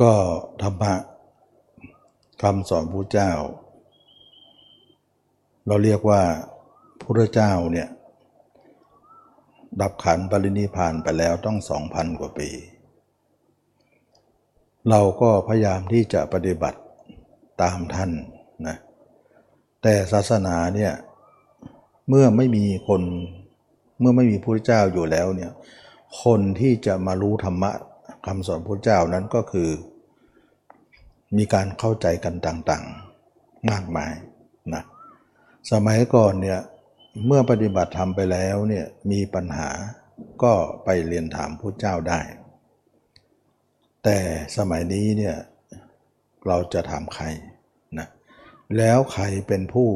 ก็ธรรมะคำสอนพระเจ้า เราเรียกว่าพระเจ้าเนี่ยดับขันปรินิพานไปแล้วต้องสองพันกว่าปี เราก็พยายามที่จะปฏิบัติตามท่านนะแต่ศาสนาเนี่ยเมื่อไม่มีคนเมื่อไม่มีพระเจ้าอยู่แล้วเนี่ยคนที่จะมารู้ธรรมะ คำสอนพระเจ้านั้นก็คือ มีการเข้าใจกันต่างๆ มากมายนะสมัยก่อนเนี่ยเมื่อปฏิบัติธรรมไปแล้วเนี่ยมีปัญหาก็ไปเรียนถามพระเจ้าได้ แต่สมัยนี้เนี่ยเราจะถามใครนะแล้วใครเป็นผู้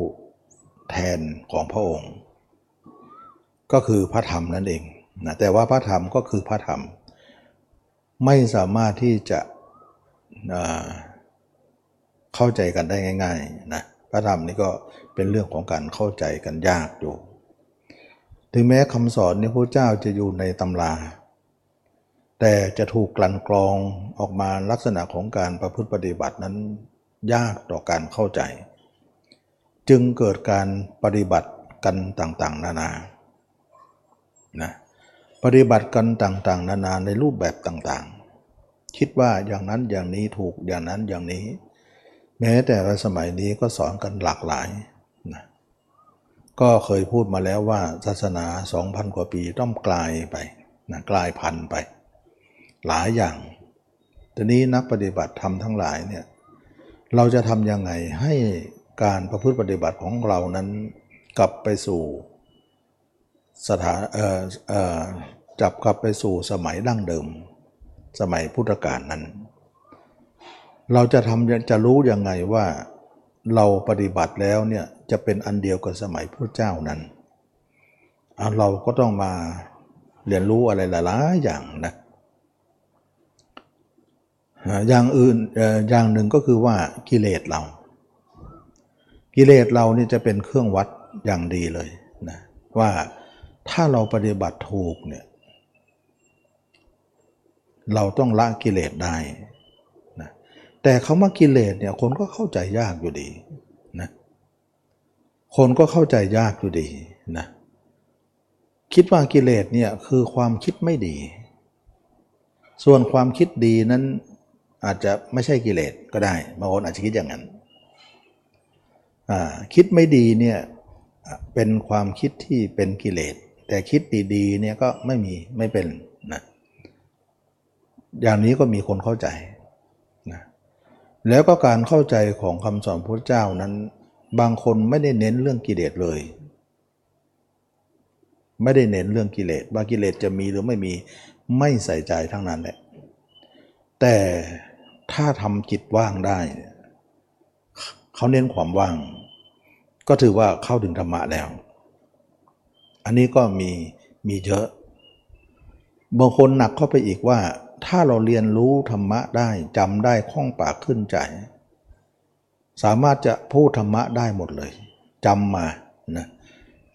แทนของพระองค์ ก็คือพระธรรมนั่นเองนะแต่ว่าพระธรรมก็คือพระธรรม ไม่สามารถที่จะเข้าใจกันได้ง่ายๆนะพระธรรมนี่ก็เป็นเรื่องของการเข้าใจกันยากอยู่ ถึงแม้คำสอนนี้พระเจ้าจะอยู่ในตำราแต่จะถูกกลั่นกรองออกมาลักษณะของการประพฤติปฏิบัตินั้นยากต่อการเข้าใจ จึงเกิดการปฏิบัติกันต่างๆ นานานะปฏิบัติกันต่างๆ นานาในรูปแบบต่างๆ คิดว่าอย่างนั้นอย่างนี้ถูกอย่างนั้นอย่างนี้ แม้แต่ในสมัยนี้ก็สอนกันหลากหลายนะก็เคยพูดมาแล้วว่าศาสนา 2,000 กว่าปีต้องกลายไปนะกลายพันธุ์ไป หลายอย่างทีนี้นักปฏิบัติธรรมทั้งหลายเนี่ยเราจะทำยังไงให้การประพฤติปฏิบัติของเรานั้นกลับไปสู่สถานเอ่อเอ่อจับกลับไปสู่สมัยดั้งเดิม สมัยพุทธกาลนั้น เราจะทำจะรู้ยังไงว่าเราปฏิบัติแล้วเนี่ยจะเป็นอันเดียวกับสมัยพระเจ้านั้น เราก็ต้องมาเรียนรู้อะไรหลายๆอย่างนะ อย่างอื่นอย่างหนึ่งก็คือว่ากิเลสเรา กิเลสเรานี่จะเป็นเครื่องวัดอย่างดีเลยนะว่าถ้าเราปฏิบัติถูกเนี่ย เราต้องละกิเลสได้นะแต่คาว่ากิเลสเนี่ยคนก็เข้าใจยากอยู่ดีนะคนก็เข้าใจยากอยู่ดีนะคิดว่ากิเลสเนี่ยคือความคิดไม่ดี ส่วนความคิดดีนั้นอาจจะไม่ใช่กิเลสก็ได้บางคนอาจจะคิดอย่างนั้นคิดไม่ดีเนี่ยเป็นความคิดที่เป็นกิเลส แต่คิดดีๆเนี่ยก็ไม่มีไม่เป็น อย่างนี้ก็มีคนเข้าใจนะแล้วก็การเข้าใจของคำสอนพระเจ้านั้น บางคนไม่ได้เน้นเรื่องกิเลสเลย ไม่ได้เน้นเรื่องกิเลสว่ากิเลสจะมีหรือไม่มีไม่ใส่ใจทั้งนั้นแหละแต่ถ้าทำจิตว่างได้เขาเน้นความว่าง ก็ถือว่าเข้าถึงธรรมะแล้ว อันนี้ก็มีมีเยอะ บางคนหนักเข้าไปอีกว่า ถ้าเราเรียนรู้ธรรมะได้จำได้คล่องปากขึ้นใจ สามารถจะพูดธรรมะได้หมดเลยจำมานะ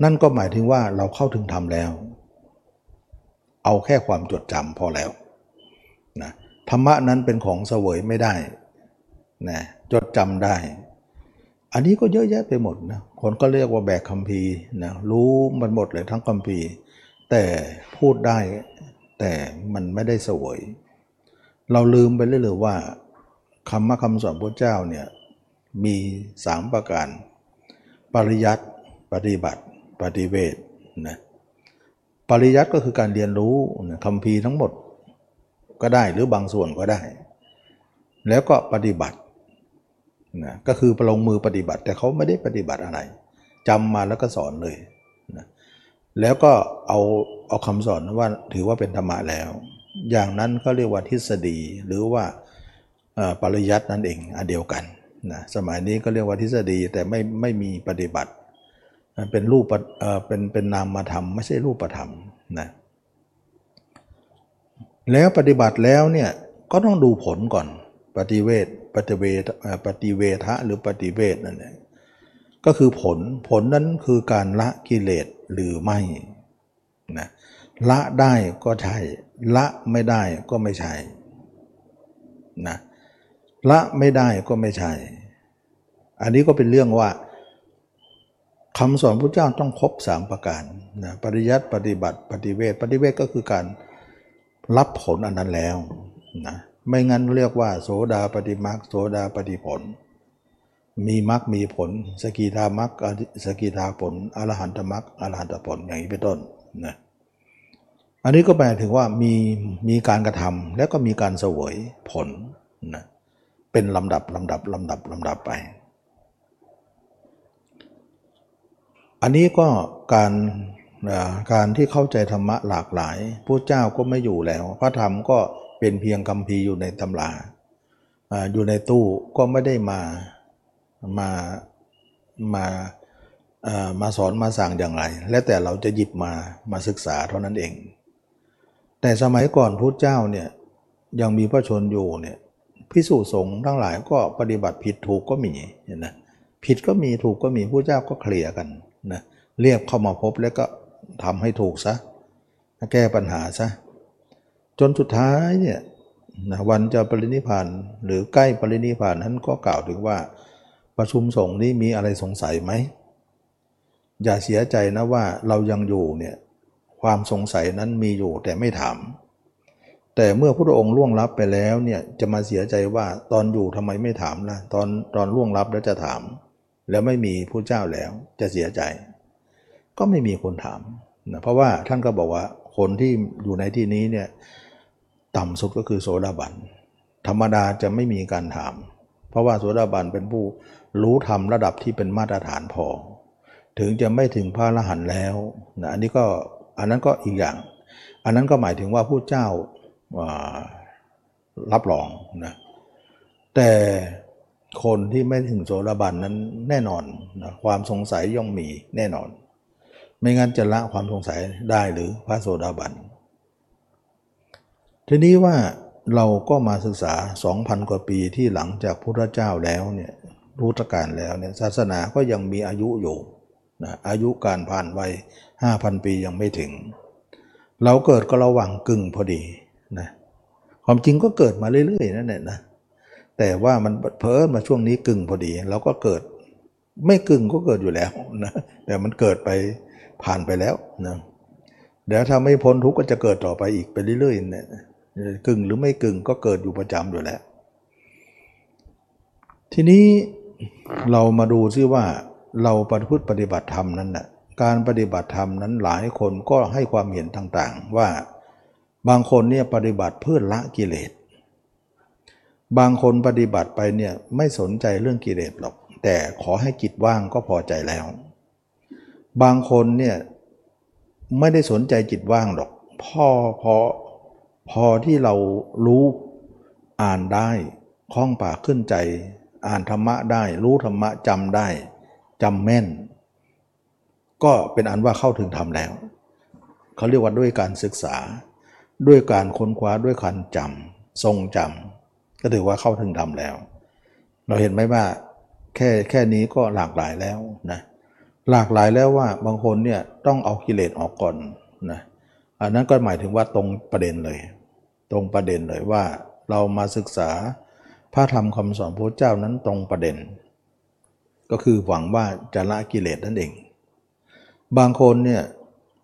นั่นก็หมายถึงว่าเราเข้าถึงธรรมแล้ว เอาแค่ความจดจำพอแล้วนะธรรมะนั้นเป็นของเสวยไม่ได้นะจดจำได้ อันนี้ก็เยอะแยะไปหมดนะคนก็เรียกว่าแบกคัมภีร์นะรู้มันหมดเลยทั้งคัมภีร์ แต่พูดได้ แต่มันไม่ได้เสวย เราลืมไปเรื่อยๆว่าคำมาคำสอนพระเจ้าเนี่ยมีสามประการ ปริยัติปฏิบัติ ปฏิเวทนะปริยัติก็คือการเรียนรู้คำพีทั้งหมดก็ได้หรือบางส่วนก็ได้ แล้วก็ปฏิบัตินะก็คือประลงมือปฏิบัติ แต่เขาไม่ได้ปฏิบัติอะไรจำมาแล้วก็สอนเลยนะแล้วก็เอา เอาคำสอนว่าถือว่าเป็นธรรมะแล้ว อย่างนั้นก็เรียกว่าทฤษฎีหรือว่าปริยัตินั่นเองอันเดียวกันนะสมัยนี้ก็เรียกว่าทฤษฎีแต่ไม่ไม่มีปฏิบัติ เป็นรูปเป็นเป็นนามธรรมไม่ใช่รูปธรรมนะแล้วปฏิบัติแล้วเนี่ยก็ต้องดูผลก่อนปฏิเวทปฏิเวทปฏิเวทะหรือปฏิเวทนั่นเองก็คือผลผลนั้นคือการละกิเลสหรือไม่นะ ละได้ก็ใช่ ละไม่ได้ก็ไม่ใช่นะละไม่ได้ก็ไม่ใช่ อันนี้ก็เป็นเรื่องว่าคำสอนพระเจ้าต้องครบสามประการนะปริยัติปฏิบัติปฏิเวทปฏิเวทก็คือการรับผลอันนั้นแล้วนะไม่งั้นเรียกว่า โสดาปฏิมักโสดาปฏิผล มีมักมีผล สกิทามักสกิทาผลอรหันตมักอรหันตผลอย่างนี้เป็นต้นนะ อันนี้ก็แปลถึงว่ามีมีการกระทำแล้วก็มีการเสวยผลนะเป็นลำดับลำดับลำดับลำดับไป อันนี้ก็การการที่เข้าใจธรรมะหลากหลายพระเจ้าก็ไม่อยู่แล้ว พระธรรมก็เป็นเพียงคำพีอยู่ในตำราอยู่ในตู้ก็ไม่ได้มามามามาสอนมาสั่งอย่างไร และแต่เราจะหยิบมามาศึกษาเท่านั้นเอง แต่สมัยก่อนพุทธเจ้าเนี่ยยังมีพระชนอยู่เนี่ยพิสูจสงฆ์ทั้งหลายก็ปฏิบัติผิดถูกก็มีเห็นไหมผิดก็มีถูกก็มีผู้เจ้าก็เคลียร์กันนะเรียกเข้ามาพบแล้วก็ทำให้ถูกซะแก้ปัญหาซะจนสุดท้ายเนี่ยนะวันจะปรินิพานหรือใกล้ปรินิพานนั้นก็กล่าวถึงว่าประชุมสงฆ์นี้มีอะไรสงสัยไหมอย่าเสียใจนะว่าเรายังอยู่เนี่ย ความสงสัยนั้นมีอยู่แต่ไม่ถาม แต่เมื่อพระองค์ล่วงลับไปแล้วเนี่ยจะมาเสียใจว่าตอนอยู่ทำไมไม่ถามล่ะตอนตอนล่วงลับแล้วจะถาม แล้วไม่มีผู้เจ้าแล้วจะเสียใจ ก็ไม่มีคนถามนะเพราะว่าท่านก็บอกว่าคนที่อยู่ในที่นี้เนี่ยต่ำสุดก็คือโสดาบันธรรมดาจะไม่มีการถาม เพราะว่าโสดาบันเป็นผู้รู้ธรรมระดับที่เป็นมาตรฐานพอ ถึงจะไม่ถึงพระอรหันต์แล้วนะอันนี้ก็ อันนั้นก็อีกอย่าง อันนั้นก็หมายถึงว่าผู้เจ้ารับรองนะแต่คนที่ไม่ถึงโสดาบันนั้นแน่นอนนะความสงสัยย่อมมีแน่นอน ไม่งั้นจะละความสงสัยได้หรือพระโสดาบัน ทีนี้ว่าเราก็มาศึกษา 2,000 กว่าปีที่หลังจากพุทธเจ้าแล้วเนี่ยรู้ตการแล้วเนี่ยศาสนาก็ยังมีอายุอยู่นะอายุการผ่านไว 5,000 ปียังไม่ถึง เราเกิดก็ระหว่างกึ่งพอดีนะความจริงก็เกิดมาเรื่อยๆนั่นแหละนะแต่ว่ามันเพิ่มมาช่วงนี้กึ่งพอดีเราก็เกิด ไม่กึ่งก็เกิดอยู่แล้วนะแต่มันเกิดไปผ่านไปแล้วนะเดี๋ยวถ้าไม่พ้นทุกข์ก็จะเกิดต่อไปอีกไปเรื่อยๆเนี่ยกึ่งหรือไม่กึ่งก็เกิดอยู่ประจำอยู่แล้ว ทีนี้เรามาดูซิว่าเราปฏิพฤติปฏิบัติธรรมนั้นนะ่ะ การปฏิบัติธรรมนั้นหลายคนก็ให้ความเห็นต่างๆ ว่าบางคนเนี่ยปฏิบัติเพื่อละกิเลส บางคนปฏิบัติไปเนี่ยไม่สนใจเรื่องกิเลสหรอก แต่ขอให้จิตว่างก็พอใจแล้ว บางคนเนี่ยไม่ได้สนใจจิตว่างหรอกพอพอพอที่เรารู้อ่านได้คล่องปากขึ้นใจ อ่านธรรมะได้ รู้ธรรมะจำได้จำแม่น ก็เป็นอันว่าเข้าถึงธรรมแล้ว เขาเรียกว่าด้วยการศึกษา ด้วยการค้นคว้าด้วยการจำทรงจำก็ถือว่าเข้าถึงธรรมแล้ว เราเห็นไหมว่าแค่แค่นี้ก็หลากหลายแล้วนะหลากหลายแล้วว่าบางคนเนี่ยต้องเอากิเลสออกก่อนนะอันนั้นก็หมายถึงว่าตรงประเด็นเลย ตรงประเด็นเลยว่าเรามาศึกษาพระธรรมคำสอนพระเจ้านั้นตรงประเด็น ก็คือหวังว่าจะละกิเลสนั่นเอง บางคนเนี่ย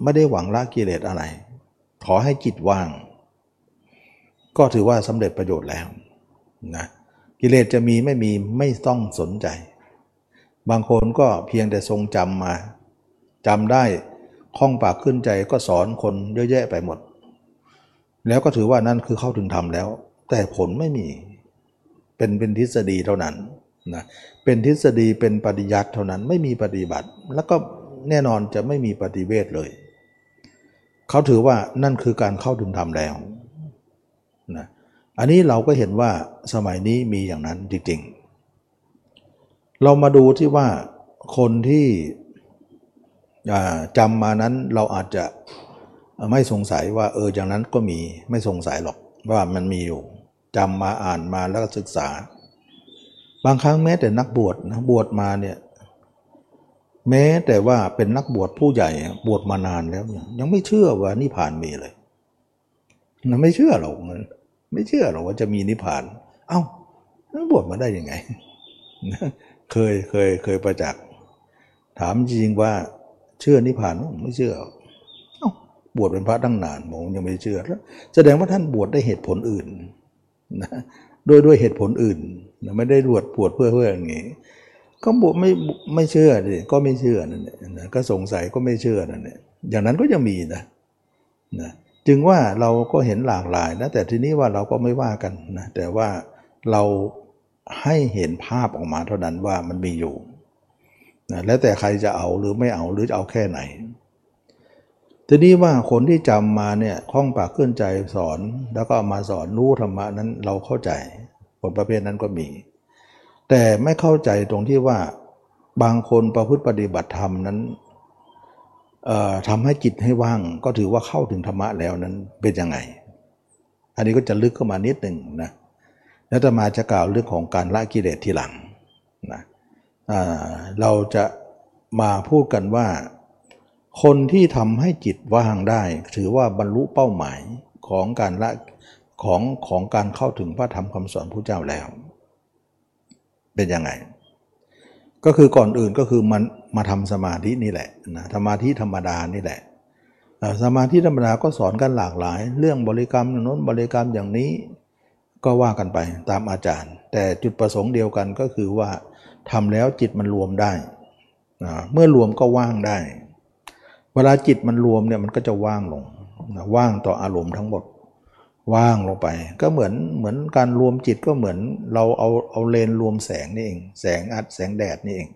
ไม่ได้หวังละกิเลสอะไร ขอให้จิตว่าง ก็ถือว่าสำเร็จประโยชน์แล้วนะกิเลสจะมีไม่มีไม่ต้องสนใจ บางคนก็เพียงแต่ทรงจำมาจำได้คล่องปากขึ้นใจก็สอนคนเยอะแยะไปหมด แล้วก็ถือว่านั่นคือเข้าถึงธรรมแล้ว แต่ผลไม่มี เป็นเป็นทฤษฎีเท่านั้นนะเป็นทฤษฎีเป็นปฏิยัติเท่านั้นไม่มีปฏิบัติ แล้วก็ แน่นอนจะไม่มีปฏิเวทเลย เขาถือว่านั่นคือการเข้าถึงธรรมแล้วนะอันนี้เราก็เห็นว่าสมัยนี้มีอย่างนั้นจริงๆ เรามาดูที่ว่าคนที่จำมานั้นเราอาจจะไม่สงสัยว่าเอออย่างนั้นก็มีไม่สงสัยหรอกว่ามันมีอยู่จำมาอ่านมาแล้วก็ศึกษา บางครั้งแม้แต่นักบวชนะบวชมาเนี่ย แม้แต่ว่าเป็นนักบวชผู้ใหญ่บวชมานานแล้ว ยังไม่เชื่อว่านิพพานมีเลยนะไม่เชื่อหรอกไม่เชื่อหรอกว่าจะมีนิพพาน เอา้าบวชมาได้ยังไง เคยเคยเคยประจักษ์ถามจริงว่าเชื่อนิพพานไม่เชื่อเอ้าบวชเป็นพระตั้งนานผมยังไม่เชื่อแล้วแสดงว่าท่านบวชได้เหตุผลอื่นนะด้วยด้วยเหตุผลอื่น ไม่ได้บวชบวชเพื่อเพื่ออย่างนี้ ก็บวชไม่ไม่เชื่อดิก็ไม่เชื่อนั่นแหละนะก็สงสัยก็ไม่เชื่อนั่นแหละอย่างนั้นก็ยังมีนะนะจึงว่าเราก็เห็นหลากหลายนะแต่ทีนี้ว่าเราก็ไม่ว่ากันนะแต่ว่าเราให้เห็นภาพออกมาเท่านั้นว่ามันมีอยู่นะแล้วแต่ใครจะเอาหรือไม่เอาหรือจะเอาแค่ไหน ทีนี้ว่าคนที่จำมาเนี่ยคล่องปากเคลื่อนใจสอนแล้วก็ามาสอนรู้ธรรมะนั้นเราเข้าใจคนประเภทนั้นก็มี แต่ไม่เข้าใจตรงที่ว่าบางคนประพฤติปฏิบัติธรรมนั้นทำให้จิตให้ว่าง ก็ถือว่าเข้าถึงธรรมะแล้วนั้นเป็นยังไง อันนี้ก็จะลึกเข้ามานิดหนึ่งนะแล้วจะมาจะกล่าวเรื่องของการละกิเลสทีหลังนะเราจะมาพูดกันว่า คนที่ทำให้จิตว่างได้ ถือว่าบรรลุเป้าหมายของการละของของการเข้าถึงพระธรรมคำสอนพระเจ้าแล้ว เป็นยังไง ก็คือก่อนอื่นก็คือมันมาทำสมาธินี่แหละนะสมาธิธรรมดานี่แหละสมาธิธรรมดาก็สอนกันหลากหลาย เรื่องบริกรรมน้นบริกรรมอย่างนี้ก็ว่ากันไปตามอาจารย์ แต่จุดประสงค์เดียวกันก็คือว่าทำแล้วจิตมันรวมได้ เมื่อรวมก็ว่างได้ เวลาจิตมันรวมเนี่ยมันก็จะว่างลงว่างต่ออารมณ์ทั้งหมด ว่างลงไป ก็เหมือนเหมือนการรวมจิตก็เหมือนเราเอาเอาเลนรวมแสงนี่เอง แสงอัดแสงแดดนี่เอง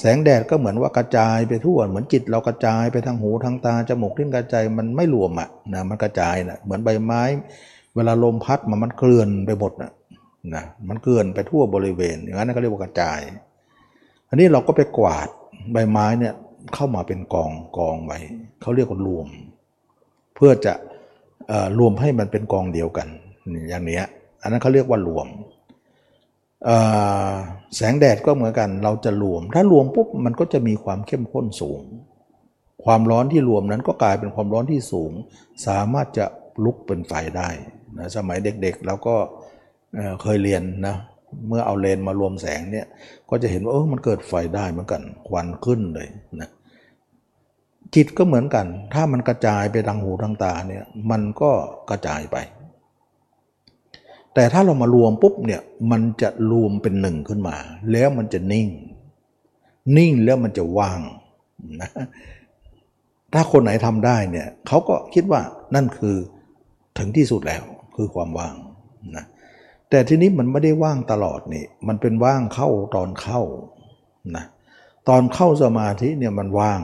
แสงแดดก็เหมือนว่ากระจายไปทั่วเหมือนจิตเรากระจายไปทางหูทางตาจมูกทิ้งกระจายมันไม่รวมอะนะมันกระจายนะเหมือนใบไม้ เวลาลมพัดมามันเกลื่อนไปหมดนะนะมันเกลื่อนไปทั่วบริเวณอย่างนั้นก็เรียกว่ากระจาย อันนี้เราก็ไปกวาดใบไม้เนี่ยเข้ามาเป็นกองกองไว้เขาเรียกว่ารวม เพื่อจะ รวมให้มันเป็นกองเดียวกันอย่างนี้อันนั้นเขาเรียกว่ารวมแสงแดดก็เหมือนกัน เราจะรวม ถ้ารวมปุ๊บมันก็จะมีความเข้มข้นสูง ความร้อนที่รวมนั้นก็กลายเป็นความร้อนที่สูง สามารถจะลุกเป็นไฟได้นะสมัยเด็กๆเราก็เคยเรียนนะเมื่อเอาเลนมารวมแสงเนี่ยก็จะเห็นว่าเออมันเกิดไฟได้เหมือนกัน ควันขึ้นเลยนะ จิตก็เหมือนกัน ถ้ามันกระจายไปทางหูทางตาเนี่ยมันก็กระจายไป แต่ถ้าเรามารวมปุ๊บเนี่ยมันจะรวมเป็นหนึ่งขึ้นมา แล้วมันจะนิ่ง นิ่งแล้วมันจะว่างนะถ้าคนไหนทำได้เนี่ยเขาก็คิดว่านั่นคือถึงที่สุดแล้วคือความว่างนะแต่ทีนี้มันไม่ได้ว่างตลอดนี่มันเป็นว่างเข้าตอนเข้านะตอนเข้าสมาธิเนี่ยมันว่าง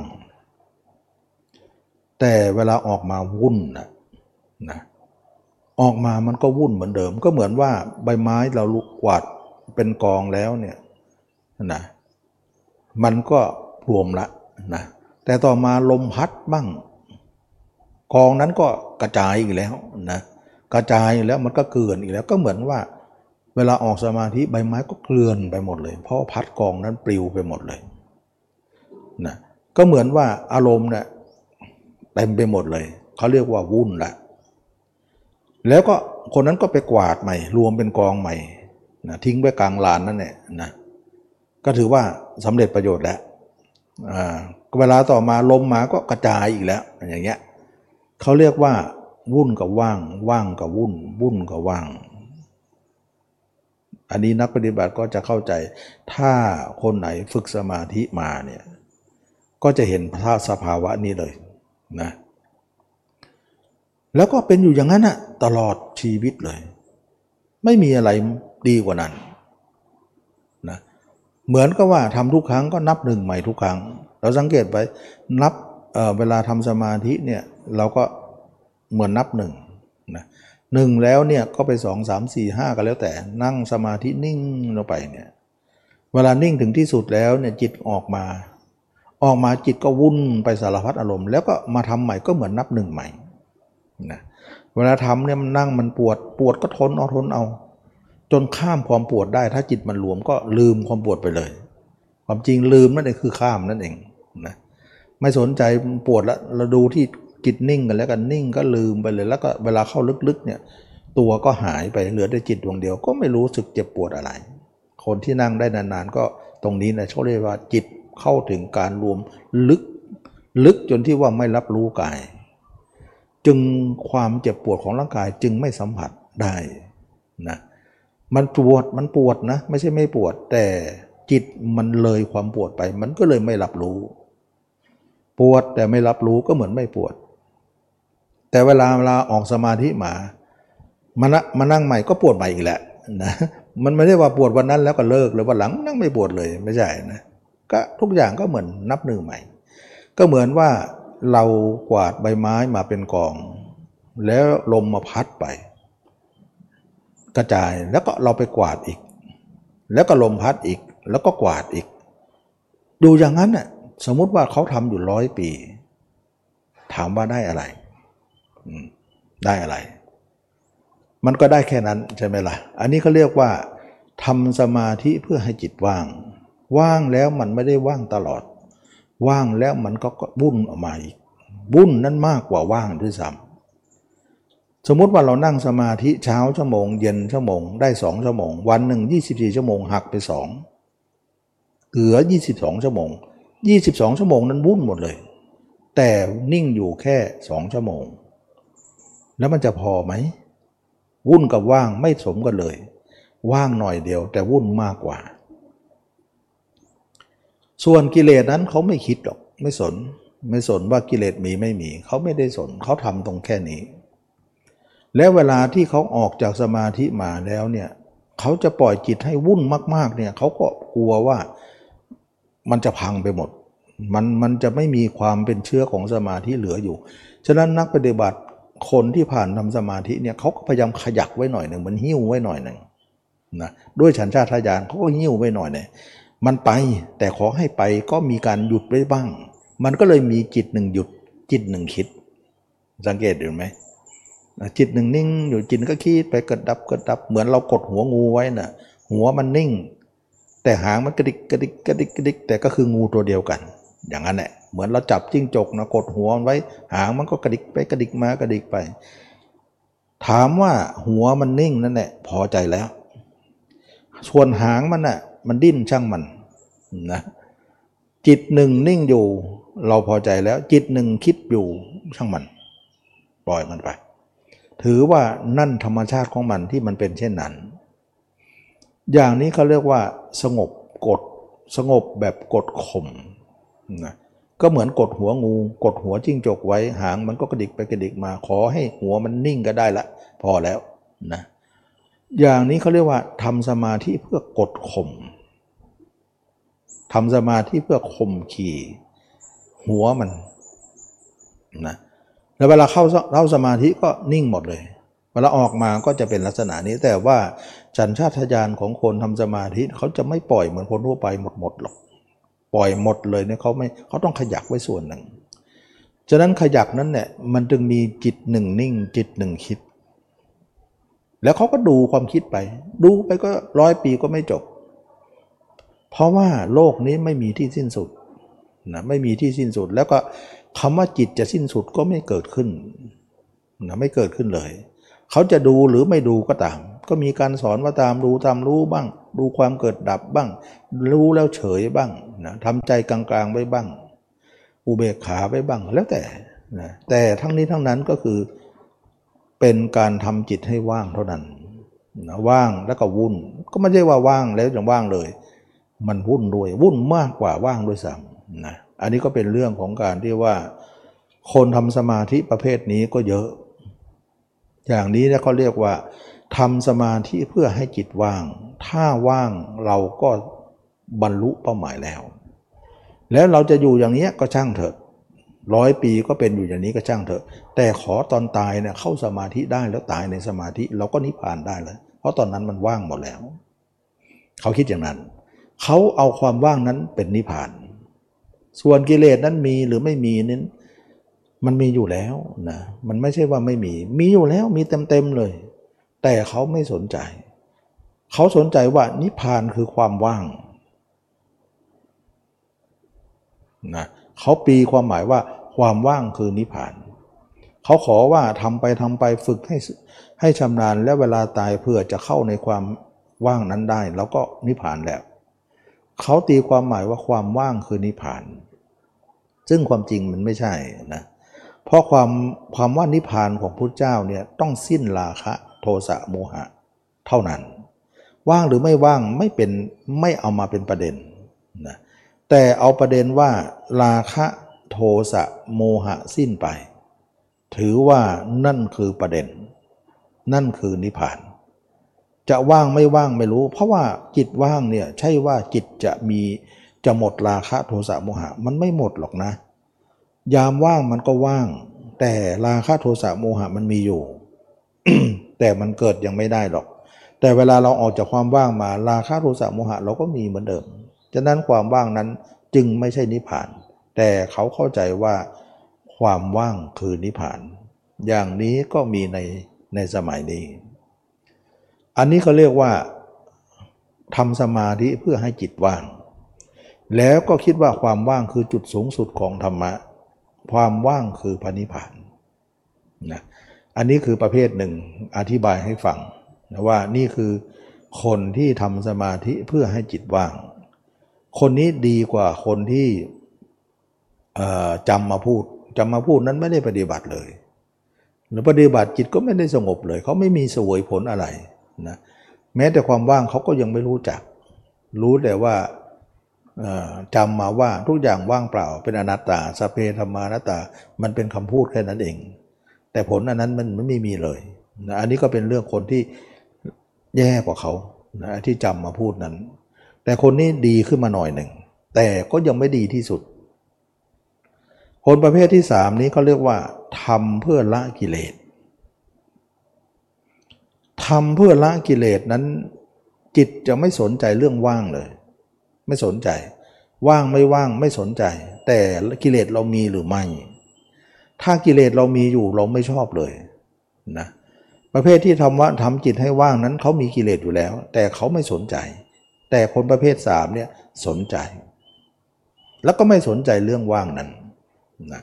แต่เวลาออกมาวุ่นนะนะออกมามันก็วุ่นเหมือนเดิม ก็เหมือนว่าใบไม้เราลุกกวาดเป็นกองแล้วเนี่ยนะมันก็รวมละนะแต่ต่อมาลมพัดบ้าง กองนั้นก็กระจายอีกแล้วนะกระจายแล้วมันก็เกลื่อนอีกแล้วก็เหมือนว่า เวลาออกสมาธิใบไม้ก็เกลื่อนไปหมดเลย เพราะพัดกองนั้นปลิวไปหมดเลยนะก็เหมือนว่าอารมณ์เนี่ย ต็มไปหมดเลย เขาเรียกว่าวุ่นละแล้วก็คนนั้นก็ไปกวาดใหม่ รวมเป็นกองใหม่นะทิ้งไว้กลางลานนั่นแหละนะก็ถือว่าสำเร็จประโยชน์แล้วเวลาต่อมาลมมาก็กระจายอีกแล้ว อย่างเงี้ยเขาเรียกว่า วุ่นกับว่าง ว่างกับวุ่น วุ่นกับว่าง อันนี้นักปฏิบัติก็จะเข้าใจ ถ้าคนไหนฝึกสมาธิมาเนี่ยก็จะเห็นพระสภาวะนี้เลย นะแล้วก็เป็นอยู่อย่างนั้นอะตลอดชีวิตเลย ไม่มีอะไรดีกว่านั้นนะเหมือนกับว่าทำทุกครั้งก็นับหนึ่งใหม่ทุกครั้ง เราสังเกตไปนับเเวลาทำสมาธิเนี่ยเราก็เหมือนนับหนึ่งนะหนึ่งแล้วเนี่ยก็ไปสองสามสี่ห้าก็แล้วแต่นั่งสมาธินิ่งลงไปเนี่ยเวลานิ่งถึงที่สุดแล้วเนี่ยจิตออกมา ออกมาจิตก็วุ่นไปสารพัดอารมณ์ แล้วก็มาทำใหม่ก็เหมือนนับหนึ่งใหม่นะเวลาทำเนี่ยมันนั่งมันปวดปวดก็ทนเอาทนเอา จนข้ามความปวดได้ ถ้าจิตมันรวมก็ลืมความปวดไปเลย ความจริงลืมนั่นเองคือข้ามนั่นเองนะไม่สนใจปวดแล้วเราดูที่จิตนิ่งกันแล้วกันนิ่งก็ลืมไปเลย แล้วก็เวลาเข้าลึกๆเนี่ยตัวก็หายไปเหลือแต่จิตดวงเดียวก็ไม่รู้สึกเจ็บปวดอะไร คนที่นั่งได้นานๆ ก็ตรงนี้นะเขาเรียกว่าจิต เข้าถึงการรวมลึกลึกจนที่ว่าไม่รับรู้กาย จึงความเจ็บปวดของร่างกายจึงไม่สัมผัสได้นะมันปวดมันปวดนะ ไม่ใช่ไม่ปวด แต่จิตมันเลยความปวดไป มันก็เลยไม่รับรู้ ปวดแต่ไม่รับรู้ก็เหมือนไม่ปวด แต่เวลาเวลาออกสมาธิมามามานั่งใหม่ก็ปวดใหม่อีกแหละนะมันไม่ได้ว่าปวดวันนั้นแล้วก็เลิกหรือวันหลังนั่งไม่ปวดเลยไม่ใช่นะ ก็ทุกอย่างก็เหมือนนับหนึ่งใหม่ ก็เหมือนว่าเรากวาดใบไม้มาเป็นกอง แล้วลมมาพัดไป กระจายแล้วก็เราไปกวาดอีก แล้วก็ลมพัดอีก แล้วก็กวาดอีก ดูอย่างนั้นน่ะสมมุติว่าเขาทำอยู่ร้อยปี ถามว่าได้อะไร ได้อะไร มันก็ได้แค่นั้นใช่ไหมละ่ะ อันนี้เขาเรียกว่าทำสมาธิเพื่อให้จิตว่าง ว่างแล้วมันไม่ได้ว่างตลอด ว่างแล้วมันก็บุ่นออกมาอีกบุ่นนั้นมากกว่าว่างด้วยซ้ำสมมติว่าเรานั่งสมาธิเช้าชั่วโมง เย็นชั่วโมงได้สองชั่วโมง วันหนึ่ง24 ชั่วโมงหักไปสองเหลือ 22 ชั่วโมง 22 ชั่วโมงนั้นวุ่นหมดเลย แต่นิ่งอยู่แค่สองชั่วโมง แล้วมันจะพอไหม วุ่นกับว่างไม่สมกันเลย ว่างหน่อยเดียวแต่วุ่นมากกว่า ส่วนกิเลสนั้นเขาไม่คิดหรอกไม่สน ไม่สนว่ากิเลสมีไม่มี เขาไม่ได้สนเขาทำตรงแค่นี้ แล้วเวลาที่เขาออกจากสมาธิมาแล้วเนี่ยเขาจะปล่อยจิตให้วุ่นมาก ๆ เนี่ยเขาก็กลัวว่ามันจะพังไปหมด มันมันจะไม่มีความเป็นเชื้อของสมาธิเหลืออยู่ ฉะนั้นนักปฏิบัติคนที่ผ่านทำสมาธิเนี่ยเขาก็พยายามขยักไว้หน่อยหนึ่งมันหิ้วไว้หน่อยหนึ่งนะด้วยฉันชาติทายานเขาก็หิ้วไว้หน่อยเนี่ย มันไปแต่ขอให้ไปก็มีการหยุดไว้บ้าง มันก็เลยมีจิตหนึ่งหยุดจิตหนึ่งคิด สังเกตดูไหมจิตหนึ่งนิ่งอยู่จิตก็คิดไปกระดับกระดับเหมือนเรากดหัวงูไว้น่ะหัวมันนิ่ง แต่หางมันกระดิกกระดิกกระดิกกระดิกแต่ก็คืองูตัวเดียวกัน อย่างนั้นแหละเหมือนเราจับจิ้งจกนะกดหัวไว้ หางมันก็กระดิกไปกระดิกมากระดิกไป ถามว่าหัวมันนิ่งนั่นแหละพอใจแล้ว ส่วนหางมันน่ะมันดิ้นช่างมัน นะจิตหนึ่งนิ่งอยู่ เราพอใจแล้ว จิตหนึ่งคิดอยู่ช่างมัน ปล่อยมันไป ถือว่านั่นธรรมชาติของมันที่มันเป็นเช่นนั้น อย่างนี้เขาเรียกว่าสงบกดสงบแบบกดข่มนะก็เหมือนกดหัวงู กดหัวจิ้งจกไว้หางมันก็กระดิกไปกระดิกมา ขอให้หัวมันนิ่งก็ได้ละ พอแล้วนะอย่างนี้เขาเรียกว่าทำสมาธิเพื่อกดข่ม ทำสมาธิเพื่อข่มขี่ หัวมันนะแล้วเวลาเข้าเข้าสมาธิก็นิ่งหมดเลย เวลาออกมาก็จะเป็นลักษณะนี้ แต่ว่าจันชาตญาณของคนทำสมาธิเขาจะไม่ปล่อยเหมือนคนทั่วไปหมดหมดหรอกปล่อยหมดเลยเนี่ยเขาไม่เขาต้องขยักไว้ส่วนหนึ่ง ฉะนั้นขยักนั้นเนี่ยมันจึงมีจิตหนึ่งนิ่ง จิตหนึ่งคิด แล้วเขาก็ดูความคิดไป ดูไปก็ร้อยปีก็ไม่จบ เพราะว่าโลกนี้ไม่มีที่สิ้นสุดนะไม่มีที่สิ้นสุดแล้วก็คำว่าจิตจะสิ้นสุดก็ไม่เกิดขึ้นนะไม่เกิดขึ้นเลย เขาจะดูหรือไม่ดูก็ตาม ก็มีการสอนว่าตามดูตามรู้บ้าง ดูความเกิดดับบ้าง รู้แล้วเฉยบ้างนะทำใจกลางๆไว้บ้าง อุเบกขาไว้บ้างแล้วแต่นะแต่ทั้งนี้ทั้งนั้นก็คือเป็นการทำจิตให้ว่างเท่านั้นนะว่างแล้วก็วุ่น ก็ไม่ใช่ว่าว่างแล้วจะว่างเลย มันวุ่นด้วยวุ่นมากกว่าว่างด้วยซ้ำนะอันนี้ก็เป็นเรื่องของการที่ว่า คนทำสมาธิประเภทนี้ก็เยอะ อย่างนี้นะเขาเรียกว่าทำสมาธิเพื่อให้จิตว่าง ถ้าว่างเราก็บรรลุเป้าหมายแล้ว แล้วเราจะอยู่อย่างนี้ก็ช่างเถอะร้อยปีก็เป็นอยู่อย่างนี้ก็ช่างเถอะ แต่ขอตอนตายเนี่ยเข้าสมาธิได้แล้วตายในสมาธิเราก็นิพพานได้เลยเพราะตอนนั้นมันว่างหมดแล้ว เขาคิดอย่างนั้น เขาเอาความว่างนั้นเป็นนิพพาน ส่วนกิเลสนั้นมีหรือไม่มีนั้นมันมีอยู่แล้วนะมันไม่ใช่ว่าไม่มี มีอยู่แล้วมีเต็มๆเลย แต่เขาไม่สนใจ เขาสนใจว่านิพพานคือความว่างนะเขาปีความหมายว่าความว่างคือนิพพาน เขาขอว่าทำไปทำไปฝึกให้ให้ชำนาญและเวลาตายเพื่อจะเข้าในความว่างนั้นได้ แล้วก็นิพพานแล้ว เขาตีความหมายว่าความว่างคือนิพพาน ซึ่งความจริงมันไม่ใช่นะเพราะความความว่านิพพานของพุทธเจ้าเนี่ยต้องสิ้นราคะโทสะโมหะ เท่านั้น ว่างหรือไม่ว่างไม่เป็นไม่เอามาเป็นประเด็นนะแต่เอาประเด็นว่าราคะโทสะโมหะสิ้นไป ถือว่านั่นคือประเด็น นั่นคือนิพพาน จะว่างไม่ว่างไม่รู้ เพราะว่าจิตว่างเนี่ยใช่ว่าจิตจะมีจะหมดราคะโทสะโมหะ มันไม่หมดหรอกนะ ยามว่างมันก็ว่าง แต่ราคะโทสะโมหะมันมีอยู่ แต่มันเกิดยังไม่ได้หรอก แต่เวลาเราออกจากความว่างมาราคะโทสะโมหะเราก็มีเหมือนเดิมฉะนั้นความว่างนั้นจึงไม่ใช่นิพพาน แต่เขาเข้าใจว่าความว่างคือนิพพาน อย่างนี้ก็มีในในสมัยนี้ อันนี้เขาเรียกว่าทำสมาธิเพื่อให้จิตว่าง แล้วก็คิดว่าความว่างคือจุดสูงสุดของธรรมะ ความว่างคือพระนิพพานนะอันนี้คือประเภทหนึ่งอธิบายให้ฟังนะว่านี่คือคนที่ทำสมาธิเพื่อให้จิตว่าง คนนี้ดีกว่าคนที่จำมาพูดจำมาพูดนั้นไม่ได้ปฏิบัติเลย หรือปฏิบัติจิตก็ไม่ได้สงบเลย เขาไม่มีสวยผลอะไร นะแม้แต่ความว่างเขาก็ยังไม่รู้จัก รู้แต่ว่าจำมาว่าทุกอย่างว่างเปล่า เป็นอนัตตาสเพธรรมานัตตา มันเป็นคำพูดแค่นั้นเอง แต่ผลอันนั้นมันไม่มีเลยนะอันนี้ก็เป็นเรื่องคนที่แย่กว่าเขานะที่จำมาพูดนั้น แต่คนนี้ดีขึ้นมาหน่อยหนึ่ง แต่ก็ยังไม่ดีที่สุด คนประเภทที่สามนี้เขาเรียกว่าทำเพื่อละกิเลส ทำเพื่อละกิเลสนั้น จิตจะไม่สนใจเรื่องว่างเลย ไม่สนใจ ว่างไม่ว่างไม่สนใจ แต่กิเลสเรามีหรือไม่ ถ้ากิเลสเรามีอยู่เราไม่ชอบเลยนะประเภทที่ทำว่าทำจิตให้ว่างนั้นเขามีกิเลสอยู่แล้ว แต่เขาไม่สนใจ แต่คนประเภทสามเนี่ยสนใจ แล้วก็ไม่สนใจเรื่องว่างนั้นนะ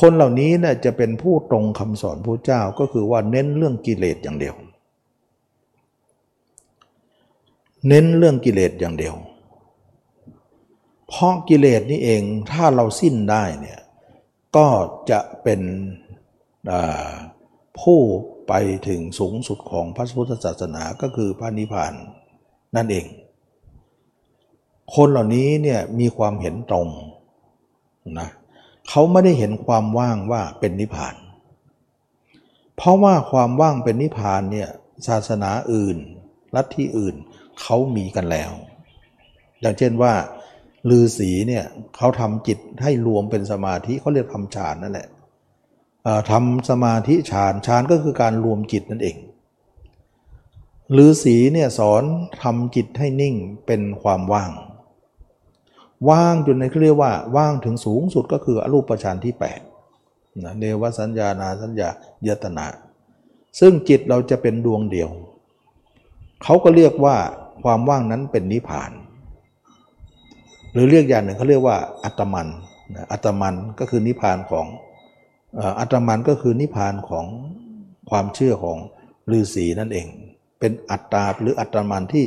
คนเหล่านี้เนี่ยจะเป็นผู้ตรงคำสอนพระเจ้าก็คือว่าเน้นเรื่องกิเลสอย่างเดียว เน้นเรื่องกิเลสอย่างเดียว เพราะกิเลสนี่เองถ้าเราสิ้นได้เนี่ยก็จะเป็นผู้ไปถึงสูงสุดของพระพุทธศาสนาก็คือพระนิพพานนั่นเอง คนเหล่านี้เนี่ยมีความเห็นตรงนะเขาไม่ได้เห็นความว่างว่าเป็นนิพพาน เพราะว่าความว่างเป็นนิพพานเนี่ยศาสนาอื่น ลัทธิอื่น เขามีกันแล้ว อย่างเช่นว่าลือศีเนี่ยเขาทำจิตให้รวมเป็นสมาธิเขาเรียกทำฌานนั่นแหละทำสมาธิฌานฌานก็คือการรวมจิตนั่นเองลือศีเนี่ยสอนทำจิตให้นิ่งเป็นความว่าง ว่างจนในเขาเรียกว่าว่างถึงสูงสุดก็คืออรูปฌานที่8นะเนวสัญญานาสัญญายตนา ซึ่งจิตเราจะเป็นดวงเดียว เขาก็เรียกว่า ความว่างนั้นเป็นนิพพาน หรือเรียกอย่างหนึ่งเขาเรียกว่าอัตมันอัตมันก็คือนิพพานของอัตมันก็คือนิพพานของความเชื่อของฤาษีนั่นเอง เป็นอัตตาหรืออัตมันที่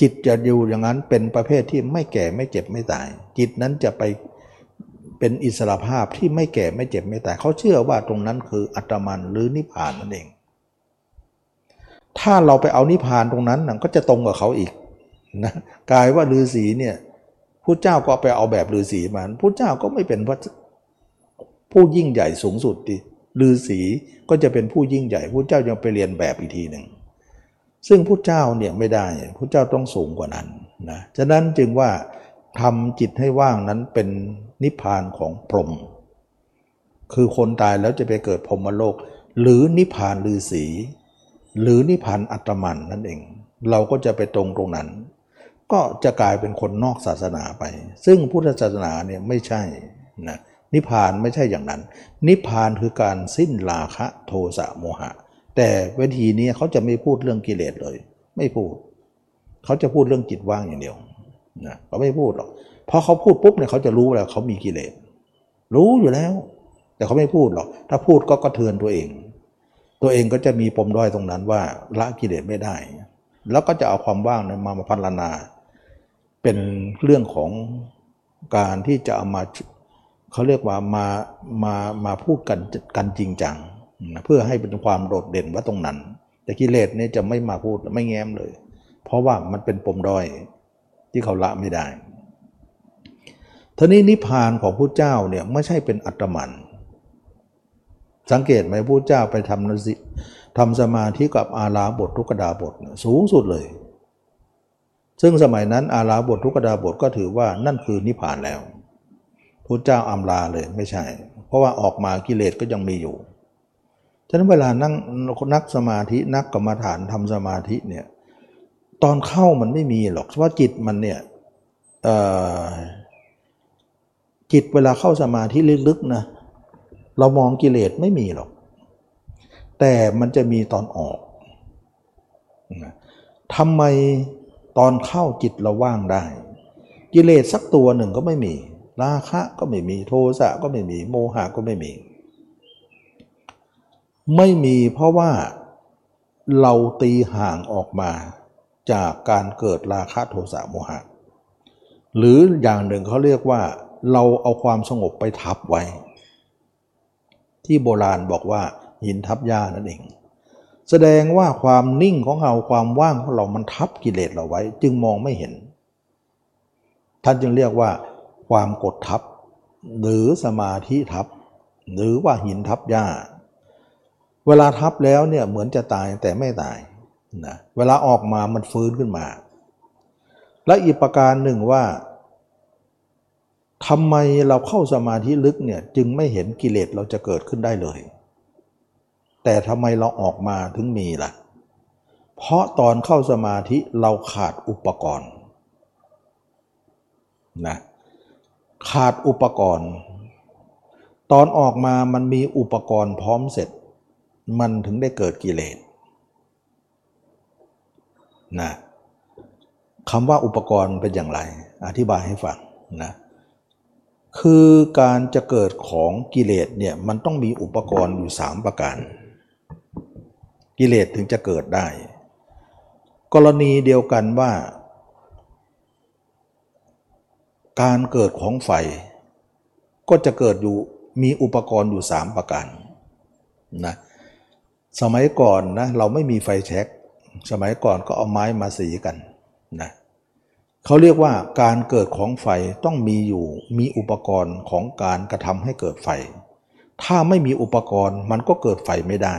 จิตจะอยู่อย่างนั้นเป็นประเภทที่ไม่แก่ไม่เจ็บไม่ตาย จิตนั้นจะไปเป็นอิสระภาพที่ไม่แก่ไม่เจ็บไม่ตายเขาเชื่อว่าตรงนั้นคืออัตมันหรือนิพพานนั่นเอง ถ้าเราไปเอานิพพานตรงนั้นก็จะตรงกับเขาอีกนะกลายว่าฤาษีเนี่ยผู้เจ้าก็ไปเอาแบบฤาษีมาผู้เจ้าก็ไม่เป็นพระผู้ยิ่งใหญ่สูงสุดดิฤาษีก็จะเป็นผู้ยิ่งใหญ่ผู้เจ้ายังไปเรียนแบบอีกทีหนึ่งซึ่งพุทธเจ้าเนี่ยไม่ได้พุทธเจ้าต้องสูงกว่านั้นนะฉะนั้นจึงว่าทำจิตให้ว่างนั้นเป็นนิพพานของพรหมคือคนตายแล้วจะไปเกิดพรหมโลก หรือนิพพานฤาษี หรือนิพพานอัตมันนั่นเอง เราก็จะไปตรงตรงนั้น ก็จะกลายเป็นคนนอกศาสนาไป ซึ่งพุทธศาสนาเนี่ยไม่ใช่นะนิพพานไม่ใช่อย่างนั้น นิพพานคือการสิ้นราคะโทสะโมหะ แต่วิธีนี้เขาจะไม่พูดเรื่องกิเลสเลย ไม่พูด เขาจะพูดเรื่องจิตว่างอย่างเดียวนะเขาไม่พูดหรอกเพราะเขาพูดปุ๊บเนี่ยเขาจะรู้แล้วเขามีกิเลสรู้อยู่แล้วแแต่เขาไม่พูดหรอกถ้าพูดก็กระเทือนตัวเอง ตัวเองก็จะมีปมด้อยตรงนั้นว่าละกิเลสไม่ได้ แล้วก็จะเอาความว่างนั้นมามาพัฒนา เป็นเรื่องของการที่จะเอามาเขาเรียกว่ามามามาพูดกันกันจริงจังนะเพื่อให้เป็นความโดดเด่นว่าตรงนั้น แต่กิเลสเนี่ยจะไม่มาพูดไม่แง้มเลย เพราะว่ามันเป็นปมด้อยที่เขาละไม่ได้ทีนี้นิพพานของพระเจ้าเนี่ยไม่ใช่เป็นอัตมัน สังเกตไหมพระเจ้าไปทำนสิทำสมาธิกับอาลาบททุกดาบทสูงสุดเลย ซึ่งสมัยนั้นอาลาบททุกดาบทก็ถือว่านั่นคือนิพพานแล้วพระเจ้าอำลาเลยไม่ใช่ เพราะว่าออกมากิเลสก็ยังมีอยู่ฉะนั้นเวลานั่งนักสมาธินักกรรมฐานทำสมาธิเนี่ยตอนเข้ามันไม่มีหรอกเพราะจิตมันเนี่ยจิตเวลาเข้าสมาธิลึกๆนะ เรามองกิเลสไม่มีหรอก แต่มันจะมีตอนออกทำไมตอนเข้าจิตเราว่างได้ กิเลสสักตัวหนึ่งก็ไม่มี ราคะก็ไม่มีโทสะก็ไม่มีโมหะก็ไม่มี ไม่มีเพราะว่าเราตีห่างออกมาจากการเกิดราคะโทสะโมหะ หรืออย่างหนึ่งเขาเรียกว่า เราเอาความสงบไปทับไว้ ที่โบราณบอกว่าหินทับหญ้านั่นเอง แสดงว่าความนิ่งของเราความว่างของเรามันทับกิเลสเราไว้ จึงมองไม่เห็น ท่านจึงเรียกว่า ความกดทับ หรือสมาธิทับ หรือว่าหินทับหญ้า เวลาทับแล้วเนี่ยเหมือนจะตายแต่ไม่ตายนะเวลาออกมามันฟื้นขึ้นมา และอีกประการหนึ่งว่า ทำไมเราเข้าสมาธิลึกเนี่ยจึงไม่เห็นกิเลสเราจะเกิดขึ้นได้เลย แต่ทำไมเราออกมาถึงมีล่ะ เพราะตอนเข้าสมาธิเราขาดอุปกรณ์นะขาดอุปกรณ์ ตอนออกมามันมีอุปกรณ์พร้อมเสร็จ มันถึงได้เกิดกิเลสนะคำว่าอุปกรณ์เป็นอย่างไร อธิบายให้ฟังนะ คือการจะเกิดของกิเลสเนี่ยมันต้องมีอุปกรณ์อยู่สามประการ กิเลสถึงจะเกิดได้ กรณีเดียวกันว่า การเกิดของไฟ ก็จะเกิดอยู่มีอุปกรณ์อยู่สามประการนะสมัยก่อนนะเราไม่มีไฟแช็กสมัยก่อนก็เอาไม้มาสีกันนะเขาเรียกว่าการเกิดของไฟต้องมีอยู่มีอุปกรณ์ของการกระทำให้เกิดไฟ ถ้าไม่มีอุปกรณ์มันก็เกิดไฟไม่ได้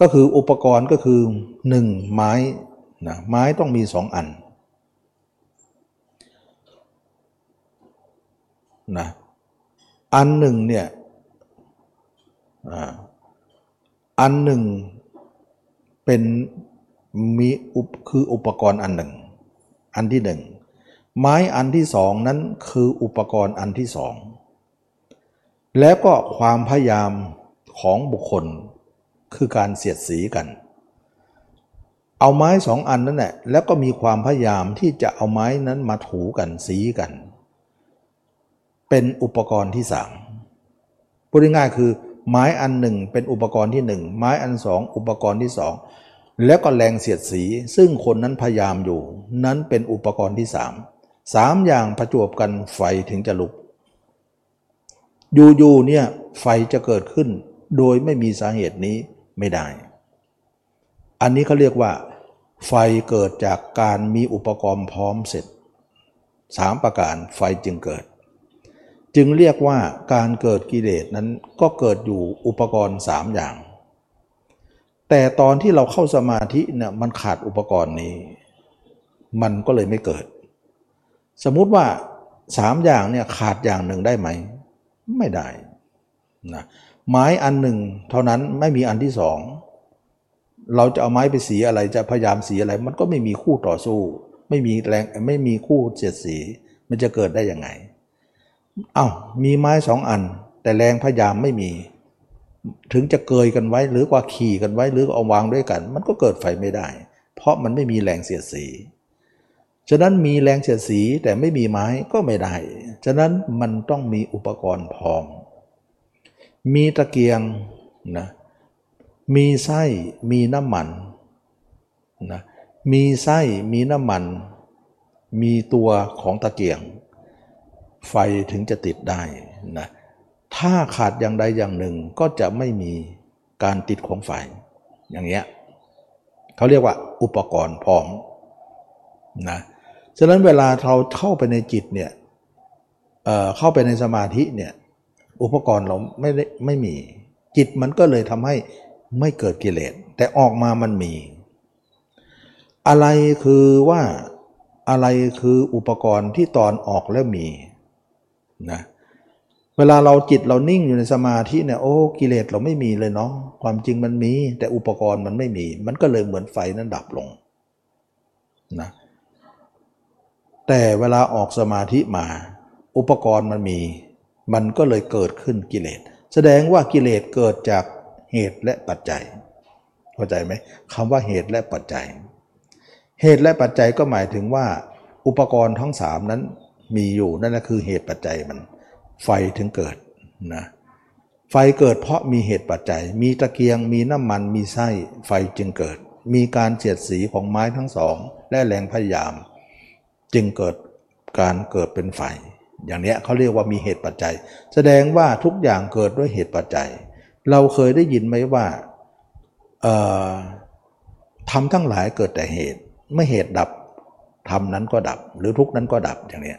ก็คืออุปกรณ์ก็คือหนึ่งไม้นะไม้ต้องมีสองอันนะอันหนึ่งเนี่ยอันหนึ่งเป็นมีอุปคืออุปกรณ์อันหนึ่ง อันที่หนึ่งไม้อันที่สองนั้นคืออุปกรณ์อันที่สองแล้วก็ความพยายามของบุคคลคือการเสียดสีกัน เอาไม้สองอันนั้นแหละแล้วก็มีความพยายามที่จะเอาไม้นั้นมาถูกันสีกัน เป็นอุปกรณ์ที่สามพูดง่ายๆคือ ไม้อันหนึ่งเป็นอุปกรณ์ที่หนึ่งไม้อันสองอุปกรณ์ที่สอง แล้วก็แรงเสียดสีซึ่งคนนั้นพยายามอยู่ นั้นเป็นอุปกรณ์ที่สามสามอย่างประจวบกันไฟถึงจะลุกอยู่ๆเนี่ยไฟจะเกิดขึ้น โดยไม่มีสาเหตุนี้ไม่ได้ อันนี้เขาเรียกว่า ไฟเกิดจากการมีอุปกรณ์พร้อมเสร็จสามประการไฟจึงเกิด จึงเรียกว่าการเกิดกิเลสนั้นก็เกิดอยู่อุปกรณ์สามอย่าง แต่ตอนที่เราเข้าสมาธิเนี่ยมันขาดอุปกรณ์นี้ มันก็เลยไม่เกิด สมมุติว่าสามอย่างเนี่ยขาดอย่างหนึ่งได้ไหม ไม่ได้นะไม้อันหนึ่ง เท่านั้นไม่มีอันที่สองเราจะเอาไม้ไปสีอะไรจะพยายามสีอะไร มันก็ไม่มีคู่ต่อสู้ ไม่มีแรงไม่มีคู่เสียดสี มันจะเกิดได้ยังไงอา้ามีไม้สองอัน แต่แรงพยายามไม่มี ถึงจะเกยกันไว้หรือว่าขี่กันไว้หรือเอาวางด้วยกัน มันก็เกิดไฟไม่ได้ เพราะมันไม่มีแรงเสียดสีฉะนั้นมีแรงเสียดสีแต่ไม่มีไม้ก็ไม่ได้ ฉะนั้นมันต้องมีอุปกรณ์พร้อม มีตะเกียงนะมีไส้มีน้ำมันนะมีไส้มีน้ำมัน มีตัวของตะเกียง ไฟถึงจะติดได้นะ ถ้าขาดอย่างใดอย่างหนึ่งก็จะไม่มีการติดของไฟอย่างเงี้ยเขาเรียกว่าอุปกรณ์พร้อมนะฉะนั้นเวลาเราเข้าไปในจิตเนี่ยเเข้าไปในสมาธิเนี่ยอุปกรณ์เราไม่ได้ไม่มี จิตมันก็เลยทำให้ไม่เกิดกิเลสแต่ออกมามันมี อะไรคือว่าอะไรคืออุปกรณ์ที่ตอนออกแล้วมีนะเเวลาเราจิตเรานิ่งอยู่ในสมาธิเนี่ยโอ้กิเลสเราไม่มีเลยเนาะความจริงมันมี แต่อุปกรณ์มันไม่มี มันก็เลยเหมือนไฟนั้นดับลงนะแต่เวลาออกสมาธิมา อุปกรณ์มันมี มันก็เลยเกิดขึ้นกิเลส แสดงว่ากิเลสเกิดจากเหตุและปัจจัย เข้าใจไหมคำว่าเหตุและปัจจัย เหตุและปัจจัยก็หมายถึงว่า อุปกรณ์ทั้งสามนั้นมีอยู่นั่นแหละคือเหตุปัจจัยมัน ไฟถึงเกิดนะไฟเกิดเพราะมีเหตุปัจจัย มีตะเกียง มีน้ำมัน มีไส้ ไฟจึงเกิด มีการเสียดสีของไม้ทั้งสอง และแรงพยายาม จึงเกิดการเกิดเป็นไฟ อย่างนี้เขาเรียกว่ามีเหตุปัจจัย แสดงว่าทุกอย่างเกิดด้วยเหตุปัจจัย เราเคยได้ยินไหมว่าทำทั้งหลายเกิดแต่เหตุ ไม่เหตุดับทำนั้นก็ดับ หรือทุกนั้นก็ดับอย่างนี้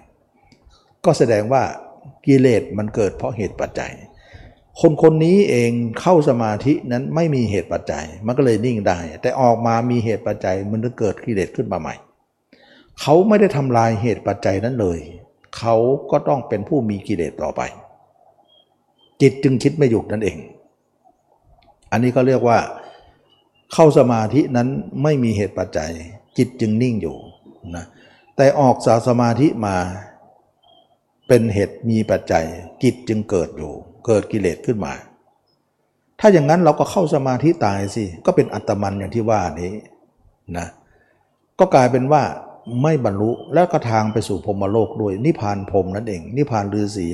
ก็แสดงว่า กิเลสมันเกิดเพราะเหตุปัจจัย คนคนนี้เองเข้าสมาธินั้นไม่มีเหตุปัจจัย มันก็เลยนิ่งได้ แต่ออกมามีเหตุปัจจัยมันจะเกิดกิเลสขึ้นมาใหม่ เขาไม่ได้ทำลายเหตุปัจจัยนั้นเลย เขาก็ต้องเป็นผู้มีกิเลสต่อไป จิตจึงคิดไม่หยุดนั่นเอง อันนี้ก็เรียกว่าเข้าสมาธินั้นไม่มีเหตุปัจจัย จิตจึงนิ่งอยู่นะแต่ออกจากสมาธิมา เป็นเหตุมีปัจจัยจิตจึงเกิดอยู่ เกิดกิเลสขึ้นมา ถ้าอย่างนั้นเราก็เข้าสมาธิตายสิ ก็เป็นอัตมันอย่างที่ว่านี้นะก็กลายเป็นว่าไม่บรรลุแล้วก็ทางไปสู่พรมโลกด้วย นิพพานพรมนั่นเอง นิพพานฤาษี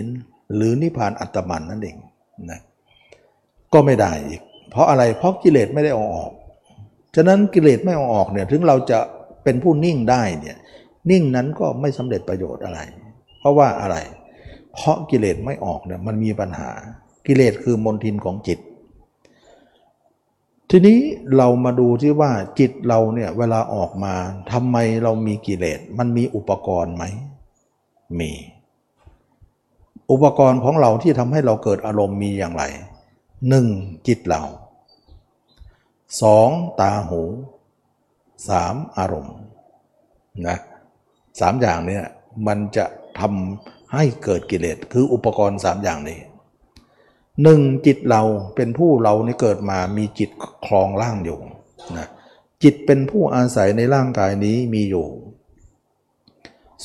หรือนิพพานอัตมันนั่นเองนะก็ไม่ได้อีก เพราะอะไรเพราะกิเลสไม่ได้เอาออก ฉะนั้นกิเลสไม่เอาออกเนี่ยถึงเราจะเป็นผู้นิ่งได้เนี่ยนิ่งนั้นก็ไม่สำเร็จประโยชน์อะไร เพราะว่าอะไร เพราะกิเลสไม่ออกเนี่ยมันมีปัญหา กิเลสคือมนทินของจิต ทีนี้เรามาดูที่ว่าจิตเราเนี่ยเวลาออกมาทำไมเรามีกิเลส มันมีอุปกรณ์ไหม มี อุปกรณ์ของเราที่ทำให้เราเกิดอารมณ์มีอย่างไรหนึ่งจิตเราสองตาหูสามอารมณ์นะสามอย่างเนี่ยมันจะ ทำให้เกิดกิเลสคืออุปกรณ์สามอย่างนี้หนึ่งจิตเราเป็นผู้เราในเกิดมามีจิตคลองร่างอยู่นะจิตเป็นผู้อาศัยในร่างกายนี้มีอยู่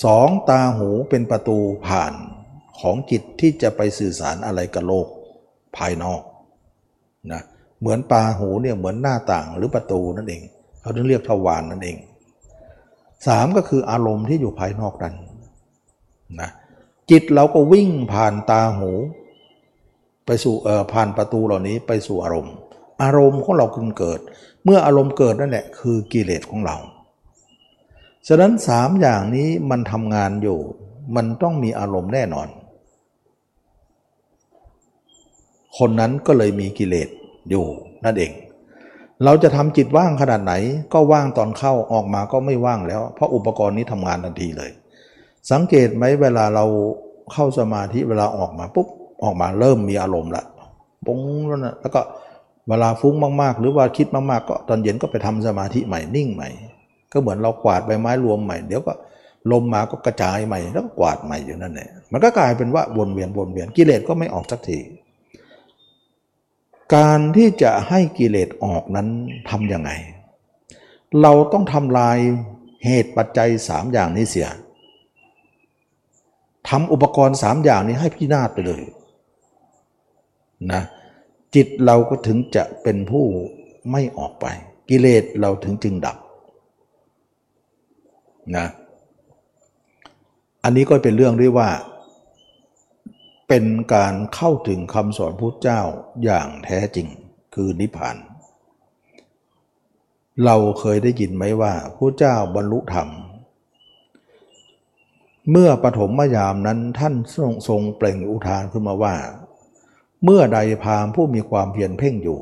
สองตาหูเป็นประตูผ่านของจิตที่จะไปสื่อสารอะไรกับโลกภายนอกนะเหมือนปาหูเนี่ยเหมือนหน้าต่างหรือประตูนั่นเอง เขาถึงเรียกทวารนนั่นเองสามก็คืออารมณ์ที่อยู่ภายนอกนั้น นะจิตเราก็วิ่งผ่านตาหู ไปสู่เอ่อผ่านประตูเหล่านี้ไปสู่อารมณ์ อารมณ์ของเราคึงเกิด เมื่ออารมณ์เกิดนั่นแหละคือกิเลสของเรา ฉะนั้นสามอย่างนี้มันทำงานอยู่ มันต้องมีอารมณ์แน่นอน คนนั้นก็เลยมีกิเลสอยู่นั่นเอง เราจะทำจิตว่างขนาดไหน ก็ว่างตอนเข้าออกมาก็ไม่ว่างแล้ว เพราะอุปกรณ์นี้ทำงานทันทีเลย สังเกตไหมเวลาเราเข้าสมาธิเวลาออกมาปุ๊บออกมาเริ่มมีอารมณ์ละปุ้งแล้วนะแล้วก็เวลาฟุ้งมากๆ หรือว่าคิดมากๆ ก็ตอนเย็นก็ไปทำสมาธิใหม่นิ่งใหม่ ก็เหมือนเรากวาดใบไม้รวมใหม่ เดี๋ยวก็ลมมาก็กระจายใหม่แล้วก็กวาดใหม่อยู่นั่นแหละมันก็กลายเป็นว่าวนเวียนวนเวียนกิเลสก็ไม่ออกสักทีการที่จะให้กิเลสออกนั้นทำยังไง เราต้องทำลายเหตุปัจจัยสามอย่างนี้เสีย ทำอุปกรณ์สามอย่างนี้ให้พินาศไปเลยนะจิตเราก็ถึงจะเป็นผู้ไม่ออกไป กิเลสเราถึงจึงดับนะอันนี้ก็เป็นเรื่องด้วยว่า เป็นการเข้าถึงคำสอนพุทธเจ้าอย่างแท้จริงคือนิพพาน เราเคยได้ยินไหมว่าพระเจ้าบรรลุธรรม เมื่อปฐมยามนั้นท่านทรงทรงเปล่งอุทานขึ้นมาว่า เมื่อใดพามผู้มีความเพียรเพ่งอยู่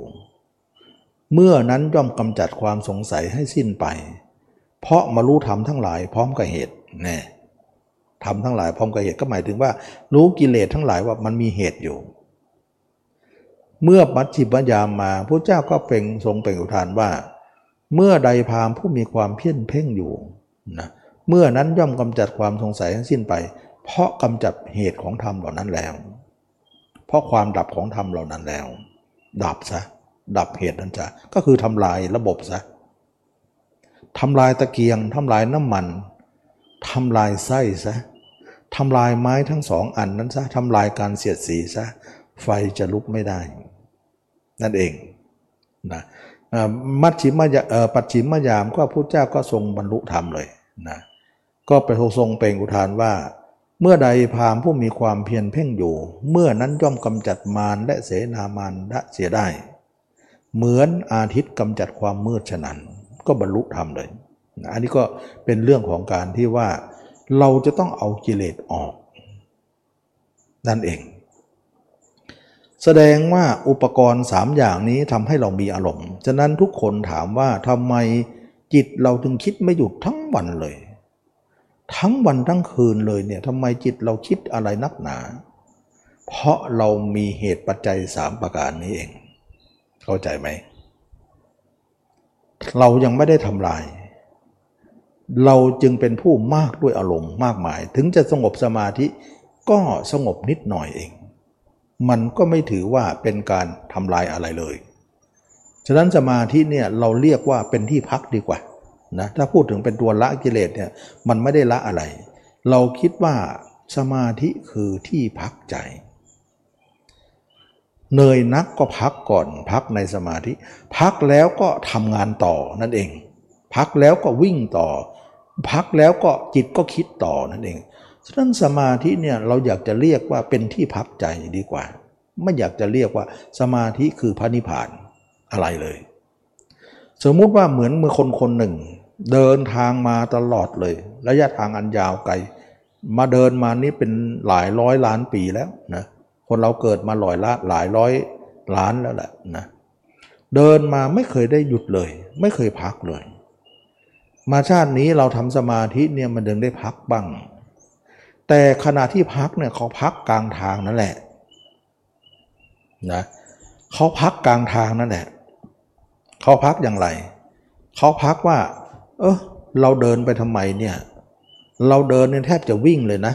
เมื่อนั้นย่อมกำจัดความสงสัยให้สิ้นไป เพราะมารู้ธรรมทั้งหลายพร้อมกับเหตุแน่ทำทั้งหลายพร้อมกับเหตุก็หมายถึงว่า รู้กิเลสทั้งหลายว่ามันมีเหตุอยู่ เมื่อมัชฌิมยามมาพระเจ้าก็เป็นทรงเป็นอุทานว่า เมื่อใดพามผู้มีความเพียรเพ่งอยู่นะ เมื่อนั้นย่อมกำจัดความสงสัยทั้งสิ้นไป เพราะกำจัดเหตุของธรรมเหล่านั้นแล้ว เพราะความดับของธรรมเหล่านั้นแล้ว ดับซะดับเหตุนั้นจะก็คือทำลายระบบซะทำลายตะเกียงทำลายน้ำมันทำลายไส้ซะทำลายไม้ทั้งสองอันนั้นซะทำลายการเสียดสีซะไฟจะลุกไม่ได้ นั่นเองนะมัชชิมยาปัจฉิมยามก็พระเจ้าก็ทรงบรรลุธรรมเลยนะ ก็ไปทรงเป็นอุทานว่า เมื่อใดพามผู้มีความเพียรเพ่งอยู่ เมื่อนั้นย่อมกำจัดมารและเสนามารละเสียได้ เหมือนอาทิตย์กำจัดความมืดฉะนั้น ก็บรรลุธรรมเลยอันนี้ก็เป็นเรื่องของการที่ว่า เราจะต้องเอากิเลสออก นั่นเอง แสดงว่าอุปกรณ์สามอย่างนี้ทำให้เรามีอารมณ์ ฉะนั้นทุกคนถามว่าทำไมจิตเราถึงคิดไม่หยุดทั้งวันเลย ทั้งวันทั้งคืนเลยเนี่ยทำไมจิตเราคิดอะไรนักหนา เพราะเรามีเหตุปัจจัยสามประการนี้เอง เข้าใจไหม เรายังไม่ได้ทำลาย เราจึงเป็นผู้มากด้วยอารมณ์มากมาย ถึงจะสงบสมาธิก็สงบนิดหน่อยเอง มันก็ไม่ถือว่าเป็นการทำลายอะไรเลย ฉะนั้นสมาธิเนี่ยเราเรียกว่าเป็นที่พักดีกว่า นะถ้าพูดถึงเป็นตัวละกิเลสเนี่ยมันไม่ได้ละอะไร เราคิดว่าสมาธิคือที่พักใจเนยนักก็พักก่อนพักในสมาธิ พักแล้วก็ทำงานต่อนั่นเอง พักแล้วก็วิ่งต่อ พักแล้วก็จิตก็คิดต่อนั่นเองฉะนั้นสมาธิเนี่ยเราอยากจะเรียกว่าเป็นที่พักใจดีกว่า ไม่อยากจะเรียกว่าสมาธิคือพระนิพพานอะไรเลย สมมุติว่าเหมือนเมื่อคนคนหนึ่ง เดินทางมาตลอดเลย ระยะทางอันยาวไกล มาเดินมานี่เป็นหลายร้อยล้านปีแล้วนะคนเราเกิดมาหลายละหลายร้อยล้านแล้วแหละนะเดินมาไม่เคยได้หยุดเลย ไม่เคยพักเลย มาชาตินี้เราทำสมาธิเนี่ยมันดึงได้พักบ้าง แต่ขณะที่พักเนี่ยเขาพักกลางทางนั่นแหละนะเขาพักกลางทางนั่นแหละเขาพักอย่างไร เขาพักว่า เออเราเดินไปทำไมเนี่ย เราเดินเนี่ยแทบจะวิ่งเลยนะ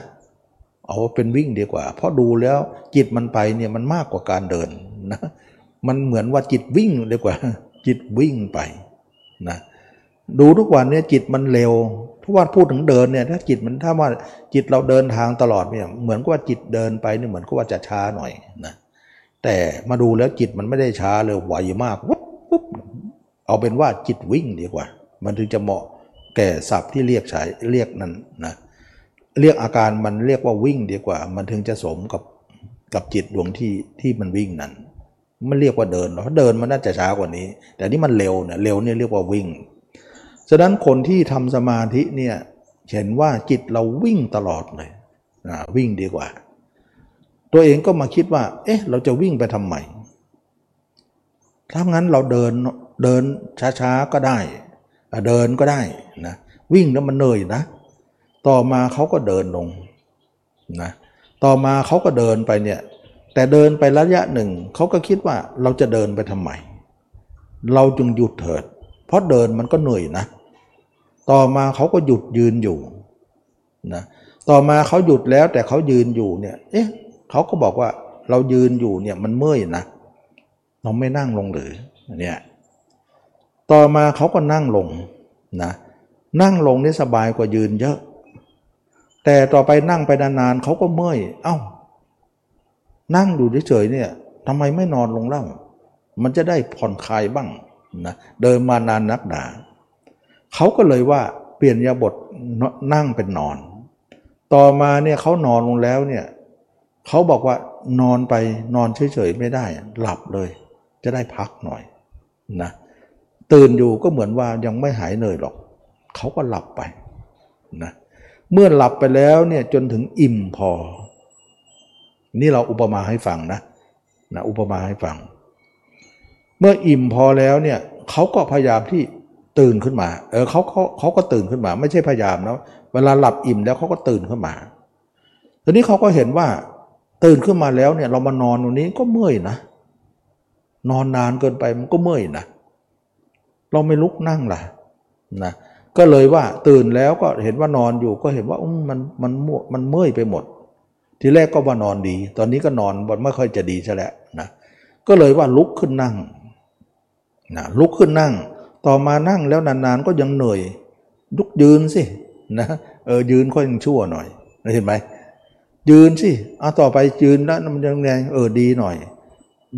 เอาเป็นวิ่งดีกว่า เพราะดูแล้วจิตมันไปเนี่ยมันมากกว่าการเดินนะ มันเหมือนว่าจิตวิ่งดีกว่า จิตวิ่งไปนะ ดูทุกวันเนี่ยจิตมันเร็วทุกวันพูดถึงเดินเนี่ยถ้าจิตมันถ้าว่าจิตเราเดินทางตลอดเนี่ยเหมือนกับว่าจิตเดินไปเนี่ยเหมือนกับว่าจะช้าหน่อยนะแต่มาดูแล้วจิตมันไม่ได้ช้าเลยไวมากปุ๊บเอาเป็นว่าจิตวิ่งดีกว่า มันถึงจะเหมาะแก่ศัพท์ที่เรียกใช้เรียกนั้นนะเรียกอาการมันเรียกว่าวิ่งดีกว่า มันถึงจะสมกับกับจิตดวงที่ที่มันวิ่งนั้นมันเรียกว่าเดินเพราะเดินมันน่าจะช้ากว่านี้ แต่นี่มันเร็วเนี่ยเร็วเนี่ยเรียกว่าวิ่งฉะนั้นคนที่ทำสมาธิเนี่ยเห็นว่าจิตเราวิ่งตลอดเลยนะวิ่งดีกว่า ตัวเองก็มาคิดว่า เอ๊ะ เราจะวิ่งไปทำไมถ้างั้นเราเดินเดินช้าๆก็ได้ เดินก็ได้นะวิ่งแล้วมันเหนื่อยนะ ต่อมาเขาก็เดินลงนะต่อมาเขาก็เดินไปเนี่ยแต่เดินไประยะหนึ่งเขาก็คิดว่าเราจะเดินไปทำไม เราจึงหยุดเถิด เพราะเดินมันก็เหนื่อยนะ ต่อมาเขาก็หยุดยืนอยู่นะต่อมาเขาหยุดแล้วแต่เขายืนอยู่เนี่ยเอ๊ะเขาก็บอกว่าเรายืนอยู่เนี่ยมันเมื่อยนะ เราไม่นั่งลงหรือเนี่ย ต่อมาเขาก็นั่งลงนะนั่งลงนี่สบายกว่ายืนเยอะ แต่ต่อไปนั่งไปนานๆเขาก็เมื่อยเอา้า นั่งดูเฉยๆเนี่ยทำไมไม่นอนลงเล่ามันจะได้ผ่อนคลายบ้างนะเดินมานานนักหนาเขาก็เลยว่าเปลี่ยนยาบทนั่งเป็นนอน ต่อมาเนี่ยเขานอนลงแล้วเนี่ยเขาบอกว่านอนไปนอนเฉยๆไม่ได้ หลับเลย จะได้พักหน่อยนะ ตื่นอยู่ก็เหมือนว่ายังไม่หายเหนื่อยหรอก เขาก็หลับไปนะเมื่อหลับไปแล้วเนี่ยจนถึงอิ่มพอ นี่เราอุปมาให้ฟังนะนะอุปมาให้ฟัง เมื่ออิ่มพอแล้วเนี่ยเขาก็พยายามที่ตื่นขึ้นมา เออเขาเขาเขาก็ตื่นขึ้นมา ไม่ใช่พยายามนะเวลาหลับอิ่มแล้วเขาก็ตื่นขึ้นมาทีนี้เขาก็เห็นว่าตื่นขึ้นมาแล้วเนี่ยเรามานอนตรงนี้ก็เมื่อยนะ นอนนานเกินไปมันก็เมื่อยนะ เราไม่ลุกนั่งล่ะนะก็เลยว่าตื่นแล้วก็เห็นว่านอนอยู่ก็เห็นว่ามันมันมันเมื่อยไปหมด ทีแรกก็ว่านอนดี ตอนนี้ก็นอนบนไม่ค่อยจะดีใช่แล้วนะก็เลยว่าลุกขึ้นนั่งนะลุกขึ้นนั่ง ต่อมานั่งแล้วนานๆก็ยังเหนื่อยลุกยืนสินะเออยืนก็ยังชั่วหน่อยเห็นไหมยืนสิเอาต่อไปยืนแล้วมันยังไงเออดีหน่อย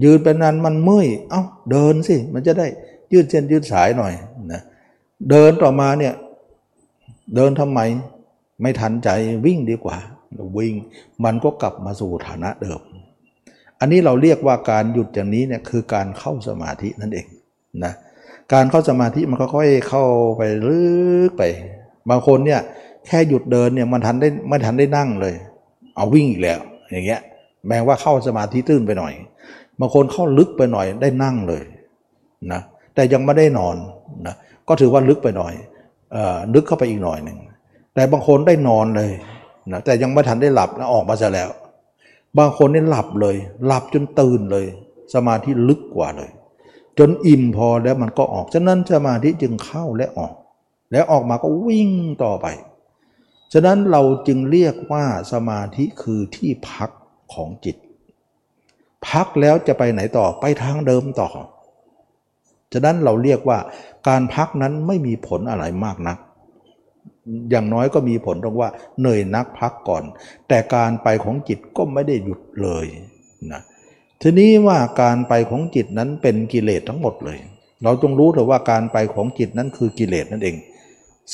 ยืนไปนานมันเมื่อย เอ้าเดินสิมันจะได้ ยืดเส้นยืดสายหน่อยนะเดินต่อมาเนี่ยเดินทำไมไม่ทันใจวิ่งดีกว่า วิ่งมันก็กลับมาสู่ฐานะเดิม อันนี้เราเรียกว่าการหยุดอย่างนี้เนี่ยคือการเข้าสมาธินั่นเองนะการเข้าสมาธิมันก็ค่อยเข้าไปลึกไป บางคนเนี่ยแค่หยุดเดินเนี่ยมันทันได้ไม่ทันได้นั่งเลย เอาวิ่งอีกแล้ว อย่างเงี้ยแม้ว่าเข้าสมาธิตื้นไปหน่อยบางคนเข้าลึกไปหน่อยได้นั่งเลยนะ แต่ยังไม่ได้นอนนะก็ถือว่าลึกไปหน่อยอลึกเข้าไปอีกหน่อยหนึ่งแต่บางคนได้นอนเลยนะแต่ยังไม่ทันได้หลับแล้วออกมาซะแล้ว บางคนนี่หลับเลย หลับจนตื่นเลย สมาธิลึกกว่าเลย จนอิ่มพอแล้วมันก็ออกฉะนั้นสมาธิจึงเข้าและออก แล้วออกมาก็วิ่งต่อไป ฉะนั้นเราจึงเรียกว่าสมาธิคือที่พักของจิต พักแล้วจะไปไหนต่อไปทางเดิมต่อ ฉะนั้นเราเรียกว่าการพักนั้นไม่มีผลอะไรมากนัก อย่างน้อยก็มีผลตรงว่าเหนื่อยนักพักก่อน แต่การไปของจิตก็ไม่ได้หยุดเลยนะทีนี้ว่าการไปของจิตนั้นเป็นกิเลสทั้งหมดเลย เราต้องรู้เถอะว่าการไปของจิตนั้นคือกิเลสนั่นเอง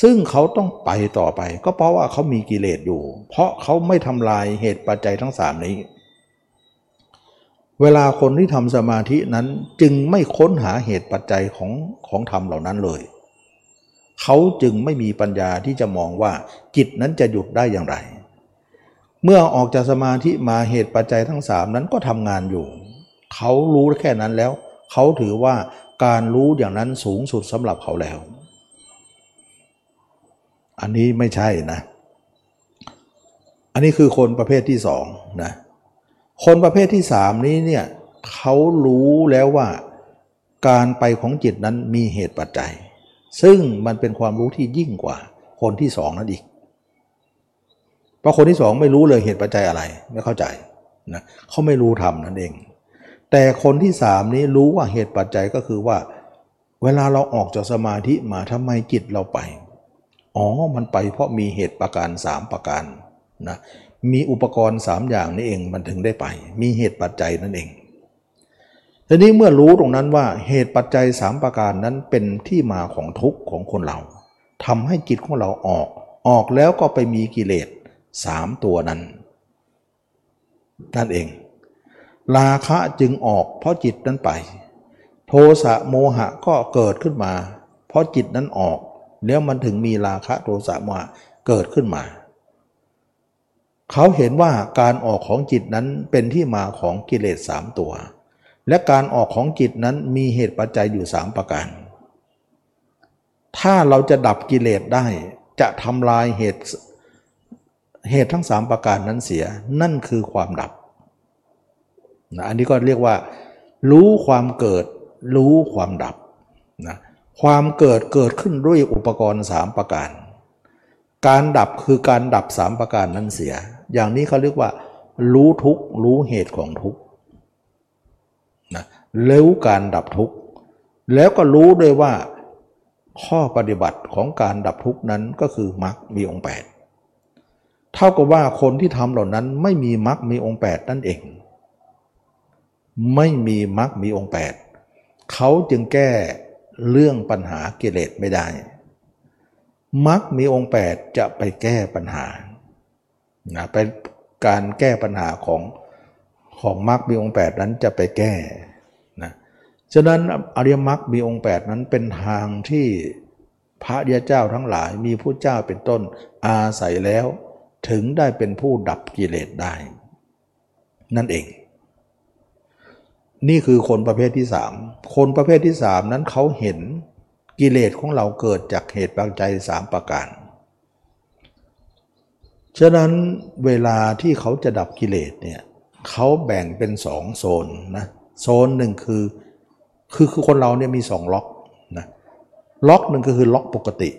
ซึ่งเขาต้องไปต่อไป ก็เพราะว่าเขามีกิเลสอยู่ เพราะเขาไม่ทำลายเหตุปัจจัยทั้งสามนี้ เวลาคนที่ทำสมาธินั้นจึงไม่ค้นหาเหตุปัจจัยของของธรรมเหล่านั้นเลย เขาจึงไม่มีปัญญาที่จะมองว่าจิตนั้นจะหยุดได้อย่างไร เมื่อออกจากสมาธิมาเหตุปัจจัยทั้งสามนั้นก็ทำงานอยู่ เขารู้แค่นั้นแล้ว เขาถือว่าการรู้อย่างนั้นสูงสุดสำหรับเขาแล้ว อันนี้ไม่ใช่นะ อันนี้คือคนประเภทที่สองนะ คนประเภทที่สามนี้เนี่ยเขารู้แล้วว่าการไปของจิตนั้นมีเหตุปัจจัย ซึ่งมันเป็นความรู้ที่ยิ่งกว่า คนที่สองนั่นอีก เพราะคนที่สองไม่รู้เลยเหตุปัจจัยอะไรไม่เข้าใจนะเขาไม่รู้ทำนั่นเอง แต่คนที่สามนี้รู้ว่าเหตุปัจจัยก็คือว่า เวลาเราออกจากสมาธิมาทำไมจิตเราไป อ๋อ มันไปเพราะมีเหตุประการสามประการนะ มีอุปกรณ์สามอย่างนี้เองมันถึงได้ไป มีเหตุปัจจัยนั่นเองทีนี้เมื่อรู้ตรงนั้นว่าเหตุปัจจัยสามประการนั้นเป็นที่มาของทุกข์ของคนเราทำให้จิตของเราออก ออกแล้วก็ไปมีกิเลสสามตัวนั้นนั่นเอง ราคะจึงออกเพราะจิตนั้นไป โทสะโมหะก็เกิดขึ้นมา เพราะจิตนั้นออก แล้วมันถึงมีราคะโทสะโมหะเกิดขึ้นมา เขาเห็นว่าการออกของจิตนั้นเป็นที่มาของกิเลสสามตัว และการออกของจิตนั้นมีเหตุปัจจัยอยู่สามประการ ถ้าเราจะดับกิเลสได้จะทำลายเหตุเหตุทั้งสามประการนั้นเสียนั่นคือความดับนะอันนี้ก็เรียกว่า รู้ความเกิด รู้ความดับนะความเกิดเกิดขึ้นด้วยอุปกรณ์สามประการ การดับคือการดับสามประการนั้นเสีย อย่างนี้เขาเรียกว่า รู้ทุกรู้เหตุของทุกนะเรู้การดับทุกแล้วก็รู้ด้วยว่า ข้อปฏิบัติของการดับทุกนั้นก็คือมรรคมีองค์8เท่ากับว่าคนที่ทำเหล่านั้นไม่มีมรรคมีองค์8นั่นเอง ไม่มีมรรคมีองค์8เขาจึงแก้เรื่องปัญหากิเลสไม่ได้มรรคมีองค์8จะไปแก้ปัญหา นะไปการแก้ปัญหาของของมรรคมีองค์แปดนั้นจะไปแก้นะฉะนั้นอริยมรรคมีองค์แปดนั้นเป็นทางที่พระเดียเจ้าทั้งหลายมีผู้เจ้าเป็นต้นอาศัยแล้ว ถึงได้เป็นผู้ดับกิเลสได้ นั่นเอง นี่คือคนประเภทที่สามคนประเภทที่สามนั้นเขาเห็นกิเลสของเราเกิดจากเหตุปัจจัยสามประการ ฉะนั้นเวลาที่เขาจะดับกิเลสเนี่ยเขาแบ่งเป็นสองโซนนะโซนหนึ่งคือคือคือคนเราเนี่ยมีสองล็อกนะล็อกหนึ่งก็คือล็อกปกติ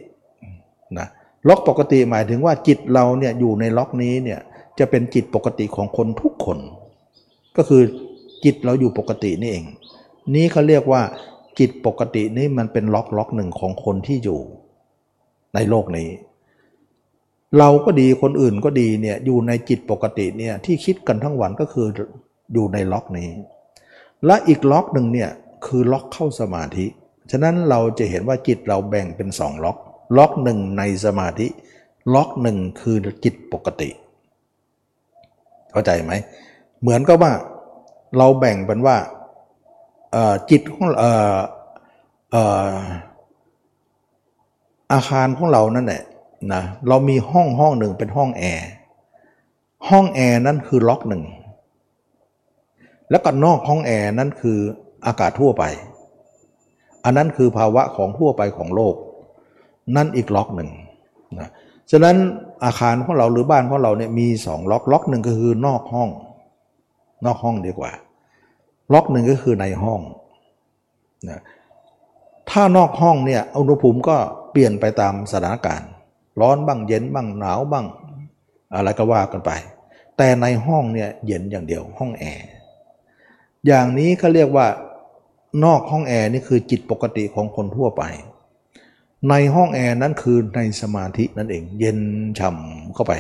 นะล็อกปกติหมายถึงว่าจิตเราเนี่ยอยู่ในล็อกนี้เนี่ยจะเป็นจิตปกติของคนทุกคน ก็คือจิตเราอยู่ปกตินี่เอง นี้เขาเรียกว่าจิตปกตินี่มันเป็นล็อกล็อกหนึ่งของคนที่อยู่ในโลกนี้ เราก็ดีคนอื่นก็ดีเนี่ยอยู่ในจิตปกติเนี่ยที่คิดกันทั้งวันก็คืออยู่ในล็อกนี้ และอีกล็อกหนึ่งเนี่ยคือล็อกเข้าสมาธิ ฉะนั้นเราจะเห็นว่าจิตเราแบ่งเป็นสองล็อก ล็อกหนึ่งในสมาธิ ล็อกหนึ่งคือจิตปกติ เข้าใจไหม เหมือนกับว่าเราแบ่งเป็นว่าจิตของอาคารของเรานั่นแหละ นะเรามีห้องห้องหนึ่งเป็นห้องแอร์ห้องแอร์นั่นคือล็อกหนึ่งแล้วก็นอกห้องแอร์นั่นคืออากาศทั่วไป อันนั้นคือภาวะของทั่วไปของโลก นั่นอีกล็อกหนึ่งนะฉะนั้นอาคารของเราหรือบ้านของเราเนี่ยมีสองล็อกล็อกหนึ่งก็คือนอกห้อง นอกห้องดีกว่า ล็อกหนึ่งก็คือในห้องนะถ้านอกห้องเนี่ยอุณหภูมิก็เปลี่ยนไปตามสถานการณ์ ร้อนบ้างเย็นบ้างหนาวบ้าง อะไรก็ว่ากันไป แต่ในห้องเนี่ยเย็นอย่างเดียวห้องแอร์อย่างนี้เขาเรียกว่านอกห้องแอร์นี่คือจิตปกติของคนทั่วไป ในห้องแอร์นั้นคือในสมาธินั่นเอง เย็นฉ่ำเข้าไป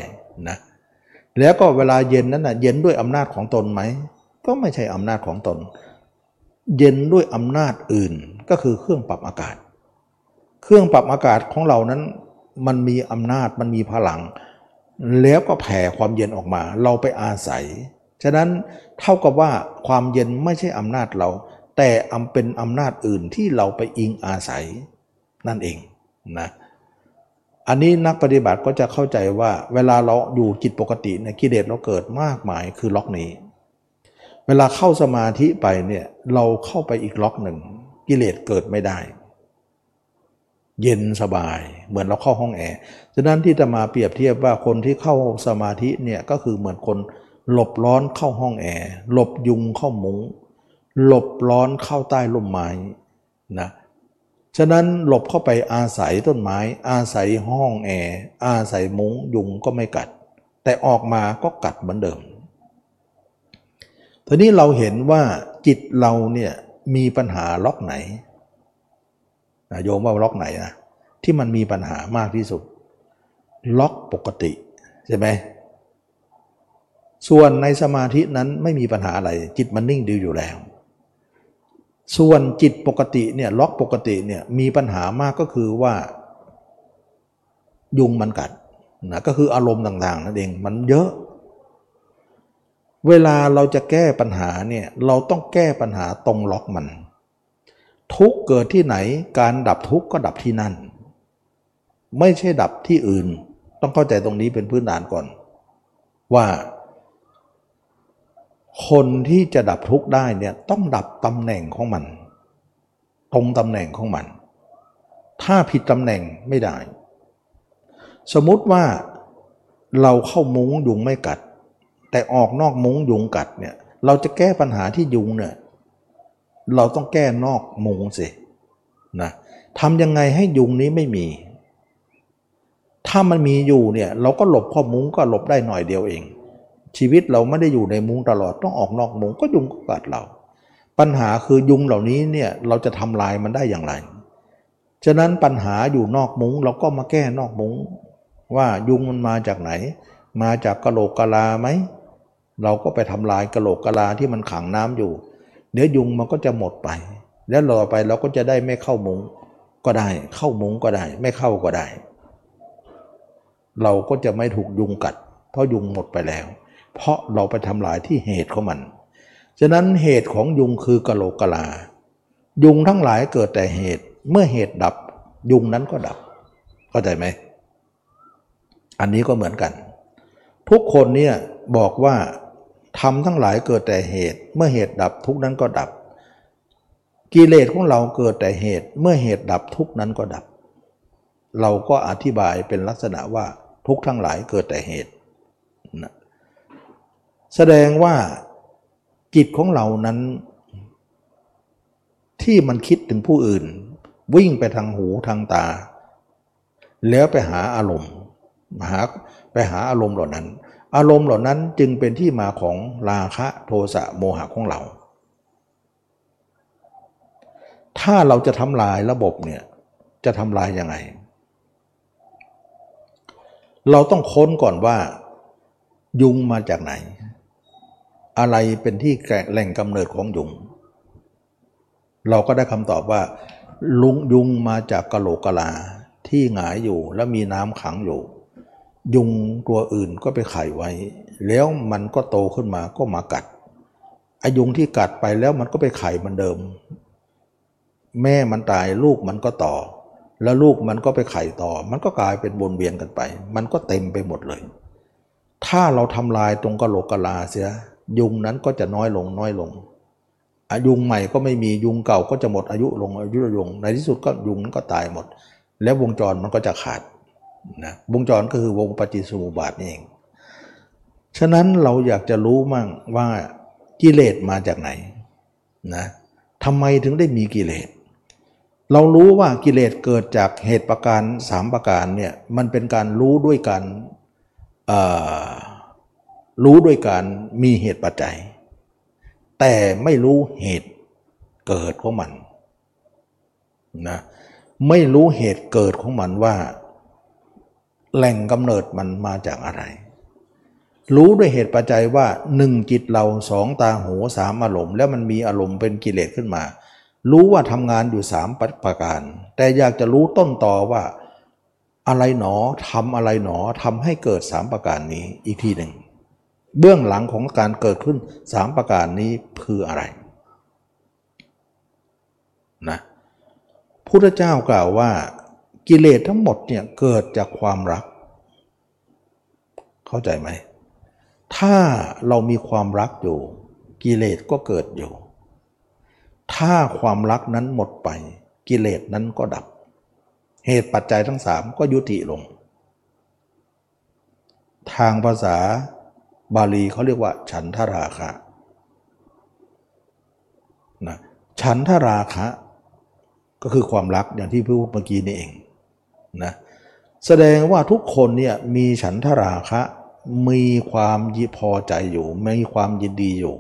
นะแล้วก็เวลาเย็นนั้นนะเย็นด้วยอำนาจของตนไหมก็ไม่ใช่อำนาจของตน เย็นด้วยอำนาจอื่นก็คือเครื่องปรับอากาศ เครื่องปรับอากาศของเรานั้น มันมีอำนาจมันมีพลัง แล้วก็แผ่ความเย็นออกมา เราไปอาศัย ฉะนั้นเท่ากับว่าความเย็นไม่ใช่อำนาจเรา แต่อำเป็นอำนาจอื่นที่เราไปอิงอาศัยนั่นเองนะอันนี้นักปฏิบัติก็จะเข้าใจว่าเวลาเราอยู่จิตปกติเนี่ยกิเลสเราเกิดมากมายคือล็อกนี้ เวลาเข้าสมาธิไปเนี่ยเราเข้าไปอีกโลกหนึ่งกิเลสเกิดไม่ได้ เย็นสบาย เหมือนเราเข้าห้องแอร์ฉะนั้นที่จะมาเปรียบเทียบว่าคนที่เข้าสมาธิเนี่ยก็คือเหมือนคนหลบร้อนเข้าห้องแอร์หลบยุงเข้ามุ้งหลบร้อนเข้าใต้ร่มไม้นะฉะนั้นหลบเข้าไปอาศัยต้นไม้ อาศัยห้องแอร์อาศัยมุ้งยุงก็ไม่กัด แต่ออกมาก็กัดเหมือนเดิมทีนี้เราเห็นว่าจิตเราเนี่ยมีปัญหาล็อกไหน โยมว่าล็อกไหนนะที่มันมีปัญหามากที่สุด ล็อกปกติใช่ไหมส่วนในสมาธินั้นไม่มีปัญหาอะไร จิตมันนิ่งดีอยู่แล้ว ส่วนจิตปกติเนี่ยล็อกปกติเนี่ยมีปัญหามากก็คือว่า ยุงมันกัดนะก็คืออารมณ์ต่างๆนั่นเองมันเยอะ เวลาเราจะแก้ปัญหาเนี่ยเราต้องแก้ปัญหาตรงล็อกมัน ทุกเกิดที่ไหนการดับทุกก็ดับที่นั่น ไม่ใช่ดับที่อื่น ต้องเข้าใจตรงนี้เป็นพื้นฐานก่อน ว่า คนที่จะดับทุกได้เนี่ยต้องดับตำแหน่งของมัน ตรงตำแหน่งของมัน ถ้าผิดตำแหน่งไม่ได้ สมมติว่าเราเข้ามุ้งยุงไม่กัด แต่ออกนอกมุ้งยุงกัดเนี่ยเราจะแก้ปัญหาที่ยุงเนี่ย เราต้องแก้นอกมุงสินะทำยังไงให้ยุงนี้ไม่มี ถ้ามันมีอยู่เนี่ยเราก็หลบข้อมุ้งก็หลบได้หน่อยเดียวเอง ชีวิตเราไม่ได้อยู่ในมุ้งตลอดต้องออกนอกมุ้งก็ยุงก็กัดเรา ปัญหาคือยุงเหล่านี้เนี่ยเราจะทำลายมันได้อย่างไร ฉะนั้นปัญหาอยู่นอกมุ้งเราก็มาแก้นอกมุ้ง ว่ายุงมันมาจากไหน มาจากกะโหลกกะลาไหมเราก็ไปทำลายกระโหลกกะลาที่มันขังน้ำอยู่ เดี๋ยวยุงมันก็จะหมดไป แล้วรอไปเราก็จะได้ไม่เข้ามุงก็ได้ เข้ามุงก็ได้ ไม่เข้าก็ได้ เราก็จะไม่ถูกยุงกัด เพราะยุงหมดไปแล้ว เพราะเราไปทำลายที่เหตุของมัน ฉะนั้นเหตุของยุงคือกะโหลกกะลา ยุงทั้งหลายเกิดแต่เหตุเมื่อเหตุดับ ยุงนั้นก็ดับ เข้าใจไหม อันนี้ก็เหมือนกัน ทุกคนเนี่ยบอกว่า ทำทั้งหลายเกิดแต่เหตุ เมื่อเหตุดับทุกนั้นก็ดับ กิเลสของเราเกิดแต่เหตุ เมื่อเหตุดับทุกนั้นก็ดับ เราก็อธิบายเป็นลักษณะว่าทุกทั้งหลายเกิดแต่เหตุนะแสดงว่าจิตของเรานั้น ที่มันคิดถึงผู้อื่น วิ่งไปทางหูทางตา แล้วไปหาอารมณ์หาไปหาอารมณ์เหล่านั้น อารมณ์เหล่านั้นจึงเป็นที่มาของราคะโทสะโมหะของเรา ถ้าเราจะทำลายระบบเนี่ยจะทำลายยังไง เราต้องค้นก่อนว่า ยุงมาจากไหน อะไรเป็นที่แหล่งกำเนิดของยุง เราก็ได้คำตอบว่าลุงยุงมาจากกะโหลกกะลาที่หงายอยู่แล้วมีน้ำขังอยู่ ยุงตัวอื่นก็ไปไข่ไว้ แล้วมันก็โตขึ้นมาก็มากัดอายุงที่กัดไปแล้วมันก็ไปไข่เหมือนเดิม แม่มันตายลูกมันก็ต่อ แล้วลูกมันก็ไปไข่ต่อ มันก็กลายเป็นวนเวียนกันไป มันก็เต็มไปหมดเลย ถ้าเราทำลายตรงกะโหลกกะลาเสีย ยุงนั้นก็จะน้อยลงน้อยลงอายุงใหม่ก็ไม่มียุงเก่าก็จะหมดอายุลงอายุลงในที่สุดก็ยุงนั้นก็ตายหมด แล้ววงจรมันก็จะขาด นะวงจรก็คือวงปฏิสมุบาทนี่เอง ฉะนั้นเราอยากจะรู้มั่งว่ากิเลสมาจากไหนนะทำไมถึงได้มีกิเลส เรารู้ว่ากิเลสเกิดจากเหตุประการสามประการเนี่ยมันเป็นการรู้ด้วยการรู้ด้วยการมีเหตุปัจจัย แต่ไม่รู้เหตุเกิดของมันนะไม่รู้เหตุเกิดของมันว่า แหล่งกำเนิดมันมาจากอะไร รู้ด้วยเหตุปัจจัยว่าหนึ่งจิตเราสองตาหูสามอารมณ์แล้วมันมีอารมณ์เป็นกิเลสขึ้นมา รู้ว่าทำงานอยู่สามประการ แต่อยากจะรู้ต้นต่อว่า อะไรหนอทำอะไรหนอทำให้เกิดสามประการนี้อีกทีหนึ่งเบื้องหลังของการเกิดขึ้นสามประการนี้คืออะไรนะพุทธเจ้ากล่าวว่า กิเลสทั้งหมดเนี่ยเกิดจากความรัก เข้าใจไหม ถ้าเรามีความรักอยู่ กิเลสก็เกิดอยู่ ถ้าความรักนั้นหมดไป กิเลสนั้นก็ดับ เหตุปัจจัยทั้งสามก็ยุติลง ทางภาษาบาลีเขาเรียกว่า ฉันทราคะนะฉันทราคะ ก็คือความรักอย่างที่พูดเมื่อกี้นี่เอง นะแสดงว่าทุกคนเนี่ยมีฉันทราคะ มีความยิพอใจอยู่ มีความยินดีอยู่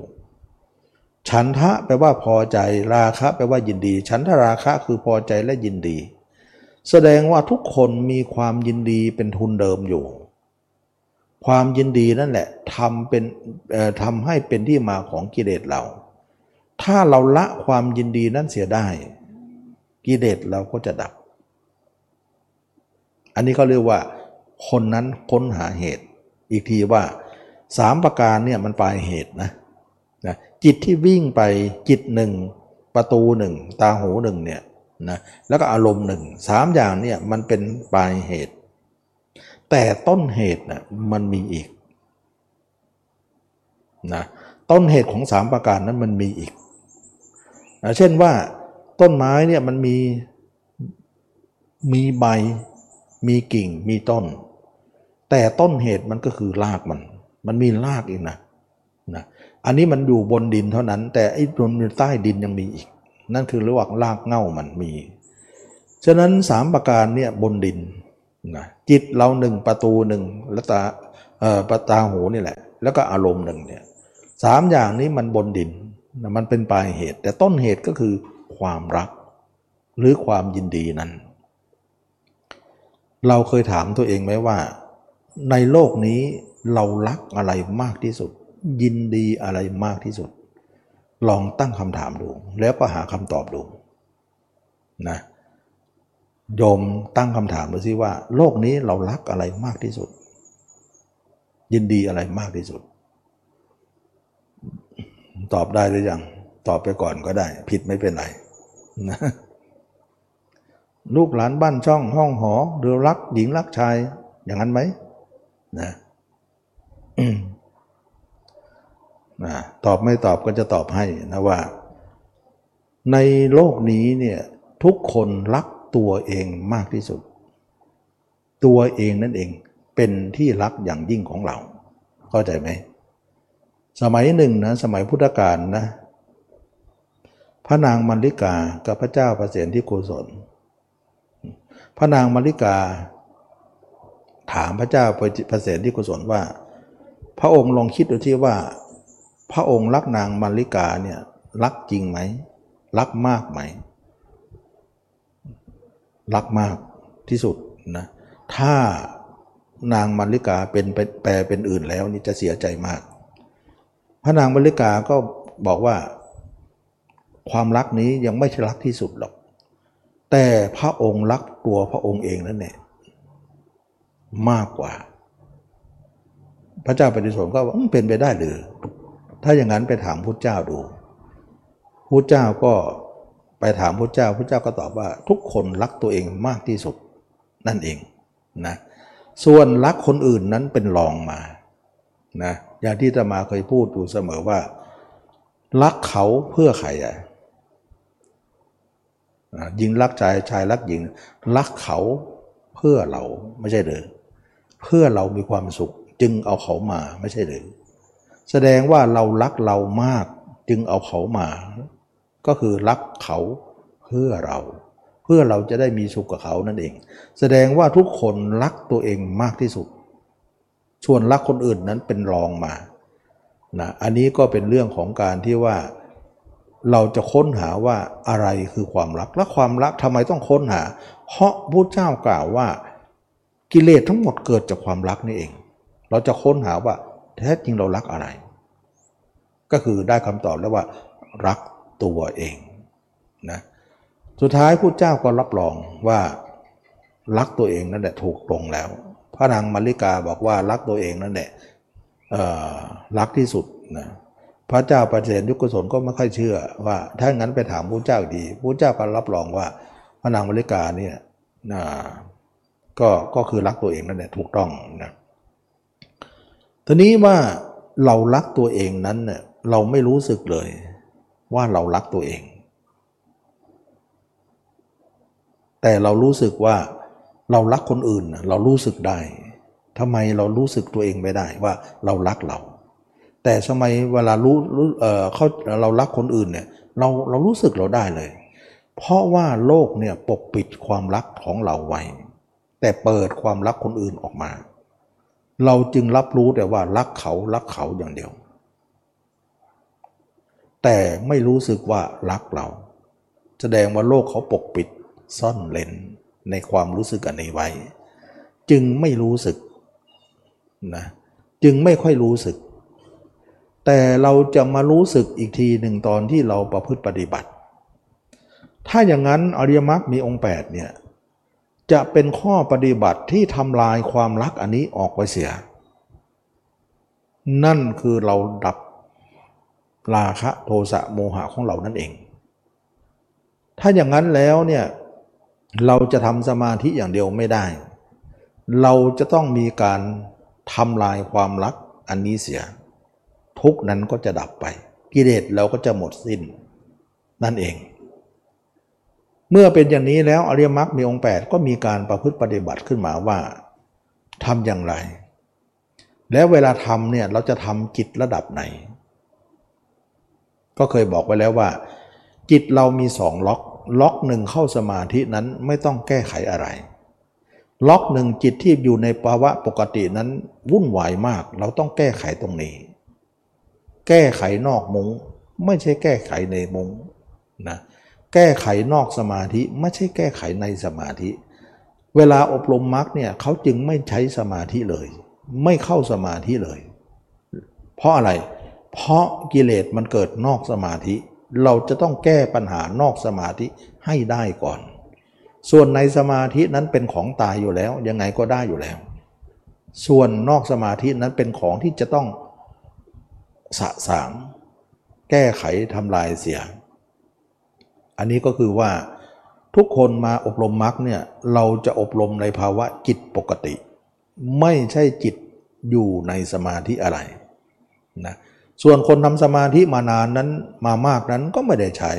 ฉันทะแปลว่าพอใจราคะแปลว่ายินดี ฉันทราคะคือพอใจและยินดี แสดงว่าทุกคนมีความยินดีเป็นทุนเดิมอยู่ ความยินดีนั่นแหละทำเป็นทำให้เป็นที่มาของกิเลสเรา ถ้าเราละความยินดีนั้นเสียได้ กิเลสเราก็จะดับ อันนี้เขาเรียกว่า คนนั้นค้นหาเหตุ อีกทีว่าสามประการเนี่ยมันปลายเหตุนะนะจิตที่วิ่งไปจิตหนึ่งประตูหนึ่งตาหูหนึ่งเนี่ยนะแล้วก็อารมณ์หนึ่งสามอย่างเนี่ยมันเป็นปลายเหตุ แต่ต้นเหตุนะ่ะมันมีอีกนะต้นเหตุของสามประการนั้นมันมีอีกนะเช่นว่าต้นไม้เนี่ยมันมีมีใบ มีกิ่งมีต้น แต่ต้นเหตุมันก็คือรากมัน มันมีรากอีกนะนะอันนี้มันอยู่บนดินเท่านั้น แต่ไอ้บนใต้ดินยังมีอีก นั่นคือระหว่างรากเง่ามันมี ฉะนั้นสามประการเนี่ยบนดินนะจิตเราหนึ่งประตูหนึ่งแล้วตาเอ่อประตาหูนี่แหละ แล้วก็อารมณ์หนึ่งเนี่ยสามอย่างนี้มันบนดินมันเป็นปลายเหตุ แต่ต้นเหตุก็คือความรัก หรือความยินดีนั้น เราเคยถามตัวเองไหมว่า ในโลกนี้เรารักอะไรมากที่สุด ยินดีอะไรมากที่สุด ลองตั้งคำถามดู แล้วก็หาคำตอบดูนะโยมตั้งคำถามดูสิว่า โลกนี้เรารักอะไรมากที่สุด ยินดีอะไรมากที่สุด ตอบได้หรือยัง ตอบไปก่อนก็ได้ ผิดไม่เป็นไรนะ ลูกหลานบ้านช่องห้องหอหรือรักหญิงรักชายอย่างนั้นไหมนะนะตอบไม่ตอบก็จะตอบให้นะว่า ในโลกนี้เนี่ยทุกคนรักตัวเองมากที่สุด ตัวเองนั่นเองเป็นที่รักอย่างยิ่งของเรา เข้าใจไหม สมัยหนึ่งนะสมัยพุทธกาลนะ พระนางมัลลิกากับพระเจ้าประเสนที่โกศล พระนางมัลลิกา ถามพระเจ้าประเสนที่โกศลว่า พระองค์ลองคิดดูที่ว่า พระองค์รักนางมัลลิกาเนี่ยรักจริงไหมรักมากไหมรักมากที่สุดนะถ้านางมัลลิกาเป็นแปลเป็นอื่นแล้วนี่จะเสียใจมาก พระนางมัลลิกาก็บอกว่า ความรักนี้ยังไม่ใช่รักที่สุดหรอก แต่พระองค์รักตัวพระองค์เองนั่นแหละมากกว่า พระเจ้าปฏิสนก็ว่าเป็นไปได้หรือ ถ้าอย่างนั้นไปถามพุทธเจ้าดูพุทธเจ้าก็ไปถามพุทธเจ้าพุทธเจ้าก็ตอบว่าทุกคนรักตัวเองมากที่สุดนั่นเองนะส่วนรักคนอื่นนั้นเป็นรองมานะอย่างที่ตมาเคยพูดอยู่เสมอว่า รักเขาเพื่อใครอะ ยิงรักชายชายรักหญิง รักเขาเพื่อเราไม่ใช่หรือเพื่อเรามีความสุข จึงเอาเขามาไม่ใช่หรือแสดงว่าเรารักเรามากจึงเอาเขามา ก็คือรักเขาเพื่อเรา เพื่อเราจะได้มีสุขกับเขานั่นเอง แสดงว่าทุกคนรักตัวเองมากที่สุด ส่วนรักคนอื่นนั้นเป็นรองมานะอันนี้ก็เป็นเรื่องของการที่ว่า เราจะค้นหาว่าอะไรคือความรัก และความรักทำไมต้องค้นหา เพราะพระเจ้ากล่าวว่ากิเลสทั้งหมดเกิดจากความรักนี่เอง เราจะค้นหาว่าแท้จริงเรารักอะไร ก็คือได้คำตอบแล้วว่า รักตัวเองนะสุดท้ายผู้เจ้าก็รับรองว่ารักตัวเองนั่นแหละถูกตรงแล้ว พระนางมาริกาบอกว่ารักตัวเองนั่นแหละรักที่สุดนะ พระเจ้าประเสนยุคสนก็ไม่ค่อยเชื่อว่า ถ้างั้นไปถามผู้เจ้าดีผู้เจ้าก็รับรองว่าพระนางมริกาเนี่ยนะก็ก็คือรักตัวเองนั่นแหละถูกต้องนะทีนี้ว่าเรารักตัวเองนั้นเนี่ยเราไม่รู้สึกเลย ว่าเรารักตัวเอง แต่เรารู้สึกว่าเรารักคนอื่น เรารู้สึกได้ทำไมเรารู้สึกตัวเองไม่ได้ว่าเรารักเรา แต่สมัยเวลารู้รู้เออเขาเรารักคนอื่นเนี่ยเราเรารู้สึกเราได้เลย เพราะว่าโลกเนี่ยปกปิดความรักของเราไว้ แต่เปิดความรักคนอื่นออกมา เราจึงรับรู้แต่ว่ารักเขารักเขาอย่างเดียว แต่ไม่รู้สึกว่ารักเรา แสดงว่าโลกเขาปกปิดซ่อนเลนในความรู้สึกอันนี้ไว้ จึงไม่รู้สึกนะจึงไม่ค่อยรู้สึก แต่เราจะมารู้สึกอีกทีหนึ่งตอนที่เราประพฤติปฏิบัติ ถ้าอย่างนั้นอริยมรรคมีองค์8เนี่ยจะเป็นข้อปฏิบัติที่ทำลายความรักอันนี้ออกไปเสีย นั่นคือเราดับราคะโทสะโมหะของเรานั่นเอง ถ้าอย่างนั้นแล้วเนี่ยเราจะทำสมาธิอย่างเดียวไม่ได้ เราจะต้องมีการทำลายความรักอันนี้เสีย ทุกนั้นก็จะดับไป กิเลสเราก็จะหมดสิ้น นั่นเอง เมื่อเป็นอย่างนี้แล้วอริยมรรคมีองค์ 8 ก็มีการประพฤติปฏิบัติขึ้นมาว่าทำอย่างไร แล้วเวลาทำเนี่ยเราจะทำจิตระดับไหน ก็เคยบอกไว้แล้วว่า จิตเรามีสองล็อกล็อกหนึ่งเข้าสมาธินั้นไม่ต้องแก้ไขอะไร ล็อกหนึ่งจิตที่อยู่ในภาวะปกตินั้นวุ่นวายมาก เราต้องแก้ไขตรงนี้ แก้ไขนอกมุง้งไม่ใช่แก้ไขในมุง้งนะแก้ไขนอกสมาธิไม่ใช่แก้ไขในสมาธิ เวลาอบรมมรรคเนี่ยเขาจึงไม่ใช้สมาธิเลย ไม่เข้าสมาธิเลย เพราะอะไร เพราะกิเลสมันเกิดนอกสมาธิ เราจะต้องแก้ปัญหานอกสมาธิให้ได้ก่อน ส่วนในสมาธินั้นเป็นของตายอยู่แล้ว ยังไงก็ได้อยู่แล้ว ส่วนนอกสมาธินั้นเป็นของที่จะต้อง สะสาง แก้ไขทำลายเสีย อันนี้ก็คือว่าทุกคนมาอบรมมรรคเนี่ยเราจะอบรมในภาวะจิตปกติ ไม่ใช่จิตอยู่ในสมาธิอะไรนะส่วนคนทำสมาธิมานานนั้นมามากนั้นก็ไม่ได้ใช้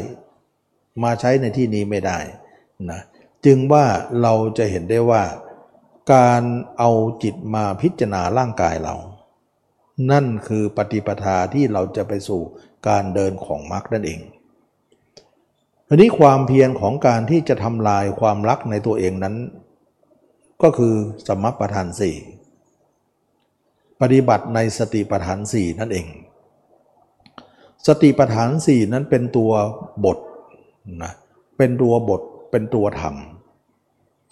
มาใช้ในที่นี้ไม่ได้นะจึงว่าเราจะเห็นได้ว่าการเอาจิตมาพิจารณาร่างกายเรา นั่นคือปฏิปทาที่เราจะไปสู่การเดินของมรรคนั่นเองอันนี้ความเพียรของการที่จะทำลายความรักในตัวเองนั้น ก็คือสมปทานสี่ปฏิบัติในสติปัฏฐานสี่นั่นเอง สติปัฏฐานสี่นั้นเป็นตัวบทนะเป็นตัวบทเป็นตัวธรรม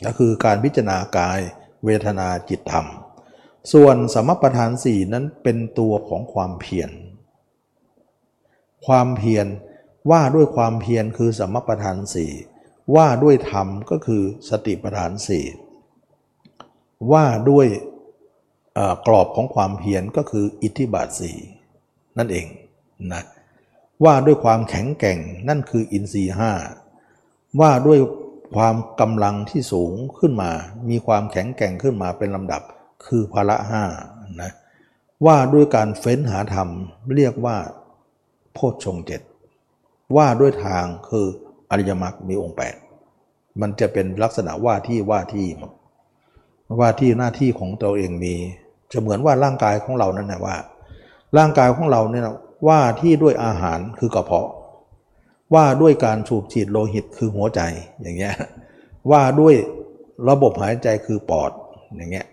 ก็คือการพิจารณากายเวทนาจิตธรรม ส่วนสมปทานสี่นั้นเป็นตัวของความเพียร ความเพียรว่าด้วยความเพียรคือสมปทานสี่ว่าด้วยธรรมก็คือสติปัฏฐานสี่ว่าด้วยกรอบของความเพียรก็คืออิทธิบาทสี่นั่นเองนะว่าด้วยความแข็งแกร่งนั่นคืออินทรีห้าว่าด้วยความกำลังที่สูงขึ้นมา มีความแข็งแกร่งขึ้นมาเป็นลำดับ คือภละห้านะว่าด้วยการเฟ้นหาธรรมเรียกว่า โพชฌงเจ็ดว่าด้วยทางคืออริยมรรคมีองค์แปดมันจะเป็นลักษณะว่าที่ว่าที่ว่าที่หน้าที่ของตัวเองมีจะเหมือนว่าร่างกายของเรานั่นแหละว่า ร่างกายของเราเนี่ยว่าที่ด้วยอาหารคือกระเพาะ ว่าด้วยการสูบฉีดโลหิตคือหัวใจอย่างเงี้ยว่าด้วยระบบหายใจคือปอดอย่างเงี้ย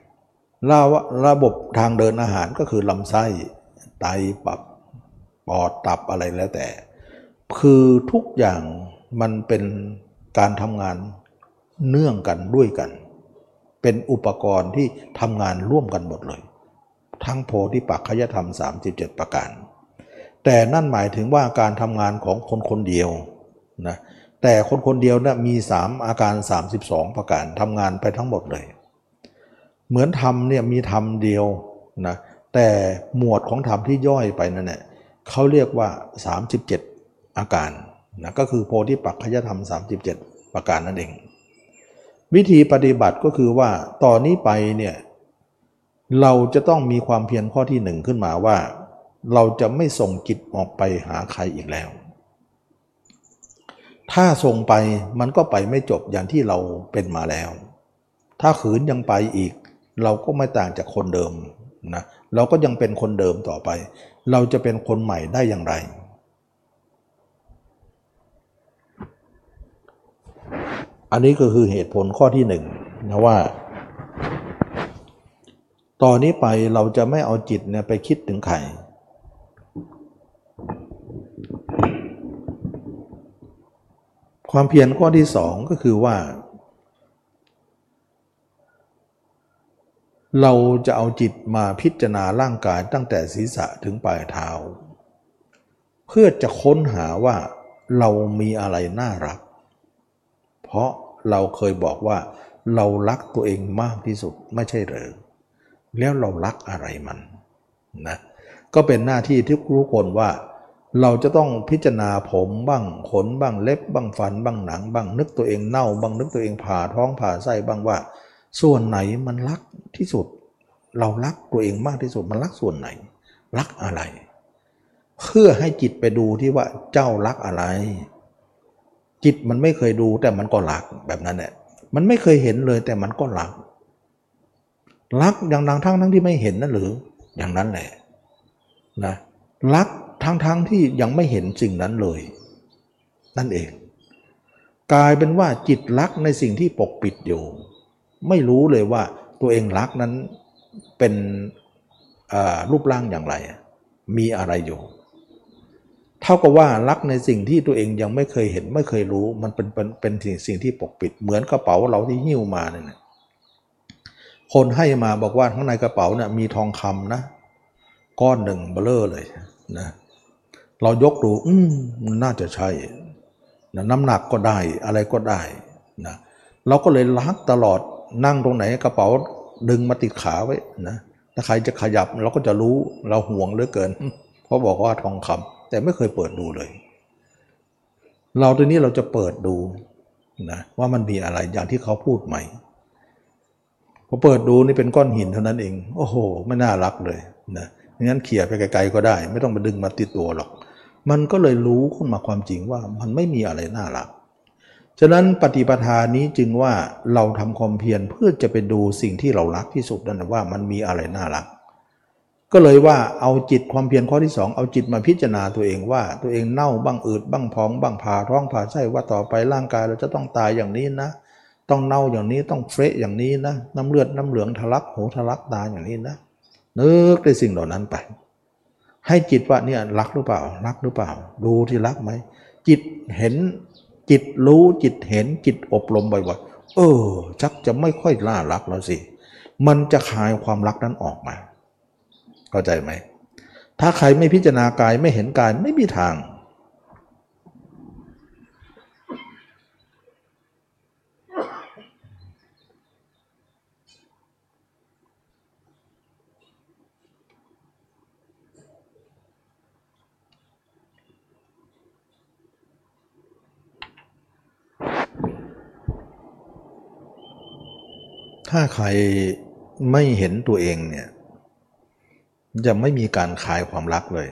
ระระบบทางเดินอาหารก็คือลำไส้ไตปับปอดตับอะไรแล้วแต่ คือทุกอย่างมันเป็นการทำงานเนื่องกันด้วยกัน เป็นอุปกรณ์ที่ทำงานร่วมกันหมดเลย ทั้งโพธิปักขยธรรม 37 ประการ แต่นั่นหมายถึงว่าการทำงานของคนคนเดียวนะแต่คนคนเดียวนะมี 3 อาการ 32 ประการทำงานไปทั้งหมดเลย เหมือนธรรมเนี่ยมีธรรมเดียวนะแต่หมวดของธรรมที่ย่อยไปนั่นแหละเขาเรียกว่า 37 อาการนะก็คือโพธิปักขยธรรม 37 ประการนั่นเอง วิธีปฏิบัติก็คือว่าต่อนนี้ไปเนี่ยเราจะต้องมีความเพียรข้อที่หนึ่งขึ้นมาว่า เราจะไม่ส่งจิตออกไปหาใครอีกแล้ว ถ้าส่งไปมันก็ไปไม่จบอย่างที่เราเป็นมาแล้ว ถ้าขืนยังไปอีก เราก็ไม่ต่างจากคนเดิมนะเราก็ยังเป็นคนเดิมต่อไป เราจะเป็นคนใหม่ได้อย่างไร อันนี้ก็คือเหตุผลข้อที่หนึ่งนะว่า ตอนนี้ไปเราจะไม่เอาจิตเนี่ยไปคิดถึงใครความเพียรข้อที่สองก็คือว่า เราจะเอาจิตมาพิจารณาร่างกายตั้งแต่ศีรษะถึงปลายเท้า เพื่อจะค้นหาว่าเรามีอะไรน่ารัก เพราะเราเคยบอกว่า เรารักตัวเองมากที่สุดไม่ใช่หรือแล้วเรารักอะไรมันนะก็เป็นหน้าที่ที่รู้คนว่า เราจะต้องพิจารณาผมบ้างขนบ้างเล็บบ้างฟันบ้างหนังบ้างนึกตัวเองเน่าบ้างนึกตัวเองผ่าท้องผ่าไส้บ้างว่า ส่วนไหนมันรักที่สุด เรารักตัวเองมากที่สุดมันรักส่วนไหน รักอะไร เพื่อให้จิตไปดูที่ว่าเจ้ารักอะไร จิตมันไม่เคยดูแต่มันก็รักแบบนั้นแหละมันไม่เคยเห็นเลยแต่มันก็รัก รักอย่างดังทั้งทั้งที่ไม่เห็นนั่นหรืออย่างนั้นแหละนะรักทั้งทั้งที่ยังไม่เห็นสิ่งนั้นเลย นั่นเอง กลายเป็นว่าจิตรักในสิ่งที่ปกปิดอยู่ ไม่รู้เลยว่าตัวเองรักนั้นเป็นรูปร่างอย่างไร มีอะไรอยู่ เท่ากับว่ารักในสิ่งที่ตัวเองยังไม่เคยเห็นไม่เคยรู้ มันเป็นเป็นเป็นสิ่งสิ่งที่ปกปิด เหมือนกระเป๋าเราที่หิ้วมาเนี่ยคนให้มาบอกว่าข้างในกระเป๋าเนี่ยมีทองคำนะ ก้อนหนึ่งเบลอเลยนะเรายกดู อืมน่าจะใช่นะน้ำหนักก็ได้อะไรก็ได้นะเราก็เลยลักตลอด นั่งตรงไหนกระเป๋าดึงมาติดขาไว้นะถ้าใครจะขยับเราก็จะรู้เราห่วงเหลือเกิน เพราะบอกว่าทองคำแต่ไม่เคยเปิดดูเลย เราตัวนี้เราจะเปิดดูนะว่ามันมีอะไรอย่างที่เขาพูดไหมพอเปิดดูนี่เป็นก้อนหินเท่านั้นเอง โอ้โห ไม่น่ารักเลยนะงั้นเขี่ยไปไกลๆก็ได้ ไม่ต้องมาดึงมาติดตัวหรอก มันก็เลยรู้ขึ้นมาความจริงว่ามันไม่มีอะไรน่ารัก ฉะนั้นปฏิปทานี้จึงว่าเราทำความเพียรเพื่อจะไปดูสิ่งที่เรารักที่สุดนั่นว่ามันมีอะไรน่ารัก ก็เลยว่าเอาจิตความเพียรข้อที่สองเอาจิตมาพิจารณาตัวเองว่า ตัวเองเน่าบ้างอืดบ้างพองบ้างผ่าท้องผ่าไส้ว่าต่อไปร่างกายเราจะต้องตายอย่างนี้นะ ต้องเน่าอย่างนี้ต้องเฟะอย่างนี้นะ น้ำเลือดน้ำเหลืองทะลักหูทะลักตาอย่างนี้นะนึกในสิ่งเหล่านั้นไป ให้จิตว่าเนี่ยรักหรือเปล่า รักหรือเปล่า ดูที่รักไหมจิตเห็น จิตรู้จิตเห็นจิตอบรมบ่อยๆเออชักจะไม่ค่อยล่ารักแล้วสิ มันจะคลายความรักนั้นออกมา เข้าใจไหม ถ้าใครไม่พิจารณากายไม่เห็นกายไม่มีทาง ถ้าใครไม่เห็นตัวเองเนี่ยจะไม่มีการคลายความรักเลย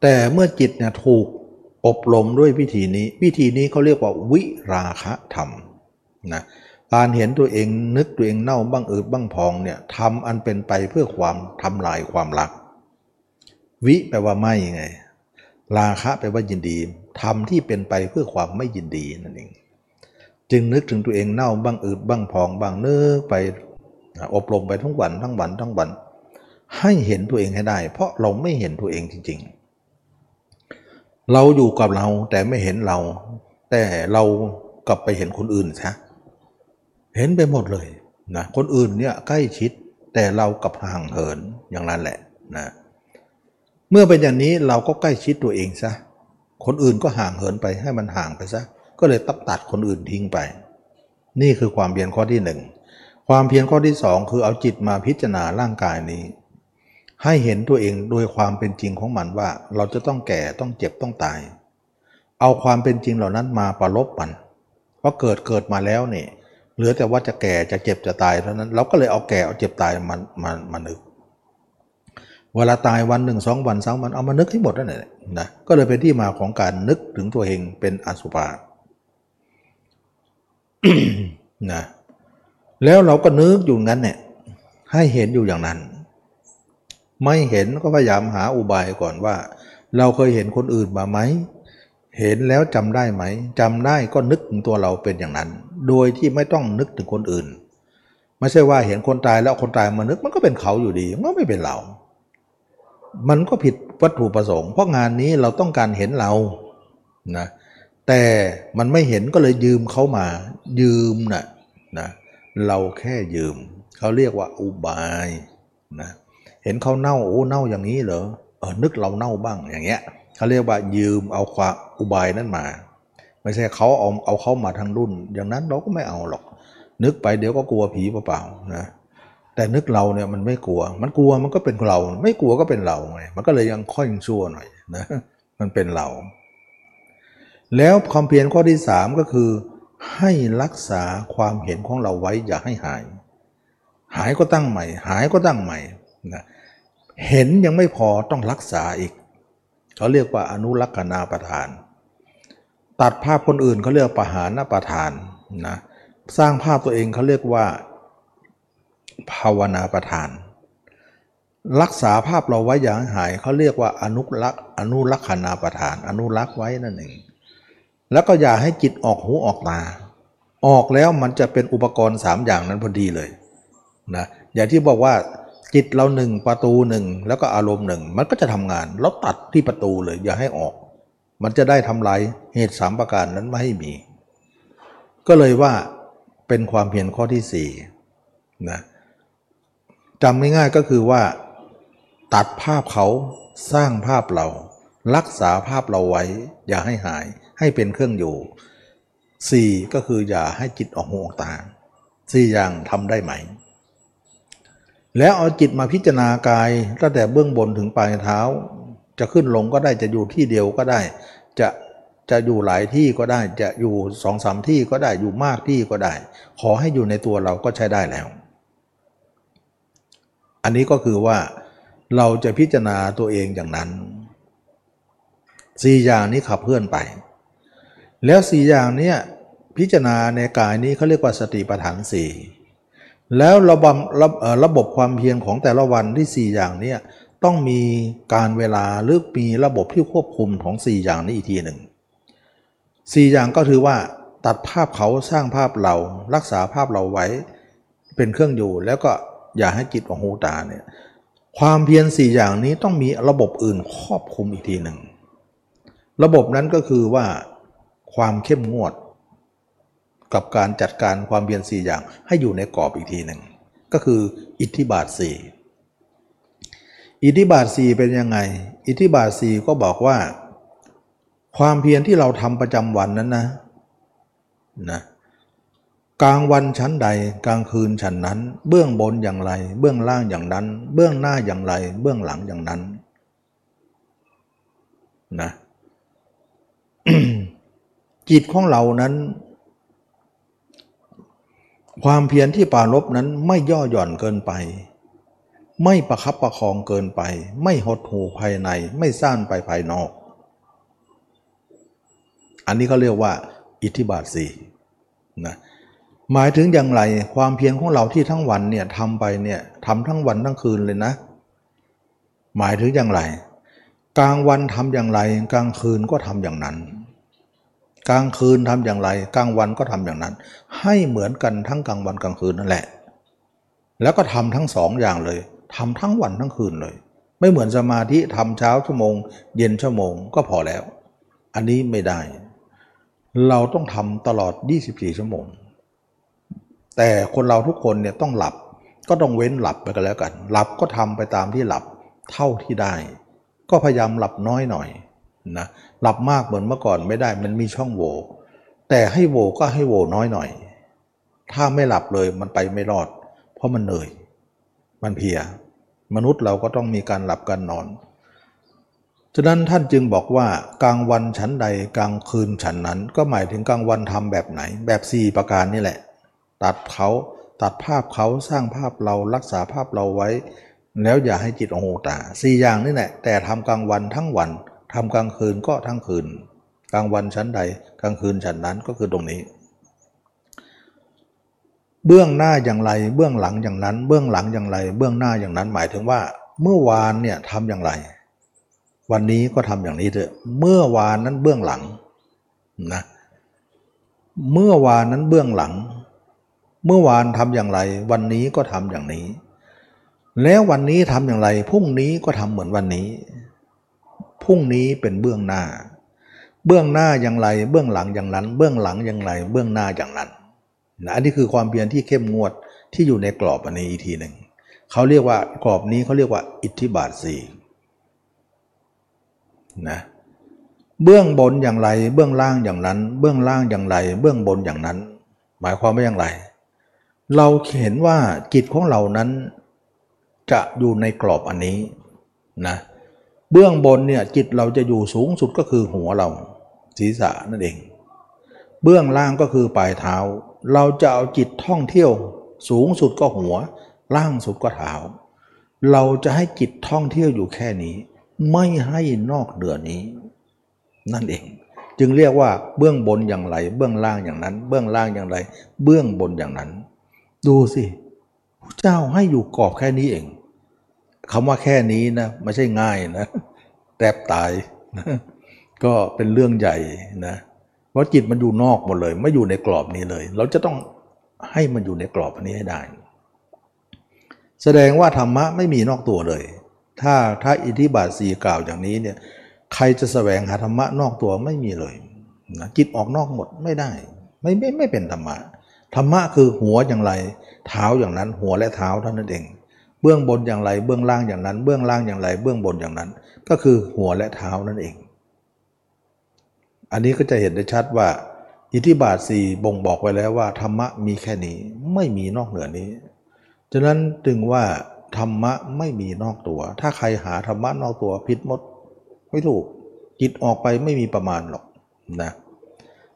แต่เมื่อจิตเนี่ยถูกอบรมด้วยวิธีนี้ วิธีนี้เขาเรียกว่าวิราคะธรรมนะการเห็นตัวเองนึกตัวเองเน่าบ้างอืดบ้างพองเนี่ยทำอันเป็นไปเพื่อความทำลายความรัก วิแปลว่าไม่ไง ราคะแปลว่ายินดีทำที่เป็นไปเพื่อความไม่ยินดีนั่นเอง จึงนึกถึงตัวเองเน่าบ้างอืดบ้างพองบ้างเนึกไปอบรมไปทั้งวันทั้งวันทั้งวัน ให้เห็นตัวเองให้ได้ เพราะเราไม่เห็นตัวเองจริง ๆ เราอยู่กับเราแต่ไม่เห็นเรา แต่เรากลับไปเห็นคนอื่นซะเห็นไปหมดเลยนะคนอื่นเนี่ยใกล้ชิดแต่เรากับห่างเหินอย่างนั้นแหละนะเมื่อเป็นอย่างนี้เราก็ใกล้ชิดตัวเองซะคนอื่นก็ห่างเหินไปให้มันห่างไปซะ ก็เลยตัดตัดคนอื่นทิ้งไป นี่คือความเพียรข้อที่หนึ่งความเพียรข้อที่สองคือเอาจิตมาพิจารณาร่างกายนี้ ให้เห็นตัวเองโดยความเป็นจริงของมันว่า เราจะต้องแก่ต้องเจ็บต้องตาย เอาความเป็นจริงเหล่านั้นมาประลบมันเพราะเกิดเกิดมาแล้วเนี่ยเหลือแต่ว่าจะแก่จะเจ็บจะตายเท่านั้น เราก็เลยเอาแก่เอาเจ็บตายมันมามานึก เวลาตายวันหนึ่งสองวันสามวันเอามานึกให้หมดนั่นแหละนะก็เลยเป็นที่มาของการนึกถึงตัวเองเป็นอสุภะ นะแล้วเราก็นึกอยู่งั้นเนี่ยให้เห็นอยู่อย่างนั้น ไม่เห็นก็พยายามหาอุบายก่อนว่า เราเคยเห็นคนอื่นมาไหม เห็นแล้วจำได้ไหมจำได้ก็นึกถึงตัวเราเป็นอย่างนั้น โดยที่ไม่ต้องนึกถึงคนอื่น ไม่ใช่ว่าเห็นคนตายแล้วคนตายมานึกมันก็เป็นเขาอยู่ดีมันไม่เป็นเรา มันก็ผิดวัตถุประสงค์ เพราะงานนี้เราต้องการเห็นเรานะ แต่มันไม่เห็นก็เลยยืมเขามา ยืมนะนะเราแค่ยืม เขาเรียกว่าอุบายนะเห็นเขาเน่าโอ้เน่าอย่างนี้เหรอเออนึกเราเน่าบ้างอย่างเงี้ยเขาเรียกว่ายืมเอาความอุบายนั้นมา ไม่ใช่เขาเอาเอาเขามาทางรุ่น อย่างนั้นเราก็ไม่เอาหรอก นึกไปเดี๋ยวก็กลัวผีเปล่าๆนะแต่นึกเราเนี่ยมันไม่กลัว มันกลัวมันก็เป็นเรา ไม่กลัวก็เป็นเราไงมันก็เลยยังค่อยชั่วหน่อยนะมันเป็นเรา แล้วความเพียรข้อที่สามก็คือ ให้รักษาความเห็นของเราไว้อย่าให้หาย หายก็ตั้งใหม่ หายก็ตั้งใหม่นะเห็นยังไม่พอต้องรักษาอีกเขาเรียกว่าอนุรักษณาประทาน ตัดภาพคนอื่นเขาเรียกประหารประทานนะสร้างภาพตัวเองเขาเรียกว่า ภาวนาประทาน รักษาภาพเราไว้อย่างหายเขาเรียกว่าอนุรักษ์อนุรักษณาประทาน อนุรักษ์ไว้นั่นเอง แล้วก็อย่าให้จิตออกหูออกตา ออกแล้วมันจะเป็นอุปกรณ์สามอย่างนั้นพอดีเลยนะอย่างที่บอกว่าจิตเราหนึ่งประตูหนึ่งแล้วก็อารมณ์หนึ่งมันก็จะทำงานแล้วตัดที่ประตูเลย อย่าให้ออก มันจะได้ทำลายเหตุสามประการนั้นไม่ให้มี ก็เลยว่าเป็นความเพียรข้อที่สี่นะจำง่ายๆก็คือว่า ตัดภาพเขาสร้างภาพเรา รักษาภาพเราไว้ อย่าให้หาย ให้เป็นเครื่องอยู่สี่ก็คืออย่าให้จิตออกหูออกตาสี่อย่างทำได้ไหม แล้วเอาจิตมาพิจารณากายตั้งแต่เบื้องบนถึงปลายเท้า จะขึ้นลงก็ได้จะอยู่ที่เดียวก็ได้ จะจะอยู่หลายที่ก็ได้จะอยู่สองสามที่ก็ได้อยู่มากที่ก็ได้ ขอให้อยู่ในตัวเราก็ใช้ได้แล้ว อันนี้ก็คือว่าเราจะพิจารณาตัวเองอย่างนั้นสี่อย่างนี้ขับเคลื่อนไป แล้วสี่อย่างเนี้ยพิจารณาในกายนี้เขาเรียกว่าสติปัฏฐานสี่แล้วระบบระระบบความเพียรของแต่ละวันที่สี่อย่างเนี้ยต้องมีการเวลาหรือมีระบบที่ควบคุมของสี่อย่างนี้อีกทีหนึ่งสี่อย่างก็คือว่า ตัดภาพเขาสร้างภาพเรารักษาภาพเราไว้ เป็นเครื่องอยู่แล้วก็อย่าให้จิตของหูตาเนี่ยความเพียรสี่อย่างนี้ต้องมีระบบอื่นครอบคุมอีกทีหนึ่งระบบนั้นก็คือว่า ความเข้มงวด กับการจัดการความเพียรสี่อย่างให้อยู่ในกรอบอีกทีหนึ่ง ก็คืออิทธิบาทสี่อิทธิบาทสี่เป็นยังไง อิทธิบาทสี่ก็บอกว่า ความเพียรที่เราทำประจำวันนั้นนะนะกลางวันชั้นใดกลางคืนชั้นนั้น เบื้องบนอย่างไร เบื้องล่างอย่างนั้น เบื้องหน้าอย่างไร เบื้องหลังอย่างนั้นนะ จิตของเรานั้น ความเพียรที่ปรารบนั้นไม่ย่อหย่อนเกินไป ไม่ประคับประคองเกินไป ไม่หดหูภายในไม่ซ่านไปภายนอก อันนี้เขาเรียกว่า อิทธิบาทสี่นะหมายถึงอย่างไรความเพียรของเราที่ทั้งวันเนี่ยทำไปเนี่ยทำทั้งวันทั้งคืนเลยนะ หมายถึงอย่างไร กลางวันทำอย่างไร กลางคืนก็ทำอย่างนั้น กลางคืนทำอย่างไร กลางวันก็ทำอย่างนั้น ให้เหมือนกันทั้งกลางวันกลางคืนนั่นแหละ แล้วก็ทำทั้งสองอย่างเลยทำทั้งวันทั้งคืนเลย ไม่เหมือนสมาธิทำเช้าชั่วโมง เย็นชั่วโมงก็พอแล้ว อันนี้ไม่ได้ เราต้องทำตลอด 24 ชั่วโมง แต่คนเราทุกคนเนี่ยต้องหลับก็ต้องเว้นหลับไปกันแล้วกัน หลับก็ทำไปตามที่หลับเท่าที่ได้ ก็พยายามหลับน้อยหน่อย นะหลับมากเหมือนเมื่อก่อนไม่ได้มันมีช่องโหว่แต่ให้โหว่ก็ให้โหว่น้อยหน่อย ถ้าไม่หลับเลยมันไปไม่รอด เพราะมันเหนื่อย มันเพีย มนุษย์เราก็ต้องมีการหลับการนอน ฉะนั้นท่านจึงบอกว่ากลางวันฉันใดกลางคืนฉันนั้น ก็หมายถึงกลางวันทำแบบไหน แบบสี่ประการนี่แหละ ตัดเขาตัดภาพเขาสร้างภาพเรารักษาภาพเราไว้ แล้วอย่าให้จิตโอตาสี่อย่างนี่แหละแต่ทำกลางวันทั้งวัน ทำกลางคืนก็ทั้งคืน กลางวันชั้นใด กลางคืนฉันนั้นก็คือตรงนี้ เบื้องหน้าอย่างไร เบื้องหลังอย่างนั้น เบื้องหลังอย่างไร เบื้องหน้าอย่างนั้นหมายถึงว่า เมื่อวานเนี่ยทำอย่างไร วันนี้ก็ทำอย่างนี้เถอะเมื่อวานนั้นเบื้องหลังนะเมื่อวานนั้นเบื้องหลัง เมื่อวานทำอย่างไร วันนี้ก็ทำอย่างนี้ แล้ววันนี้ทำอย่างไรพรุ่งนี้ก็ทำเหมือนวันนี้ พรุ่งนี้เป็นเบื้องหน้า เบื้องหน้าอย่างไร เบื้องหลังอย่างนั้น เบื้องหลังอย่างไร เบื้องหน้าอย่างนั้นนะอันนี้คือความเพียรที่เข้มงวดที่อยู่ในกรอบอันนี้อีกทีหนึ่งเขาเรียกว่ากรอบนี้เขาเรียกว่า อิทธิบาทสี่นะเบื้องบนอย่างไร เบื้องล่างอย่างนั้น เบื้องล่างอย่างไร เบื้องบนอย่างนั้น หมายความว่าอย่างไร เราเห็นว่าจิตของเรานั้นจะอยู่ในกรอบอันนี้นะเเบื้องบนเนี่ยจิตเราจะอยู่สูงสุดก็คือหัวเรา ศีรษะนั่นเอง เบื้องล่างก็คือปลายเท้า เราจะเอาจิตท่องเที่ยว สูงสุดก็หัว ล่างสุดก็เท้า เราจะให้จิตท่องเที่ยวอยู่แค่นี้ ไม่ให้นอกเหนือนี้ นั่นเอง จึงเรียกว่าเบื้องบนอย่างไร เบื้องล่างอย่างนั้น เบื้องล่างอย่างไร เบื้องบนอย่างนั้น ดูสิพระเจ้าให้อยู่กรอบแค่นี้เอง คำว่าแค่นี้นะไม่ใช่ง่ายนะแทบตายนะก็เป็นเรื่องใหญ่นะเพราะจิตมันอยู่นอกหมดเลย ไม่อยู่ในกรอบนี้เลย เราจะต้องให้มันอยู่ในกรอบอันนี้ให้ได้ แสดงว่าธรรมะไม่มีนอกตัวเลย ถ้าถ้าอิทธิบาทสีกล่าวอย่างนี้เนี่ยใครจะแสวงหาธรรมะนอกตัวไม่มีเลยนะจิตออกนอกหมดไม่ได้ ไม่ไม่ไม่เป็นธรรมะธรรมะคือหัวอย่างไร เท้าอย่างนั้น หัวและเท้าเท่านั้นเอง เบื้องบนอย่างไร เบื้องล่างอย่างนั้น เบื้องล่างอย่างไร เบื้องบนอย่างนั้น ก็คือหัวและเท้านั่นเอง อันนี้ก็จะเห็นได้ชัดว่า อิทธิบาทสี่บ่งบอกไว้แล้วว่าธรรมะมีแค่นี้ไม่มีนอกเหนือนี้ฉะนั้นจึงว่าธรรมะไม่มีนอกตัว ถ้าใครหาธรรมะนอกตัวผิดหมดไม่ถูกจิตออกไปไม่มีประมาณหรอกนะ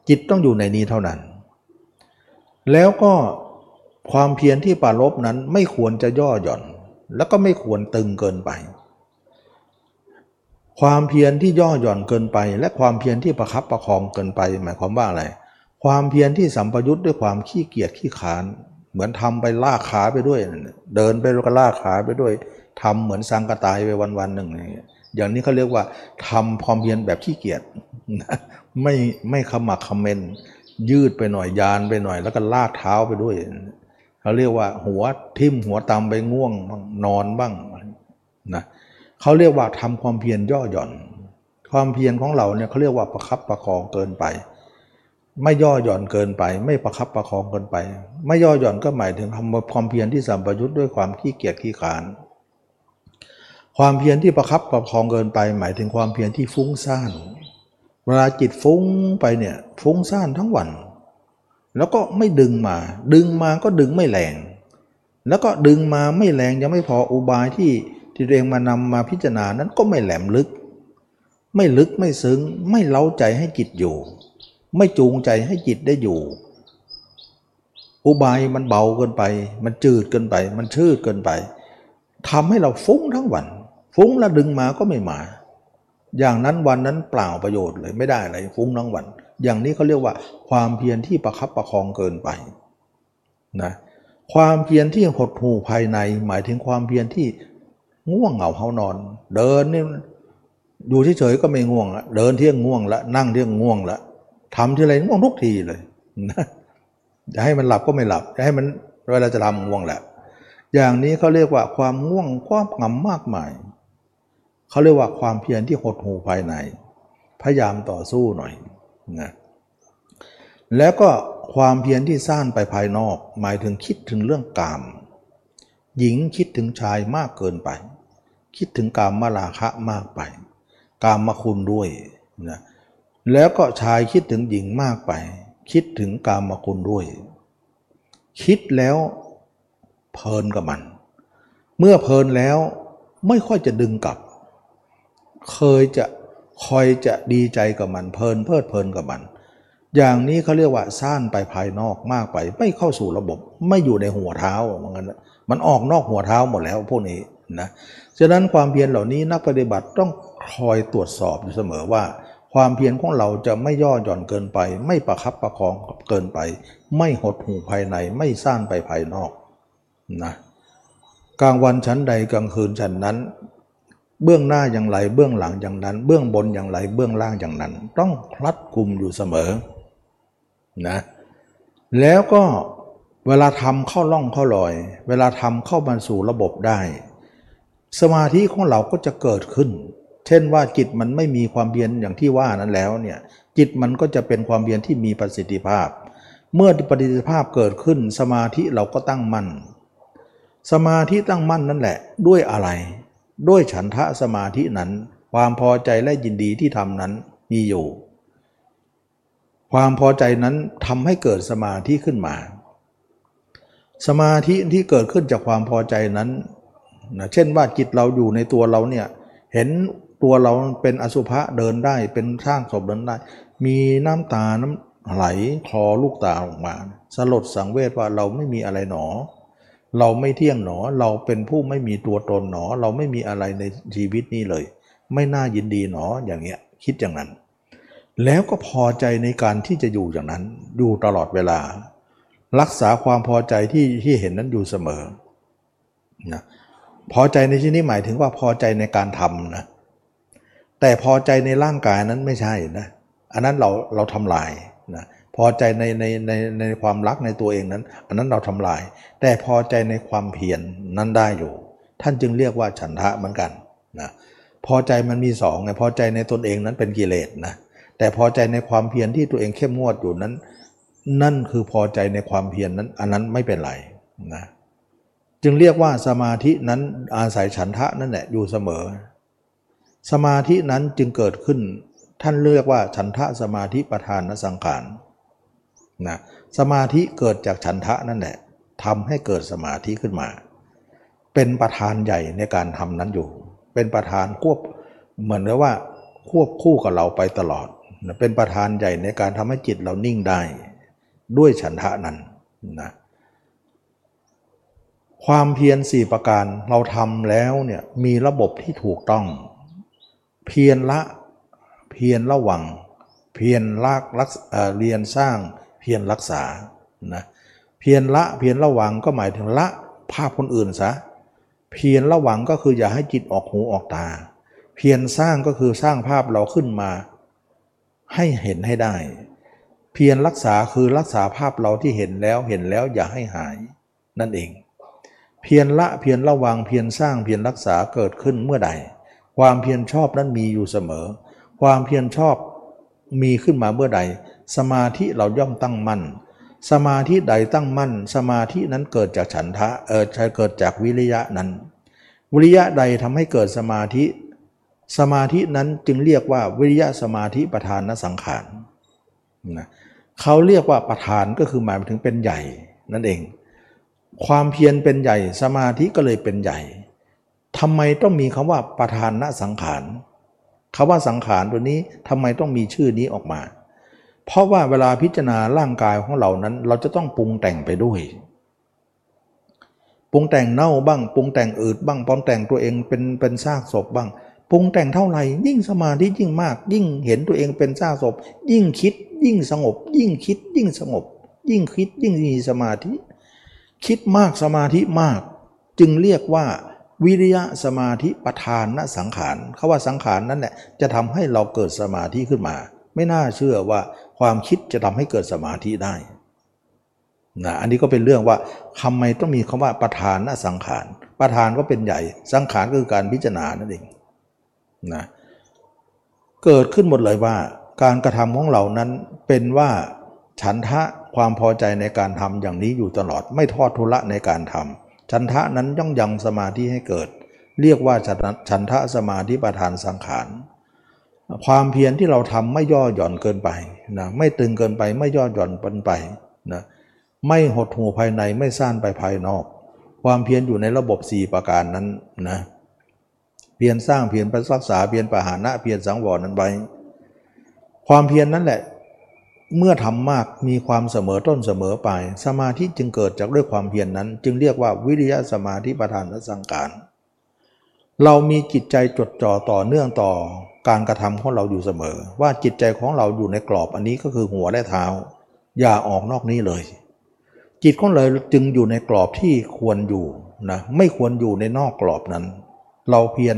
จิตต้องอยู่ในนี้เท่านั้น แล้วก็ความเพียรที่ปรารบนั้นไม่ควรจะย่อหย่อน แล้วก็ไม่ควรตึงเกินไป ความเพียรที่ย่อหย่อนเกินไป และความเพียรที่ประคับประคองเกินไป หมายความว่าอะไร ความเพียรที่สัมปยุทธ์ด้วยความขี้เกียจขี้ขาน เหมือนทำไปลากขาไปด้วย เดินไปแล้วก็ลากขาไปด้วยทำเหมือนสังกตายไปวันวันหนึ่งอย่างนี้เขาเรียกว่าทำความเพียรแบบขี้เกียจไม่ไม่ขมักขมันยืดไปหน่อยยานไปหน่อย แล้วก็ลากเท้าไปด้วย เขาเรียกว่าหัวทิ่มหัวตำไปง่วงนอนบ้างนะเขาเรียกว่าทำความเพียรย่อหย่อน ความเพียรของเราเนี่ยเขาเรียกว่าประคับประคองเกินไป ไม่ย่อหย่อนเกินไป ไม่ประคับประคองเกินไป ไม่ย่อหย่อนก็หมายถึงทำความเพียรที่สัมปยุทธ์ด้วยความขี้เกียจขี้ขาน ความเพียรที่ประคับประคองเกินไป หมายถึงความเพียรที่ฟุ้งซ่านเวลาจิตฟุ้งไปเนี่ยฟุ้งซ่านทั้งวัน แล้วก็ไม่ดึงมา ดึงมาก็ดึงไม่แรง แล้วก็ดึงมาไม่แรงยังไม่พออุบายที่ที่เองมานำมาพิจารณานั้นก็ไม่แหลมลึก ไม่ลึกไม่ซึ้ง ไม่เล้าใจให้จิตอยู่ ไม่จูงใจให้จิตได้อยู่ อุบายมันเบาเกินไป มันจืดเกินไป มันชืดเกินไปทำให้เราฟุ้งทั้งวัน ฟุ้งแล้วดึงมาก็ไม่มา อย่างนั้นวันนั้นเปล่าประโยชน์เลยไม่ได้อะไรฟุ้งทั้งวัน อย่างนี้เขาเรียกว่า ความเพียรที่ประคับประคองเกินไปนะความเพียรที่หดหู่ภายใน หมายถึงความเพียรที่ง่วงเหงาเฮานอน เดินนี่อยู่เฉยๆก็ไม่ง่วงละเดินเที่ยงง่วงละนั่งเที่ยงง่วงละทำที่ไรง่วงทุกทีเลยนะจะให้มันหลับก็ไม่หลับจะให้มันเวลาจะทำง่วงแหละ อย่างนี้เขาเรียกว่าความง่วงความงำมากมายเขาเรียกว่าความเพียรที่หดหูภายใน พยายามต่อสู้หน่อย นะแล้วก็ความเพียรที่สร้างไปภายนอก หมายถึงคิดถึงเรื่องกาม หญิงคิดถึงชายมากเกินไป คิดถึงกามมาลาคะมากไป กามมาคุณด้วยนะแล้วก็ชายคิดถึงหญิงมากไป คิดถึงกามมาคุณด้วย คิดแล้วเพลินกับมัน เมื่อเพลินแล้วไม่ค่อยจะดึงกลับ เคยจะ คอยจะดีใจกับมันเพลินเพลิดเพลินกับมัน อย่างนี้เขาเรียกว่าซ่านไปภายนอกมากไป ไม่เข้าสู่ระบบ ไม่อยู่ในหัวเท้าเหมือนกันมันออกนอกหัวเท้าหมดแล้วพวกนี้นะฉะนั้นความเพียรเหล่านี้นักปฏิบัติต้องคอยตรวจสอบอยู่เสมอว่า ความเพียรของเราจะไม่ย่อหย่อนเกินไป ไม่ประคับประคองเกินไป ไม่หดหูภายในไม่ซ่านไปภายนอกนะกลางวันชั้นใดกลางคืนชั้นนั้น เบื้องหน้าอย่างไรเบื้องหลังอย่างนั้น เบื้องบนอย่างไรเบื้องล่างอย่างนั้น ต้องคลัดกลุ่มอยู่เสมอนะแล้วก็เวลาทำเข้าล่องเข้าลอย เวลาทำเข้ามาสู่ระบบได้ สมาธิของเราก็จะเกิดขึ้น เช่นว่าจิตมันไม่มีความเพียรอย่างที่ว่านั้นแล้วเนี่ยจิตมันก็จะเป็นความเพียรที่มีประสิทธิภาพ เมื่อประสิทธิภาพเกิดขึ้น สมาธิเราก็ตั้งมั่นสมาธิตั้งมั่นนั่นแหละด้วยอะไร ด้วยฉันทะสมาธินั้น ความพอใจและยินดีที่ทำนั้นมีอยู่ ความพอใจนั้นทำให้เกิดสมาธิขึ้นมา สมาธิที่เกิดขึ้นจากความพอใจนั้นนะเช่นว่าจิตเราอยู่ในตัวเราเนี่ยเห็นตัวเราเป็นอสุภะเดินได้เป็นสร้างศพเดินได้ มีน้ำตาน้ำไหลคลอลูกตาออกมา สลดสังเวชว่าเราไม่มีอะไรหนอ เราไม่เที่ยงหนอ เราเป็นผู้ไม่มีตัวตนหนอ เราไม่มีอะไรในชีวิตนี้เลย ไม่น่ายินดีหนออย่างเงี้ยคิดอย่างนั้น แล้วก็พอใจในการที่จะอยู่อย่างนั้น อยู่ตลอดเวลา รักษาความพอใจที่ที่เห็นนั้นอยู่เสมอนะพอใจในที่นี้หมายถึงว่าพอใจในการทำนะแต่พอใจในร่างกายนั้นไม่ใช่นะอันนั้นเราเราทำลายนะ พอใจในในในในความรักในตัวเองนั้น อันนั้นเราทำลาย แต่พอใจในความเพียรนนั้นได้อยู่ ท่านจึงเรียกว่าฉันทะเหมือนกันนะพอใจมันมีสองไงพอใจในตนเองนั้นเป็นกิเลสนะแต่พอใจในความเพียรที่ตัวเองเข้มงวดอยู่นั้น นั่นคือพอใจในความเพียรนนั้น อันนั้นไม่เป็นไรนะจึงเรียกว่าสมาธินั้นอาศัยฉันทะนั่นแหละอยู่เสมอ สมาธินั้นจึงเกิดขึ้น ท่านเรียกว่าฉันทะสมาธิประธานสังขาร นะสมาธิเกิดจากฉันทะนั่นแหละทำให้เกิดสมาธิขึ้นมา เป็นประธานใหญ่ในการทำนั้นอยู่ เป็นประธานควบเหมือนกับว่าควบคู่กับเราไปตลอด เป็นประธานใหญ่ในการทำให้จิตเรานิ่งได้ ด้วยฉันทะนั้นนะความเพียรสี่ประการเราทำแล้วเนี่ยมีระบบที่ถูกต้อง เพียรละเพียรระวัง เพียรลักรักเรียนสร้าง พียรรักษานะเพียรละเพียรระวังก็หมายถึงละภาพคนอื่นซะเพียรระวังก็คืออย่าให้จิตออกหูออกตา เพียรสร้างก็คือสร้างภาพเราขึ้นมา ให้เห็นให้ได้ เพียรรักษาคือรักษาภาพเราที่เห็นแล้วเห็นแล้วอย่าให้หายนั่นเอง เพียรละเพียรระวังเพียรสร้างเพียรรักษาเกิดขึ้นเมื่อใด ความเพียรชอบนั้นมีอยู่เสมอ ความเพียรชอบมีขึ้นมาเมื่อใด สมาธิเราย่อมตั้งมั่น สมาธิใดตั้งมั่น สมาธินั้นเกิดจากฉันทะเออใช่เกิดจากวิริยะนั้น วิริยะใดทำให้เกิดสมาธิ สมาธินั้นจึงเรียกว่าวิริยะสมาธิประธานนสังขารนะเขาเรียกว่าประธานก็คือหมายถึงเป็นใหญ่นั่นเอง ความเพียรเป็นใหญ่ สมาธิก็เลยเป็นใหญ่ทำไมต้องมีคำว่าประธานนสังขารคำว่าสังขารตัวนี้ทำไมต้องมีชื่อนี้ออกมา เพราะว่าเวลาพิจารณาร่างกายของเรานั้น เราจะต้องปรุงแต่งไปด้วย ปรุงแต่งเน่าบ้าง ปรุงแต่งอืดบ้างปรุงแต่งตัวเองเป็นเป็นซากศพบ้าง ปรุงแต่งเท่าไหร่ยิ่งสมาธิยิ่งมาก ยิ่งเห็นตัวเองเป็นซากศพ ยิ่งคิด ยิ่งสงบ ยิ่งคิด ยิ่งสงบ ยิ่งคิด ยิ่งมีสมาธิ คิดมากสมาธิมาก จึงเรียกว่าวิริยะสมาธิประธานณสังขารเขาว่าสังขารนั่นแหละจะทำให้เราเกิดสมาธิขึ้นมา ไม่น่าเชื่อว่า ความคิดจะทำให้เกิดสมาธิได้นะอันนี้ก็เป็นเรื่องว่าทำไมต้องมีคำว่าประธานนะสังขารประธานก็เป็นใหญ่สังขารก็คือการพิจารณานั่นเองนะเกิดขึ้นหมดเลยว่า การกระทำของเรานั้นเป็นว่าฉันทะความพอใจในการทำอย่างนี้อยู่ตลอด ไม่ทอดทุละในการทำฉันทะนั้นย่องยังสมาธิให้เกิด เรียกว่าฉันทะสมาธิประธานสังขาร ความเพียรที่เราทำไม่ย่อหย่อนเกินไปนะไม่ตึงเกินไปไม่ย่อหย่อนเกินไปนะไม่หดหูภายในไม่ซ่านไปภายนอก ความเพียรอยู่ในระบบ 4 ประการนั้นนะเพียรสร้างเพียรประรักษาเพียรประหานะเพียรสังวรนั้นไปความเพียรนนั้นแหละ เมื่อทำมากมีความเสมอต้นเสมอปลายสมาธิจึงเกิดจากด้วยความเพียรนนั้น จึงเรียกว่าวิริยะสมาธิประธานสังการ เรามีจิตใจจดจ่อต่อเนื่องต่อ การกระทำของเราอยู่เสมอ ว่าจิตใจของเราอยู่ในกรอบอันนี้ก็คือหัวและเท้า อย่าออกนอกนี้เลย จิตของเราจึงอยู่ในกรอบที่ควรอยู่นะไม่ควรอยู่ในนอกกรอบนั้น เราเพียร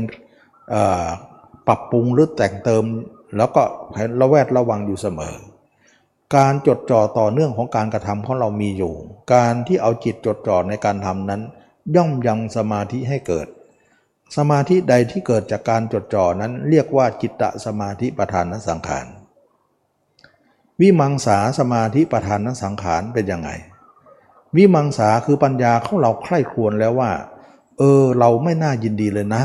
ปรับปรุงหรือแต่งเติม แล้วก็ระแวดระวังอยู่เสมอ การจดจ่อต่อเนื่องของการกระทำของเรามีอยู่ การที่เอาจิตจดจ่อในการทำนั้น ย่อมยังสมาธิให้เกิด สมาธิใดที่เกิดจากการจดจ่อนั้นเรียกว่าจิตตสมาธิประธานนสังขาร วิมังสาสมาธิประธานนสังขารเป็นยังไง วิมังสาคือปัญญาของเราใคร่ครวญแล้วว่า เออเราไม่น่ายินดีเลยนะ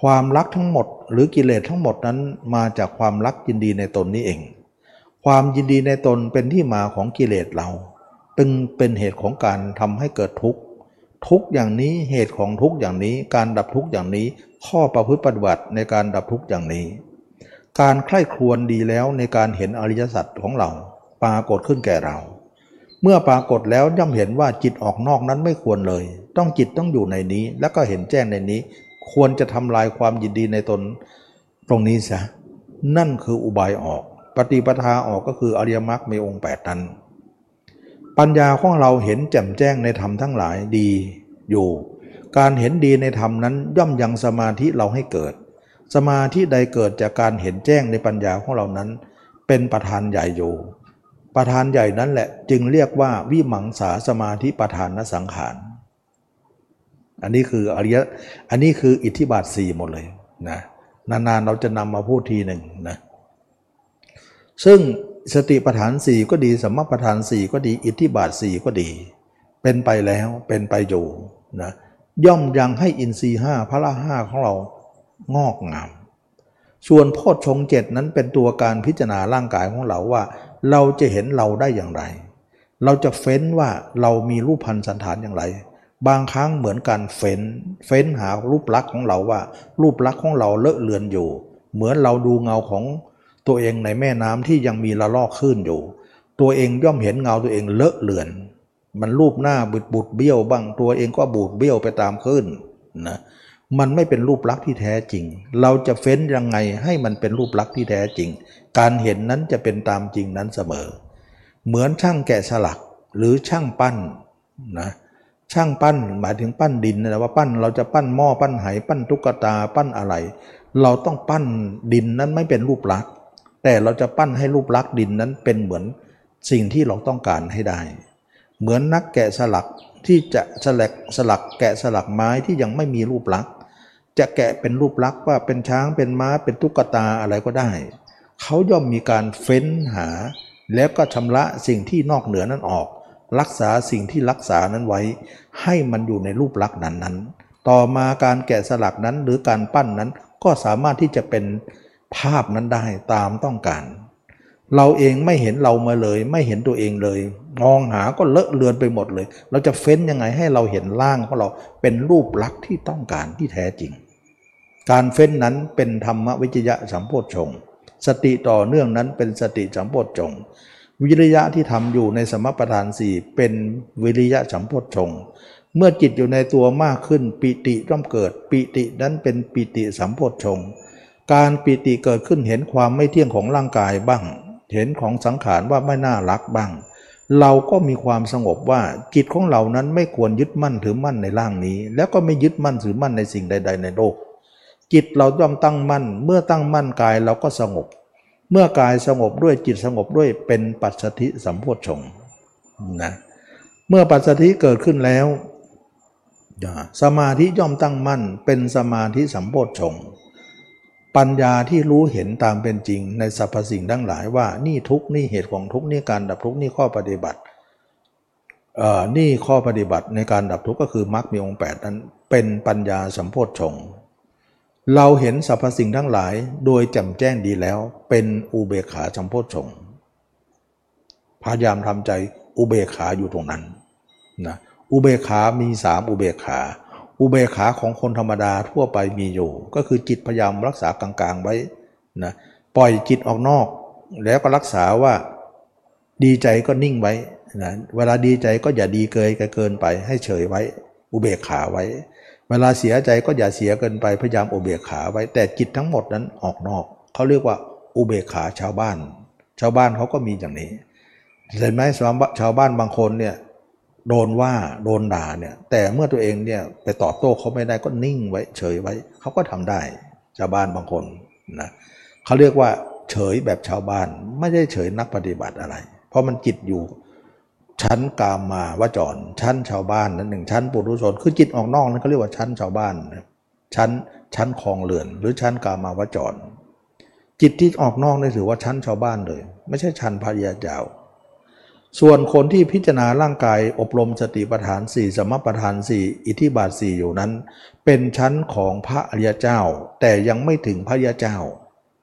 ความรักทั้งหมดหรือกิเลสทั้งหมดนั้นมาจากความรักยินดีในตนนี้เอง ความยินดีในตนเป็นที่มาของกิเลสเรา เป็นเป็นเหตุของการทำให้เกิดทุกข์ ทุกอย่างนี้เหตุของทุกอย่างนี้ การดับทุกอย่างนี้ ข้อประพฤติปฏิบัติในการดับทุกอย่างนี้ การใคร่ครวญดีแล้วในการเห็นอริยสัจของเรา ปรากฏขึ้นแก่เรา เมื่อปรากฏแล้วย่อมเห็นว่าจิตออกนอกนั้นไม่ควรเลย ต้องจิตต้องอยู่ในนี้ แล้วก็เห็นแจ้งในนี้ ควรจะทำลายความยินดีในตนตรงนี้ซะนั่นคืออุบายออก ปฏิปทาออกก็คืออริยมรรคมีองค์8นั้น ปัญญาของเราเห็นแจ่มแจ้งในธรรมทั้งหลายดีอยู่ การเห็นดีในธรรมนั้นย่อมยังสมาธิเราให้เกิด สมาธิใดเกิดจากการเห็นแจ้งในปัญญาของเรานั้น เป็นประธานใหญ่อยู่ ประธานใหญ่นั้นแหละจึงเรียกว่าวิมังสาสมาธิประธานนสังขาร อันนี้คืออริยอันนี้คืออิทธิบาทสี่หมดเลยนะนานๆเราจะนำมาพูดทีหนึ่งนะซึ่ง สติปัฏฐานสี่ก็ดีสมปัฏฐานสี่ก็ดี อิทธิบาทสี่ก็ดี เป็นไปแล้วเป็นไปอยู่นะย่อมยังให้อินทรีห้าพระละห้าของเรางอกงาม ส่วนโพชฌงเจ็ดนั้นเป็นตัวการพิจารณาร่างกายของเราว่า เราจะเห็นเราได้อย่างไร เราจะเฟ้นว่าเรามีรูปพันธสันฐานอย่างไร บางครั้งเหมือนการเฟ้น เฟ้นหารูปลักษณ์ของเราว่า รูปลักษณ์ของเราเลอะเลือนอยู่ เหมือนเราดูเงาของ ตัวเองในแม่น้ำที่ยังมีละลอกขึ้นอยู่ ตัวเองย่อมเห็นเงาตัวเองเลอะเลือน มันรูปหน้าบุดบุดเบี้ยวบ้างตัวเองก็บูดเบี้ยวไปตามขึ้นนะมันไม่เป็นรูปลักษณ์ที่แท้จริง เราจะเฟ้นยังไงให้มันเป็นรูปลักษณ์ที่แท้จริง การเห็นนั้นจะเป็นตามจริงนั้นเสมอ เหมือนช่างแกะสลักหรือช่างปั้นนะช่างปั้นหมายถึงปั้นดินนะว่าปั้นเราจะปั้นหม้อปั้นไหปั้นตุ๊กตาปั้นอะไร เราต้องปั้นดินนั้นไม่เป็นรูปลักษณ์ แต่เราจะปั้นให้รูปลักษณ์ดินนั้นเป็นเหมือนสิ่งที่เราต้องการให้ได้ เหมือนนักแกะสลักที่จะสลักสลักแกะสลักไม้ที่ยังไม่มีรูปลักษณ์จะแกะเป็นรูปลักษณ์ว่าเป็นช้างเป็นม้าเป็นตุ๊กตาอะไรก็ได้ เขาย่อมมีการเฟ้นหา แล้วก็ชำระสิ่งที่นอกเหนือนั้นออก รักษาสิ่งที่รักษานั้นไว้ ให้มันอยู่ในรูปลักษณ์นั้นนั้น ต่อมาการแกะสลักนั้นหรือการปั้นนั้นก็สามารถที่จะเป็น ภาพนั้นได้ตามต้องการ เราเองไม่เห็นเรามาเลย ไม่เห็นตัวเองเลย มองหาก็เลอะเลือนไปหมดเลย เราจะเฟ้นยังไงให้เราเห็นร่างของเราเป็นรูปลักษณ์ที่ต้องการที่แท้จริง การเฟ้นนั้นเป็นธรรมวิจยะสัมโพชฌงสติต่อเนื่องนั้นเป็นสติสัมโพชฌงวิริยะที่ทำอยู่ในสมปทานสี่เป็นวิริยะสัมโพชฌงเมื่อจิตอยู่ในตัวมากขึ้น ปิติย่อมเกิด ปิตินั้นเป็นปิติสัมโพชฌง การปิติเกิดขึ้นเห็นความไม่เที่ยงของร่างกายบ้าง เห็นของสังขารว่าไม่น่ารักบ้าง เราก็มีความสงบว่าจิตของเรานั้นไม่ควรยึดมั่นถือมั่นในร่างนี้ แล้วก็ไม่ยึดมั่นถือมั่นในสิ่งใด ๆ ในโลก จิตเราย่อมตั้งมั่น เมื่อตั้งมั่นกายเราก็สงบ เมื่อกายสงบด้วยจิตสงบด้วยเป็นปัจสถิสัมโพชงนะเมื่อปัจสถิเกิดขึ้นแล้วสมาธิย่อมตั้งมั่นเป็นสมาธิสัมโพชง ปัญญาที่รู้เห็นตามเป็นจริงในสรรพสิ่งทั้งหลายว่านี่ทุกนี่เหตุของทุกนี่การดับทุกนี่ข้อปฏิบัติเอ่อนี่ข้อปฏิบัติในการดับทุกข์ก็คือมรรคมีองค์8นั้นเป็นปัญญาสัมโพธชงเราเห็นสรรพสิ่งทั้งหลายโดยแจ่มแจ้งดีแล้ว เป็นอุเบกขาจำโพธชงพยายามทำใจอุเบกขาอยู่ตรงนั้นนะอุเบกขามีสามอุเบกขา อุเบกขาของคนธรรมดาทั่วไปมีอยู่ ก็คือจิตพยายามรักษากลางๆไว้นะปล่อยจิตออกนอก แล้วก็รักษาว่าดีใจก็นิ่งไว้นะเวลาดีใจก็อย่าดีเกินเกินไป ให้เฉยไว้ อุเบกขาไว้ เวลาเสียใจก็อย่าเสียเกินไปพยายามอุเบกขาไว้ แต่จิตทั้งหมดนั้นออกนอกเขาเรียกว่าอุเบกขาชาวบ้าน ชาวบ้านเขาก็มีอย่างนี้เห็นไหมสมชาวบ้านบางคนเนี่ย โดนว่าโดนด่าเนี่ยแต่เมื่อตัวเองเนี่ยไปตอบโต้เขาไม่ได้ก็นิ่งไว้เฉยไว้เขาก็ทำได้ชาวบ้านบางคนนะเขาเรียกว่าเฉยแบบชาวบ้านไม่ได้เฉยนักปฏิบัติอะไร เพราะมันจิตอยู่ชั้นกามมาวจร ชั้นชาวบ้านนั้นหนึ่งชั้นปุถุชนคือจิตออกนอกนั้นเขาเรียกว่าชั้นชาวบ้านชั้นชั้นคลองเรือน หรือชั้นกามาวจร จิตที่ออกนอกนี่ถือว่าชั้นชาวบ้านเลย ไม่ใช่ชั้นพระยาเจ้า ส่วนคนที่พิจารณาร่างกายอบรมสติปัฏฐานสี่สมปัฏฐานสี่อิทธิบาทสี่อยู่นั้น เป็นชั้นของพระอริยเจ้า แต่ยังไม่ถึงพระยาเจ้า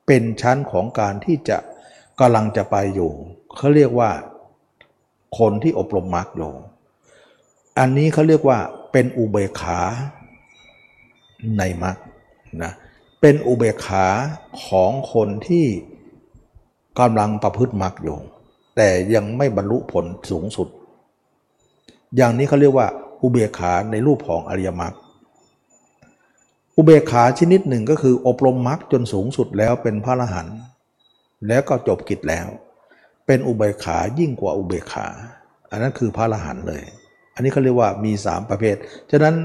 เป็นชั้นของการที่จะกำลังจะไปอยู่เขาเรียกว่า คนที่อบรมมรรคอยู่อันนี้เขาเรียกว่าเป็นอุเบกขาในมรรคนะเป็นอุเบกขาของคนที่กำลังประพฤติมรรคอยู่ แต่ยังไม่บรรลุผลสูงสุด อย่างนี้เขาเรียกว่าอุเบกขาในรูปของอริยมรรคอุเบกขาชนิดหนึ่งก็คืออบรมมรรคจนสูงสุดแล้วเป็นพระอรหันต์แล้วก็จบกิจแล้ว เป็นอุเบกขายิ่งกว่าอุเบกขา อันนั้นคือพระอรหันต์เลย อันนี้เขาเรียกว่ามี 3 ประเภท ฉะนั้น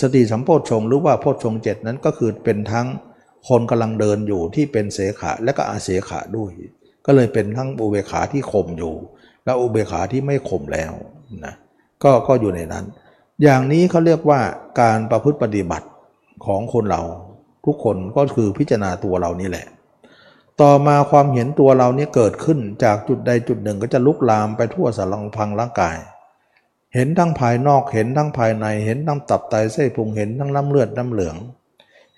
สติสัมโพชฌงหรือว่าโพชฌงเจ็ดนั้นก็คือเป็นทั้งคนกำลังเดินอยู่ที่เป็นเสขาและก็อาเสขาด้วย ก็เลยเป็นทั้งอุเบกขาที่ข่มอยู่ และอุเบกขาที่ไม่ข่มแล้วนะก็ก็อยู่ในนั้น อย่างนี้เขาเรียกว่าการประพฤติปฏิบัติของคนเราทุกคนก็คือพิจารณาตัวเรานี่แหละ ต่อมาความเห็นตัวเราเนี่ยเกิดขึ้นจากจุดใดจุดหนึ่งก็จะลุกลามไปทั่วสารพังร่างกาย เห็นทั้งภายนอกเห็นทั้งภายในเห็นทั้งตับไตเส้นพุงเห็นทั้งน้ำเลือดน้ำเหลือง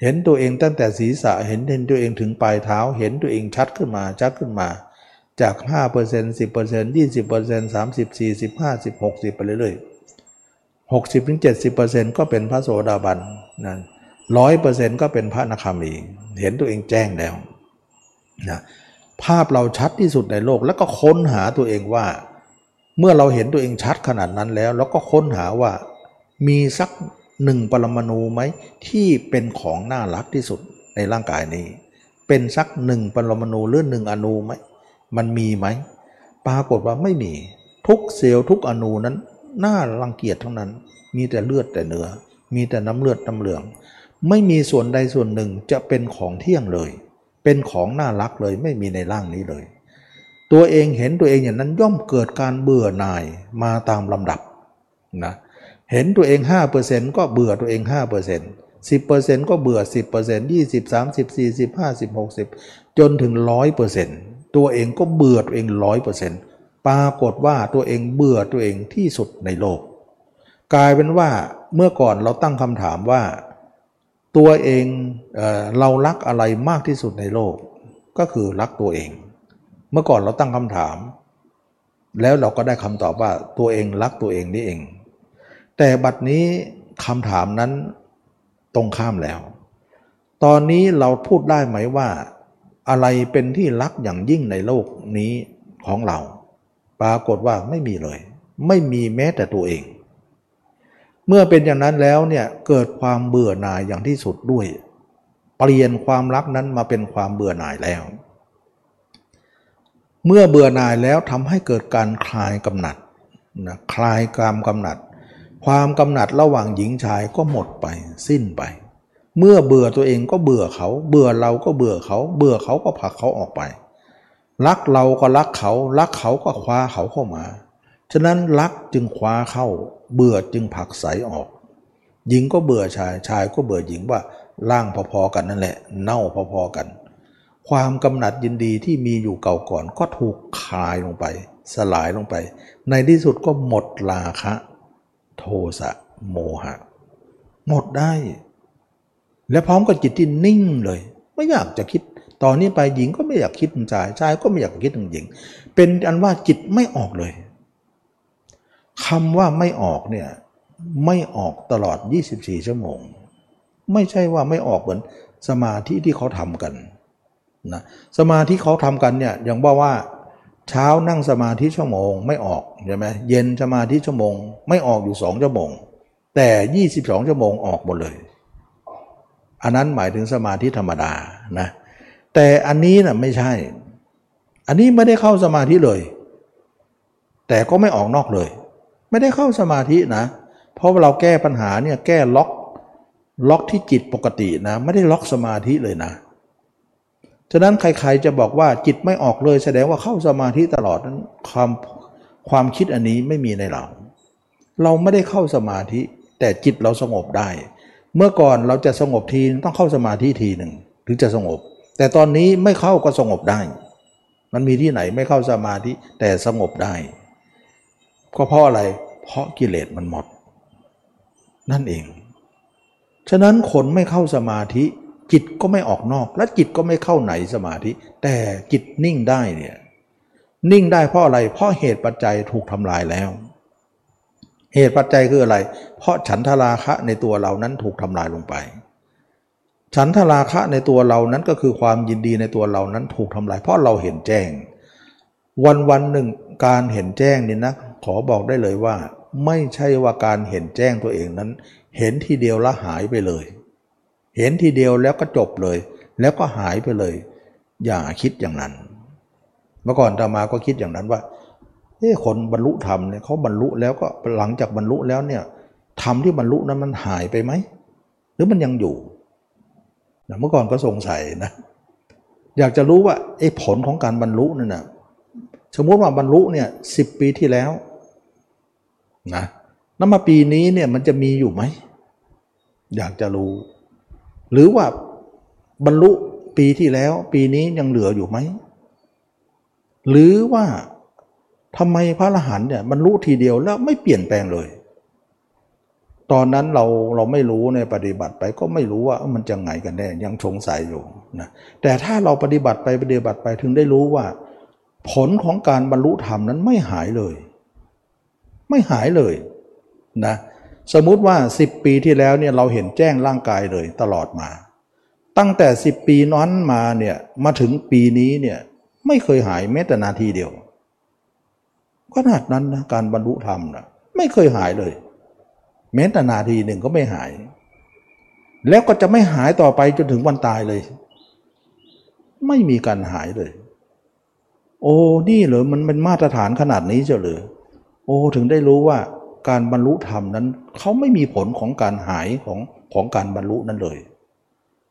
เห็นตัวเองตั้งแต่ศีรษะเห็นเห็นตัวเองถึงปลายเท้า เห็นตัวเองชัดขึ้นมาชัดขึ้นมา จาก 5% 10% 20% 30 40 50 60 ไปเรื่อยๆ60-70%ก็เป็นพระโสดาบันนั่นร้อยเปอร์เซ็นต์ก็เป็นพระนาคามี เห็นตัวเองแจ้งแล้วนะภาพเราชัดที่สุดในโลกแล้วก็ค้นหาตัวเองว่า เมื่อเราเห็นตัวเองชัดขนาดนั้นแล้ว แล้วก็ค้นหาว่ามีสัก หนึ่งปรมาณูไหมที่เป็นของน่ารักที่สุดในร่างกายนี้ เป็นสักหนึ่งปรมาณูหรือหนึ่งอนูไหมมันมีไหมปรากฏว่าไม่มีทุกเซลล์ทุกอนูนั้นน่ารังเกียจทั้งนั้น มีแต่เลือดแต่เนื้อ มีแต่น้ำเลือดน้ำเหลือง ไม่มีส่วนใดส่วนหนึ่งจะเป็นของเที่ยงเลย เป็นของน่ารักเลยไม่มีในร่างนี้เลย ตัวเองเห็นตัวเองอย่างนั้นย่อมเกิดการเบื่อหน่ายมาตามลำดับนะเห็นตัวเอง 5%ก็เบื่อตัวเอง 5% 10%ก็เบื่อ 10% 20 30 40 50 60 จนถึง 100%ตัวเองก็เบื่อตัวเอง 100%ปรากฏว่าตัวเองเบื่อตัวเองที่สุดในโลก กลายเป็นว่าเมื่อก่อนเราตั้งคำถามว่า ตัวเองเออเรารักอะไรมากที่สุดในโลก ก็คือรักตัวเอง เมื่อก่อนเราตั้งคำถาม แล้วเราก็ได้คำตอบว่าตัวเองรักตัวเองนี่เอง แต่บัดนี้คำถามนั้นตรงข้ามแล้ว ตอนนี้เราพูดได้ไหมว่า อะไรเป็นที่รักอย่างยิ่งในโลกนี้ของเรา ปรากฏว่าไม่มีเลย ไม่มีแม้แต่ตัวเอง เมื่อเป็นอย่างนั้นแล้วเนี่ยเกิดความเบื่อหน่ายอย่างที่สุดด้วย เปลี่ยนความรักนั้นมาเป็นความเบื่อหน่ายแล้ว เมื่อเบื่อหน่ายแล้วทำให้เกิดการคลายกำหนัดนะคลายความกำหนัด ความกำหนัดระหว่างหญิงชายก็หมดไป สิ้นไป เมื่อเบื่อตัวเองก็เบื่อเขา เบื่อเราก็เบื่อเขา เบื่อเขาก็ผลักเขาออกไป รักเราก็รักเขา รักเขาก็คว้าเขาเข้ามา ฉะนั้นรักจึงคว้าเข้า เบื่อจึงผลักใสออก หญิงก็เบื่อชาย ชายก็เบื่อหญิงว่าร่างพอๆกันนั่นแหละ เน่าพอๆกัน ความกำหนัดยินดีที่มีอยู่เก่าก่อนก็ถูกคลายลงไป สลายลงไป ในที่สุดก็หมดราคะ โทสะโมหะ หมดได้ และพร้อมกับจิตที่นิ่งเลย ไม่อยากจะคิดตอนนี้ไปหญิงก็ไม่อยากคิดถึงชายชายก็ไม่อยากคิดถึงหญิง เป็นอันว่าจิตไม่ออกเลยคำว่าไม่ออกเนี่ยไม่ออกตลอด 24 ชั่วโมง ไม่ใช่ว่าไม่ออกเหมือนสมาธิที่เขาทำกันนะสมาธิเขาทำกันเนี่ยอย่างว่าว่า เช้านั่งสมาธิชั่วโมงไม่ออกใช่ไหมเย็นสมาธิชั่วโมง ไม่ออกอยู่สองชั่วโมง แต่ 22 ชั่วโมงออกหมดเลย อันนั้นหมายถึงสมาธิธรรมดานะแต่อันนี้นะ่ะไม่ใช่ อันนี้ไม่ได้เข้าสมาธิเลย แต่ก็ไม่ออกนอกเลย ไม่ได้เข้าสมาธินะ เพราะเราแก้ปัญหาเนี่ยแก้ล็อกล็อกที่จิตปกตินะ ไม่ได้ล็อกสมาธิเลยนะ ฉะนั้นใครๆจะบอกว่าจิตไม่ออกเลยแสดงว่าเข้าสมาธิตลอดนั้นความความคิดอันนี้ไม่มีในเรา เราไม่ได้เข้าสมาธิ แต่จิตเราสงบได้ เมื่อก่อนเราจะสงบทีต้องเข้าสมาธิทีหนึ่งถึงจะสงบ แต่ตอนนี้ไม่เข้าก็สงบได้ มันมีที่ไหนไม่เข้าสมาธิแต่สงบได้ ก็เพราะอะไร เพราะกิเลสมันหมด นั่นเอง ฉะนั้นคนไม่เข้าสมาธิ จิตก็ไม่ออกนอก และจิตก็ไม่เข้าไหนสมาธิ แต่จิตนิ่งได้เนี่ยนิ่งได้เพราะอะไร เพราะเหตุปัจจัยถูกทำลายแล้ว เหตุปัจจัยคืออะไร เพราะฉันทราคะในตัวเรานั้นถูกทำลายลงไป ฉันทราคะในตัวเรานั้นก็คือความยินดีในตัวเรานั้นถูกทำลาย เพราะเราเห็นแจ้ง วันวันหนึ่งการเห็นแจ้งนี่นะขอบอกได้เลยว่า ไม่ใช่ว่าการเห็นแจ้งตัวเองนั้น เห็นทีเดียวล้วหายไปเลย เห็นทีเดียวแล้วก็จบเลย แล้วก็หายไปเลย อย่าคิดอย่างนั้น เมื่อก่อนตามาก็คิดอย่างนั้นว่าเอ้คนบรรลุธรรมเนี่ยเขาบรรลุแล้วก็หลังจากบรรลุแล้วเนี่ยธรรมที่บรรลุนั้นมันหายไปไหมหรือมันยังอยู่นะเมื่อก่อนก็สงสัยนะ อยากจะรู้ว่าไอ้ผลของการบรรลุนั่นนะสมมติว่าบรรลุเนี่ยสิบปีที่แล้วนะแล้วมาปีนี้เนี่ยมันจะมีอยู่ไหม อยากจะรู้ หรือว่าบรรลุปีที่แล้ว ปีนี้ยังเหลืออยู่ไหม หรือว่าทำไมพระอรหันต์เนี่ยบรรลุทีเดียวแล้วไม่เปลี่ยนแปลงเลย ตอนนั้นเราเราไม่รู้ในปฏิบัติไปก็ไม่รู้ว่ามันจะไงกันแน่ยังสงสัยอยู่นะแต่ถ้าเราปฏิบัติไปปฏิบัติไปถึงได้รู้ว่า ผลของการบรรลุธรรมนั้นไม่หายเลย ไม่หายเลยนะ สมมุติว่า 10 ปีที่แล้วเนี่ยเราเห็นแจ้งร่างกายเลยตลอดมา ตั้งแต่ 10 ปีนั้นมาเนี่ยมาถึงปีนี้เนี่ยไม่เคยหายแม้แต่นาทีเดียวขนาดนั้นนะการบรรลุธรรมนะไม่เคยหายเลย แม้แต่นาทีหนึ่งก็ไม่หาย แล้วก็จะไม่หายต่อไปจนถึงวันตายเลย ไม่มีการหายเลย โอ้นี่เหรอมันเป็นมาตรฐานขนาดนี้เจ้าหรือโอ้ถึงได้รู้ว่า การบรรลุธรรมนั้นเขาไม่มีผลของการหายของของการบรรลุนั้นเลย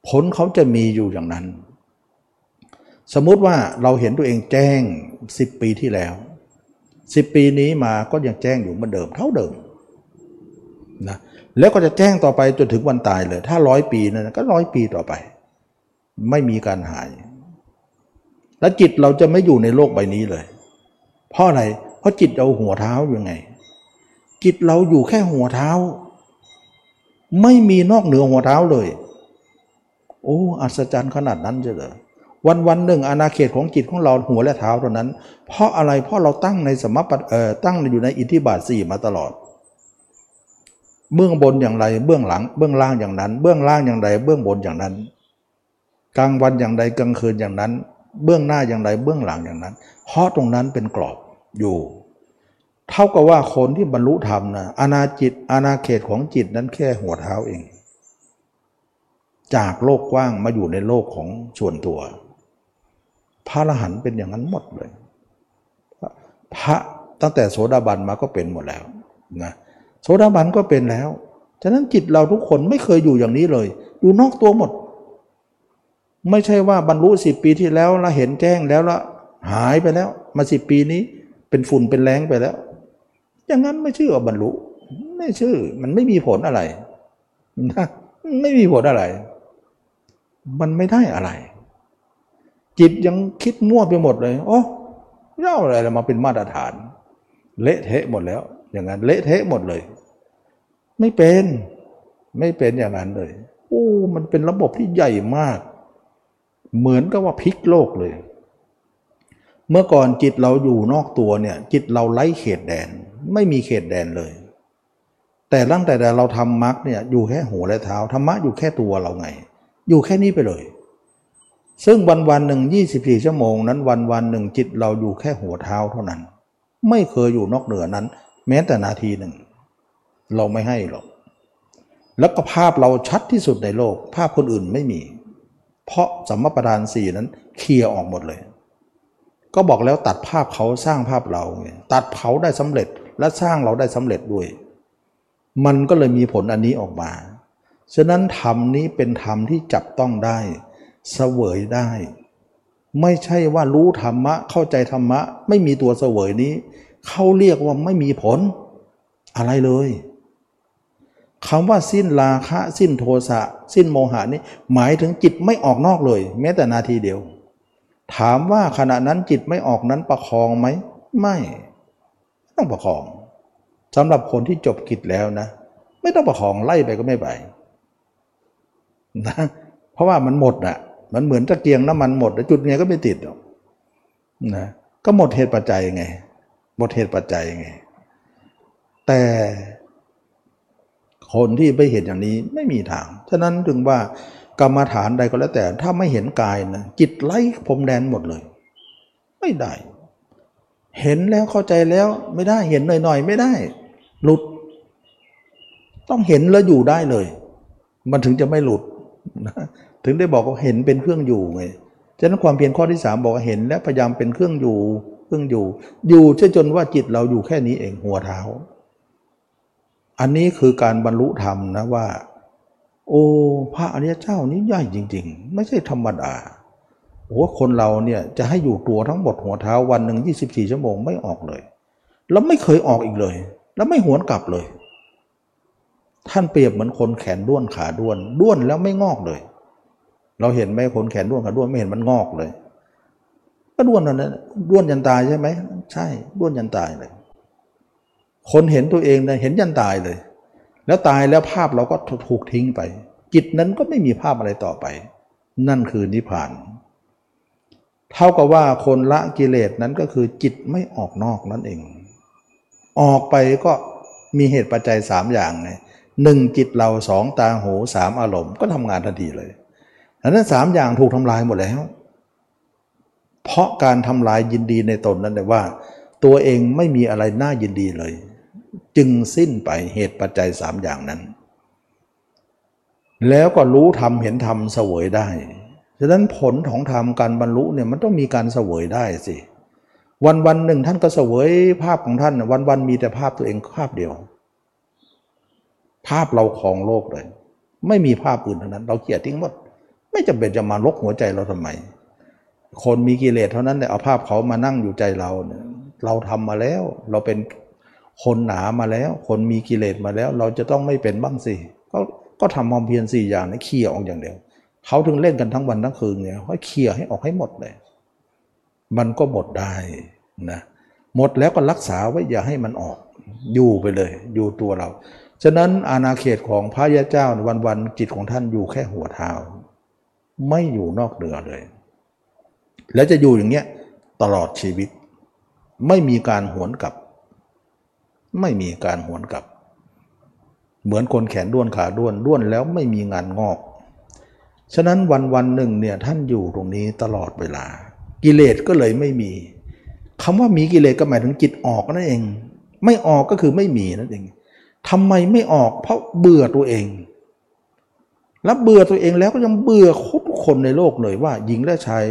ผลเขาจะมีอยู่อย่างนั้น สมมุติว่าเราเห็นตัวเองแจ้ง 10 ปีที่แล้ว 10 ปีนี้มาก็ยังแจ้งอยู่เหมือนเดิมเท่าเดิมนะแล้วก็จะแจ้งต่อไปจนถึงวันตายเลย ถ้าร้อยปีนั้นก็ร้อยปีต่อไป ไม่มีการหาย และจิตเราจะไม่อยู่ในโลกใบนี้เลย เพราะอะไร เพราะจิตเราหัวเท้าอยู่ไง จิตเราอยู่แค่หัวเท้า ไม่มีนอกเหนือหัวเท้าเลย โอ้อัศจรรย์ขนาดนั้นเเหรอวันวันหนึ่งอาณาเขตของจิตของเราหัวและเท้าเท่านั้น เพราะอะไรเพราะเราตั้งในสมปัตเอ่อตั้งอยู่ในอิทธิบาทสี่มาตลอด เบื้องบนอย่างไรเบื้องหลัง เบื้องล่างอย่างนั้น เบื้องล่างอย่างไรเบื้องบนอย่างนั้น กลางวันอย่างใดกลางคืนอย่างนั้น เบื้องหน้าอย่างไรเบื้องหลังอย่างนั้น เพราะตรงนั้นเป็นกรอบอยู่ เท่ากับว่าคนที่บรรลุธรรมนะอาณาจิตอาณาเขตของจิตนั้นแค่หัวเท้าเอง จากโลกกว้างมาอยู่ในโลกของส่วนตัว พระอรหันต์เป็นอย่างนั้นหมดเลย พระตั้งแต่โสดาบันมาก็เป็นหมดแล้วนะโสดาบันก็เป็นแล้ว ฉะนั้นจิตเราทุกคนไม่เคยอยู่อย่างนี้เลย อยู่นอกตัวหมด ไม่ใช่ว่าบรรลุสิบปีที่แล้วเราเห็นแจ้งแล้วละหายไปแล้ว มาสิบปีนี้เป็นฝุ่นเป็นแรงไปแล้ว อย่างนั้นไม่ชื่อว่าบรรลุ ไม่ชื่อ มันไม่มีผลอะไรนะไม่มีผลอะไร มันไม่ได้อะไร จิตยังคิดมั่วไปหมดเลยโอ้เล่าอะไรมาเป็นมาตรฐาน เละเทะหมดแล้ว อย่างนั้น เละเทะหมดเลย ไม่เป็น ไม่เป็นอย่างนั้นเลยโอ้มันเป็นระบบที่ใหญ่มาก เหมือนกับว่าพลิกโลกเลย เมื่อก่อนจิตเราอยู่นอกตัวเนี่ย จิตเราไร้เขตแดน ไม่มีเขตแดนเลย แต่ตั้งแต่เราทำมรรคเนี่ยอยู่แค่หัวและเท้าธรรมะอยู่แค่ตัวเราไง อยู่แค่นี้ไปเลย ซึ่งวันวันหนึ่งยี่สิบสี่ชั่วโมงนั้นวันวันหนึ่งจิตเราอยู่แค่หัวเท้าเท่านั้น ไม่เคยอยู่นอกเหนือนั้น แม้แต่นาทีหนึ่ง เราไม่ให้หรอกแล้วก็ภาพเราชัดที่สุดในโลก ภาพคนอื่นไม่มี เพราะสัมมประธานสี่นั้นเคลียร์ออกหมดเลย ก็บอกแล้วตัดภาพเขาสร้างภาพเรา ตัดเขาได้สำเร็จ และสร้างเราได้สำเร็จด้วย มันก็เลยมีผลอันนี้ออกมาฉะนั้นธรรมนี้เป็นธรรมที่จับต้องได้เสวยได้ ไม่ใช่ว่ารู้ธรรมะเข้าใจธรรมะ ไม่มีตัวเสวยนี้เขาเรียกว่าไม่มีผลอะไรเลยคำว่าสิ้นราคะ สิ้นโทสะ สิ้นโมหะนี้หมายถึงจิตไม่ออกนอกเลย แม้แต่นาทีเดียว ถามว่าขณะนั้นจิตไม่ออกนั้นประคองไหม ไม่ ต้องประคองสำหรับคนที่จบกิจแล้วนะ ไม่ต้องประคองไล่ไปก็ไม่ไปนะเพราะว่ามันหมดอะมันเหมือนตะเกียงน้ำมันหมดจุดไงก็ไม่ติดหรอกนะก็หมดเหตุปัจจัยไง หมดเหตุปัจจัยไง แต่คนที่ไม่เห็นอย่างนี้ไม่มีทาง ฉะนั้นถึงว่ากรรมฐานใดก็แล้วแต่ ถ้าไม่เห็นกายนะจิตไล่พรมแดนหมดเลย ไม่ได้ เห็นแล้วเข้าใจแล้วไม่ได้เห็นหน่อยๆ ไม่ได้ หลุด ต้องเห็นแล้วอยู่ได้เลย มันถึงจะไม่หลุด ถึงได้บอกว่าเห็นเป็นเครื่องอยู่ไงฉะนั้นความเพียรข้อที่สามบอกเห็นและพยายามเป็นเครื่องอยู่ เครื่องอยู่ อยู่เช่จนว่าจิตเราอยู่แค่นี้เองหัวเท้า อันนี้คือการบรรลุธรรมนะว่า โอ้พระอริยเจ้านี้ใหญ่จริง ๆ ไม่ใช่ธรรมดา โอ้คนเราเนี่ยจะให้อยู่ตัวทั้งหมดหัวเท้าวันหนึ่ง24 ชั่วโมงไม่ออกเลย แล้วไม่เคยออกอีกเลย แล้วไม่หวนกลับเลย ท่านเปรียบเหมือนคนแขนด้วนขาด้วนด้วนแล้วไม่งอกเลย เราเห็นไหมคนแขนด้วนขาด้วนไม่เห็นมันงอกเลย ก็ด้วนนั่นนะด้วนยันตายใช่ไหมใช่ด้วนยันตายเลย คนเห็นตัวเองนะเห็นยันตายเลย แล้วตายแล้วภาพเราก็ถูกทิ้งไป จิตนั้นก็ไม่มีภาพอะไรต่อไป นั่นคือนิพพาน เท่ากับว่าคนละกิเลสนั้นก็คือจิตไม่ออกนอกนั่นเอง ออกไปก็มีเหตุปัจจัยสามอย่างไงหนึ่งจิตเราสองตาหูสามอารมณ์ก็ทำงานทันทีเลยดังนั้นสามอย่างถูกทำลายหมดแล้ว เพราะการทำลายยินดีในตนนั้นเลยว่า ตัวเองไม่มีอะไรน่ายินดีเลย จึงสิ้นไปเหตุปัจจัยสามอย่างนั้น แล้วก็รู้ธรรมเห็นธรรมเสวยได้ ฉะนั้นผลของธรรมการบรรลุเนี่ยมันต้องมีการเสวยได้สิ วันวันหนึ่งท่านก็เสวยภาพของท่าน วันวันมีแต่ภาพตัวเองภาพเดียว ภาพเราของโลกเลย ไม่มีภาพอื่นทั้งนั้น เราเกลียดทิ้งหมด ไม่จำเป็นจะมาลกหัวใจเราทำไม คนมีกิเลสเท่านั้นแต่เอาภาพเขามานั่งอยู่ใจเราเนี่ยเราทำมาแล้ว เราเป็นคนหนามาแล้ว คนมีกิเลสมาแล้ว เราจะต้องไม่เป็นบ้างสิก็ก็ทำความเพียรสี่อย่างนี้ขี้ออกอย่างเดียว เขาถึงเล่นกันทั้งวันทั้งคืนเนี่ยให้เคลียร์ให้ออกให้หมดเลย มันก็หมดได้นะหมดแล้วก็รักษาไว้อย่าให้มันออก อยู่ไปเลย อยู่ตัวเรา ฉะนั้นอาณาเขตของพระยาเจ้าวันวันจิตของท่านอยู่แค่หัวเท้า ไม่อยู่นอกเหนือเลย แล้วจะอยู่อย่างเงี้ยตลอดชีวิต ไม่มีการหวนกลับ ไม่มีการหวนกลับ เหมือนคนแขนด้วนขาด้วนด้วนแล้วไม่มีงานงอก ฉะนั้นวันวันหนึ่งเนี่ยท่านอยู่ตรงนี้ตลอดเวลา กิเลสก็เลยไม่มีคำว่ามีกิเลสก็หมายถึงจิตออกนั่นเอง ไม่ออกก็คือไม่มีนั่นเองทำไมไม่ออกเพราะเบื่อตัวเอง แล้วเบื่อตัวเองแล้วก็ยังเบื่อทุกคนในโลกเลยว่า หญิงและชาย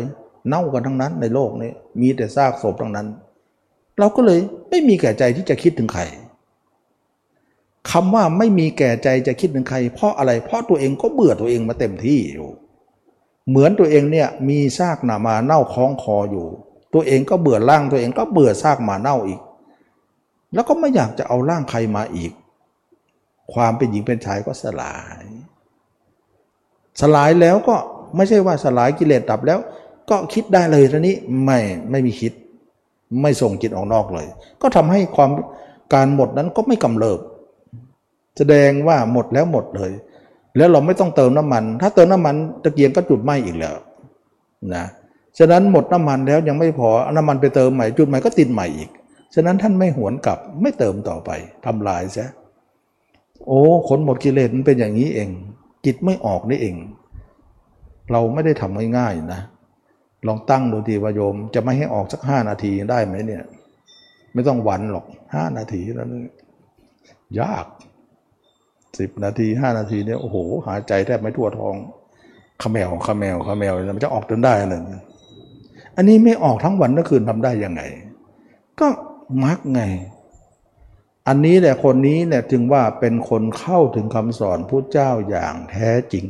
เน่ากันทั้งนั้นในโลกนี้มีแต่ซากศพทั้งนั้น เราก็เลยไม่มีแก่ใจที่จะคิดถึงใคร คำว่าไม่มีแก่ใจจะคิดถึงใคร เพราะอะไร เพราะตัวเองก็เบื่อตัวเองมาเต็มที่อยู่ เหมือนตัวเองเนี่ยมีซากหนามาเน่าคล้องคออยู่ ตัวเองก็เบื่อร่างตัวเองก็เบื่อซากหมาเน่าอีก แล้วก็ไม่อยากจะเอาร่างใครมาอีก ความเป็นหญิงเป็นชายก็สลาย สลายแล้วก็ไม่ใช่ว่าสลายกิเลสดับแล้ว ก็คิดได้เลยทีนี้ไม่ไม่มีคิด ไม่ส่งจิตออกนอกเลย ก็ทำให้ความการหมดนั้นก็ไม่กำเริบ แสดงว่าหมดแล้วหมดเลย แล้วเราไม่ต้องเติมน้ำมัน ถ้าเติมน้ำมันตะเกียงก็จุดไหม้อีกแล้วนะฉะนั้นหมดน้ำมันแล้วยังไม่พอน้ำมันไปเติมใหม่จุดใหม่ก็ติดใหม่อีก ฉะนั้นท่านไม่หวนกลับไม่เติมต่อไปทำลายซะโอ้คนหมดกิเลสมันเป็นอย่างนี้เอง จิตไม่ออกนี่เอง เราไม่ได้ทำง่ายๆนะ ลองตั้งดูทีวโยม จะไม่ให้ออกสักห้านาทีได้ไหมเนี่ย ไม่ต้องวันหรอกห้านาทีแล้วยาก สิบนาทีห้านาทีเนี่ยโอ้โห หายใจแทบไม่ทั่วท้องขมแมวขมแมวขมแมวมันจะออกจนได้เลยอันนี้ไม่ออกทั้งวันทั้งคืนทำได้ยังไง ก็มักไง อันนี้แหละคนนี้เนี่ยถึงว่าเป็นคนเข้าถึงคำสอนพุทธเจ้าอย่างแท้จริง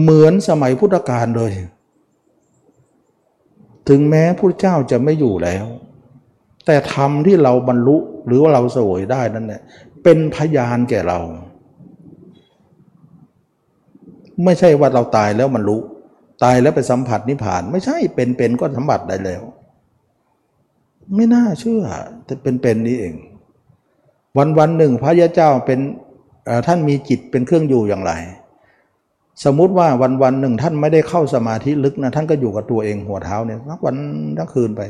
เหมือนสมัยพุทธกาลเลย ถึงแม้พุทธเจ้าจะไม่อยู่แล้ว แต่ธรรมที่เราบรรลุหรือว่าเราสวยได้นั่นแหละเป็นพยานแก่เรา ไม่ใช่ว่าเราตายแล้วมันรู้ ตายแล้วไปสัมผัสนิพพาน ไม่ใช่เป็นๆก็สัมผัสได้แล้ว ไม่น่าเชื่อแต่เป็นๆนี้เอง วันวันหนึ่งพระยาเจ้าเป็นท่านมีจิตเป็นเครื่องอยู่อย่างไร สมมุติว่าวันวันหนึ่งท่านไม่ได้เข้าสมาธิลึกนะท่านก็อยู่กับตัวเองหัวเท้าเนี่ยทั้งวันทั้งคืนไป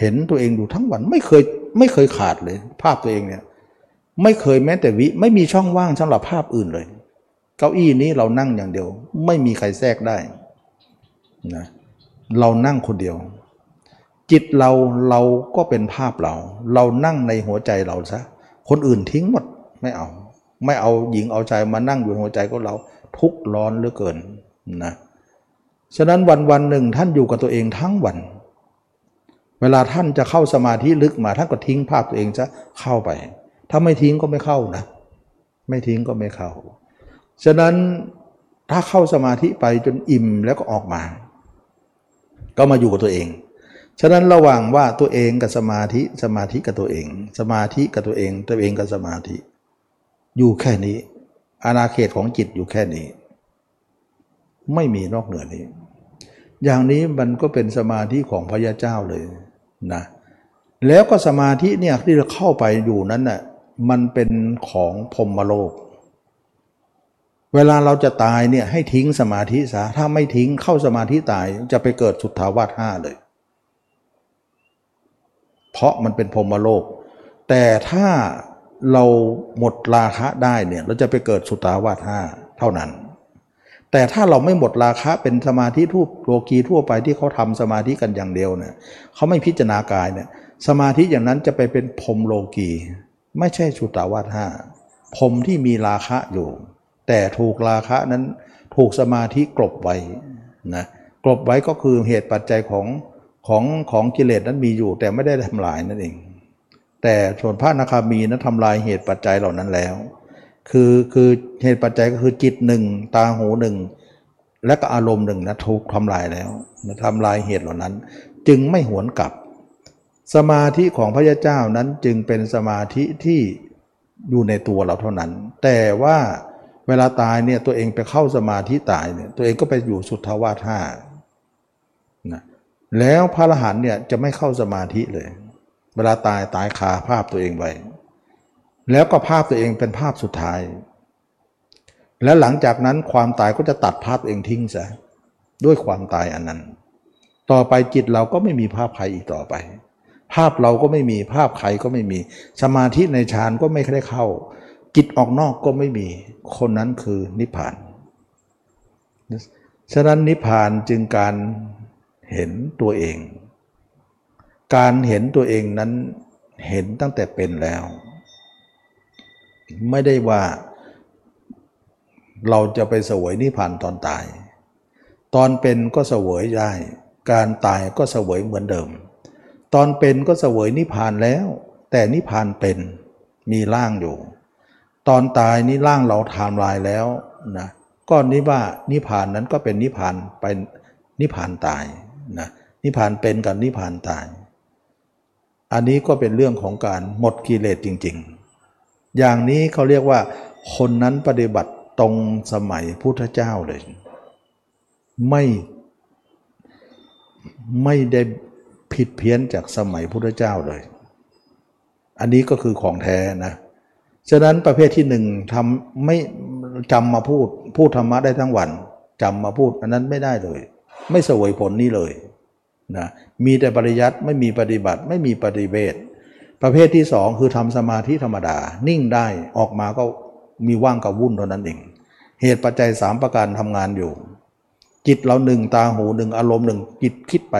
เห็นตัวเองอยู่ทั้งวันไม่เคยไม่เคยขาดเลย ภาพตัวเองเนี่ย ไม่เคยแม้แต่วิไม่มีช่องว่างสำหรับภาพอื่นเลย เก้าอี้นี้เรานั่งอย่างเดียว ไม่มีใครแทรกได้นะเรานั่งคนเดียว จิตเราเราก็เป็นภาพเรา เรานั่งในหัวใจเราซะคนอื่นทิ้งหมดไม่เอา ไม่เอาหญิงเอาใจมานั่งอยู่หัวใจก็เราทุกร้อนเหลือเกินนะฉะนั้นวันวันหนึ่งท่านอยู่กับตัวเองทั้งวัน เวลาท่านจะเข้าสมาธิลึกมาท่านก็ทิ้งภาพตัวเองจะเข้าไป ถ้าไม่ทิ้งก็ไม่เข้านะ ไม่ทิ้งก็ไม่เข้า ฉะนั้นถ้าเข้าสมาธิไปจนอิ่มแล้วก็ออกมา ก็มาอยู่กับตัวเอง ฉะนั้นระหว่างว่าตัวเองกับสมาธิสมาธิกับตัวเอง สมาธิกับตัวเอง ตัวเองกับสมาธิ อยู่แค่นี้ อาณาเขตของจิตอยู่แค่นี้ ไม่มีนอกเหนือนี้ อย่างนี้มันก็เป็นสมาธิของพระยาเจ้าเลยนะแล้วก็สมาธิเนี่ยที่เราเข้าไปอยู่นั้นน่ะมันเป็นของพรมโลก เวลาเราจะตายเนี่ยให้ทิ้งสมาธิซะถ้าไม่ทิ้งเข้าสมาธิตายจะไปเกิดสุทธาวาสห้าเลย เพราะมันเป็นพรมโลก แต่ถ้าเราหมดราคะได้เนี่ยเราจะไปเกิดสุตาวาทห้าเท่านั้น แต่ถ้าเราไม่หมดราคะเป็นสมาธิทูปโลกีทั่วไปที่เขาทำสมาธิกันอย่างเดียวเนี่ยเขาไม่พิจารณากายเนี่ยสมาธิอย่างนั้นจะไปเป็นพรมโลกี ไม่ใช่สุตาวาทห้าพรมที่มีราคะอยู่ แต่ถูกราคะนั้นถูกสมาธิกลบไว้นะกลบไว้ก็คือเหตุปัจจัยของของของกิเลสนั้นมีอยู่ แต่ไม่ได้ทำลายนั่นเอง แต่ส่วนพระนาคามีนั้นทำลายเหตุปัจจัยเหล่านั้นแล้ว คือคือเหตุปัจจัยก็คือจิตหนึ่งตาหูหนึ่งและก็อารมณ์หนึ่งนะถูกทำลายแล้วนะทำลายเหตุเหล่านั้น จึงไม่หวนกลับ สมาธิของพระยาเจ้านั้นจึงเป็นสมาธิที่อยู่ในตัวเราเท่านั้น แต่ว่า เวลาตายเนี่ยตัวเองไปเข้าสมาธิตายเนี่ยตัวเองก็ไปอยู่สุทธาวาสห้านะแล้วพระอรหันต์เนี่ยจะไม่เข้าสมาธิเลย เวลาตายตายคาภาพตัวเองไว้ แล้วก็ภาพตัวเองเป็นภาพสุดท้าย แล้วหลังจากนั้นความตายก็จะตัดภาพเองทิ้งซะด้วยความตายอันนั้น ต่อไปจิตเราก็ไม่มีภาพใครอีกต่อไป ภาพเราก็ไม่มีภาพใครก็ไม่มี สมาธิในฌานก็ไม่ได้เข้า จิตออกนอกก็ไม่มี คนนั้นคือนิพพาน ฉะนั้นนิพพานจึงการเห็นตัวเอง การเห็นตัวเองนั้นเห็นตั้งแต่เป็นแล้ว ไม่ได้ว่าเราจะไปเสวยนิพพานตอนตาย ตอนเป็นก็เสวยได้ การตายก็เสวยเหมือนเดิม ตอนเป็นก็เสวยนิพพานแล้ว แต่นิพพานเป็นมีร่างอยู่ ตอนตายนี่ร่างเราทำลายแล้วนะก็นิว่านิพานนั้นก็เป็นนิพานไปนิพานตายนะนิพานเป็นกับนิพพานตาย อันนี้ก็เป็นเรื่องของการหมดกิเลสจริง ๆ อย่างนี้เขาเรียกว่า คนนั้นปฏิบัติตรงสมัยพุทธเจ้าเลย ไม่ไม่ได้ผิดเพี้ยนจากสมัยพุทธเจ้าเลย อันนี้ก็คือของแท้นะ ฉะนั้นประเภทที่หนึ่งทำไม่จำมาพูด พูดธรรมะได้ทั้งวันจำมาพูดอันนั้นไม่ได้เลย ไม่สวยผลนี้เลยนะมีแต่ปริยัติไม่มีปฏิบัติ ไม่มีปฏิเวทประเภทที่สองคือทำสมาธิธรรมดา นิ่งได้ออกมาก็มีว่างกับวุ่นเท่านั้นเอง เหตุปัจจัยสามประการทำงานอยู่ จิตเราหนึ่งตาหูหนึ่งอารมณ์หนึ่งจิตคิดไป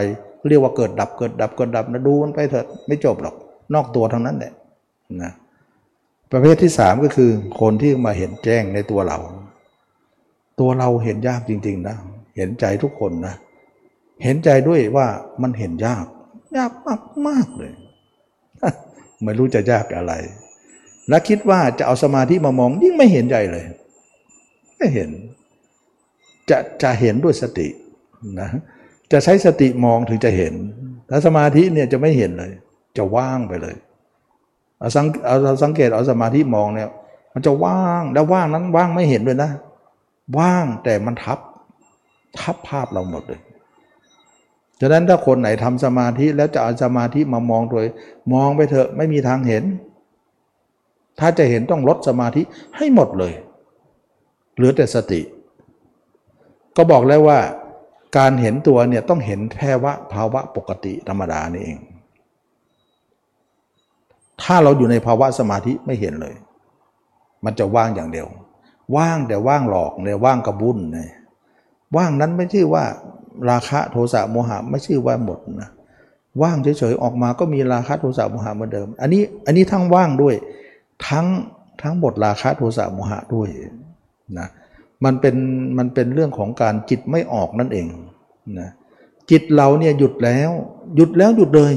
เรียกว่าเกิดดับเกิดดับเกิดดับนะดูมันไปเถอะไม่จบหรอก นอกตัวทั้งนั้นแหละนะ ประเภทที่สามก็คือคนที่มาเห็นแจ้งในตัวเรา ตัวเราเห็นยากจริง ๆ นะ เห็นใจทุกคนนะ เห็นใจด้วยว่ามันเห็นยาก ยากมากมากเลย ไม่รู้จะยากอะไร และคิดว่าจะเอาสมาธิมามองยิ่งไม่เห็นใจเลย ไม่เห็น จะจะเห็นด้วยสตินะ จะใช้สติมองถึงจะเห็น ถ้าสมาธิเนี่ยจะไม่เห็นเลย จะว่างไปเลย เอาสังเอาสังเกตเอาสมาธิมองเนี่ย มันจะว่างแล้วว่างนั้นว่างไม่เห็นเลยนะ ว่างแต่มันทับ ทับภาพเราหมดเลยฉะนั้นถ้าคนไหนทำสมาธิแล้วจะเอาสมาธิมามองโดย มองไปเถอะไม่มีทางเห็น ถ้าจะเห็นต้องลดสมาธิให้หมดเลย เหลือแต่สติ ก็บอกแล้วว่าการเห็นตัวเนี่ยต้องเห็นแค่ว่าภาวะปกติธรรมดานี่เอง ถ้าเราอยู่ในภาวะสมาธิไม่เห็นเลย มันจะว่างอย่างเดียว ว่างแต่ว่างหลอกเนี่ยว่างกระบุญเนี่ยว่างนั้นไม่ใช่ว่าราคะโทสะโมหะไม่ใช่ว่าหมดนะว่างเฉยๆออกมาก็มีราคะโทสะโมหะเหมือนเดิม อันนี้อันนี้ทั้งว่างด้วย ทั้งทั้งหมดราคะโทสะโมหะด้วยนะมันเป็นมันเป็นเรื่องของการจิตไม่ออกนั่นเองนะจิตเราเนี่ยหยุดแล้ว หยุดแล้วหยุดเลย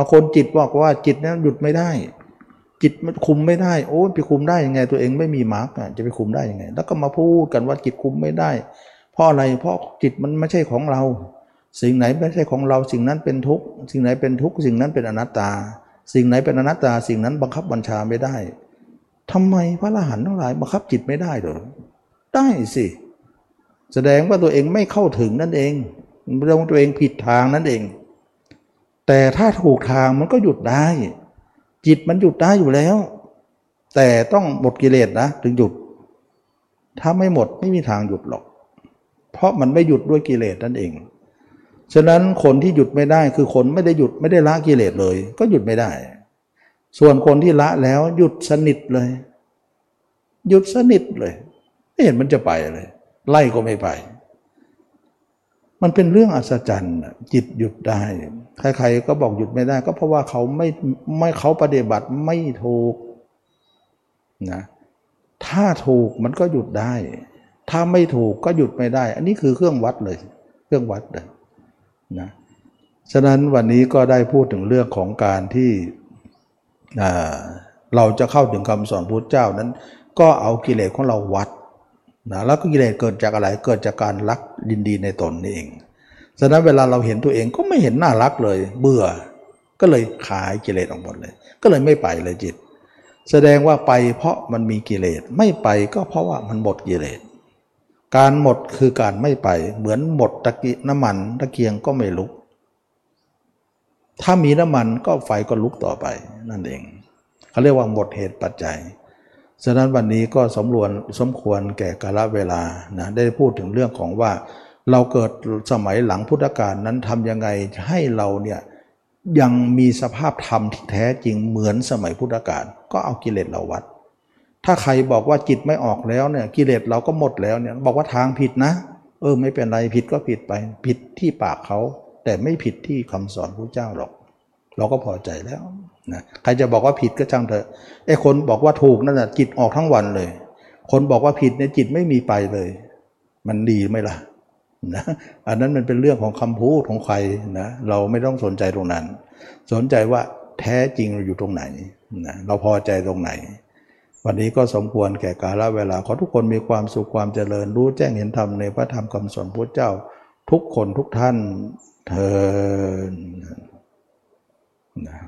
บางคนจิตบอกว่าจิตนั้นหยุดไม่ได้ จิตมันคุมไม่ได้ โอ้ไปคุมได้ยังไง ตัวเองไม่มีมาร์กจะไปคุมได้ยังไง แล้วก็มาพูดกันว่าจิตคุมไม่ได้ เพราะอะไรเพราะจิตมันไม่ใช่ของเรา สิ่งไหนไม่ใช่ของเรา สิ่งนั้นเป็นทุกสิ่งไหนเป็นทุกสิ่งนั้นเป็นอนัตตา สิ่งไหนเป็นอนัตตา สิ่งนั้นบังคับบัญชาไม่ได้ทำไมพระอรหันต์ทั้งหลายบังคับจิตไม่ได้หรอได้สิแสดงว่าตัวเองไม่เข้าถึงนั่นเองเราตัวเองผิดทางนั่นเอง แต่ถ้าถูกทางมันก็หยุดได้ จิตมันหยุดได้อยู่แล้ว แต่ต้องหมดกิเลสนะถึงหยุด ถ้าไม่หมดไม่มีทางหยุดหรอก เพราะมันไม่หยุดด้วยกิเลสนั่นเอง ฉะนั้นคนที่หยุดไม่ได้คือคนไม่ได้หยุดไม่ได้ละกิเลสเลย ก็หยุดไม่ได้ ส่วนคนที่ละแล้วหยุดสนิทเลย หยุดสนิทเลยไม่เห็นมันจะไปเลย ไล่ก็ไม่ไป มันเป็นเรื่องอัศจรรย์จิตหยุดได้ ใครๆก็บอกหยุดไม่ได้ ก็เพราะว่าเขาไม่ไม่เขาปฏิบัติไม่ถูกนะถ้าถูกมันก็หยุดได้ ถ้าไม่ถูกก็หยุดไม่ได้ อันนี้คือเครื่องวัดเลย เครื่องวัดเลยนะฉะนั้นวันนี้ก็ได้พูดถึงเรื่องของการที่เราจะเข้าถึงคำสอนพุทธเจ้านั้น ก็เอากิเลสของเราวัด นะแล้วก็กิเลสเกิดจากอะไรเกิดจากการรักยินดีในตนนี่เองฉะนั้นเวลาเราเห็นตัวเองก็ไม่เห็นน่ารักเลย เบื่อ ก็เลยขายกิเลสออกหมดเลย ก็เลยไม่ไปเลยจิต แสดงว่าไปเพราะมันมีกิเลสไม่ไปก็เพราะว่ามันหมดกิเลสการหมดคือการไม่ไป เหมือนหมดตะกี้น้ำมันตะเกียงก็ไม่ลุก ถ้ามีน้ำมันก็ไฟก็ลุกต่อไปนั่นเองเขาเรียกว่าหมดเหตุปัจจัย ฉะนั้นวันนี้ก็สมรวนสมควรแก่กาลเวลานะได้พูดถึงเรื่องของว่า เราเกิดสมัยหลังพุทธกาลนั้นทำยังไงให้เราเนี่ยยังมีสภาพธรรมที่แท้จริงเหมือนสมัยพุทธกาลก็เอากิเลสเราวัด ถ้าใครบอกว่าจิตไม่ออกแล้วเนี่ยกิเลสเราก็หมดแล้วเนี่ยบอกว่าทางผิดนะ เออไม่เป็นไรผิดก็ผิดไป ผิดที่ปากเขา แต่ไม่ผิดที่คำสอนพระเจ้าหรอก เราก็พอใจแล้ว นะใครจะบอกว่าผิดก็ช่างเถอะไอ้คนบอกว่าถูกนั่นแหะจิตออกทั้งวันเลย คนบอกว่าผิดเนี่ยจิตไม่มีไปเลย มันดีไหมล่ะนะอันนั้นมันเป็นเรื่องของคำพูดของใครนะเราไม่ต้องสนใจตรงนั้น สนใจว่าแท้จริงเราอยู่ตรงไหนนะเราพอใจตรงไหน วันนี้ก็สมควรแก่กาลเวลาขอทุกคนมีความสุขความเจริญรู้แจ้งเห็นธรรมในพระธรรมคำสอนพระเจ้า ทุกคนทุกท่านเทินนะ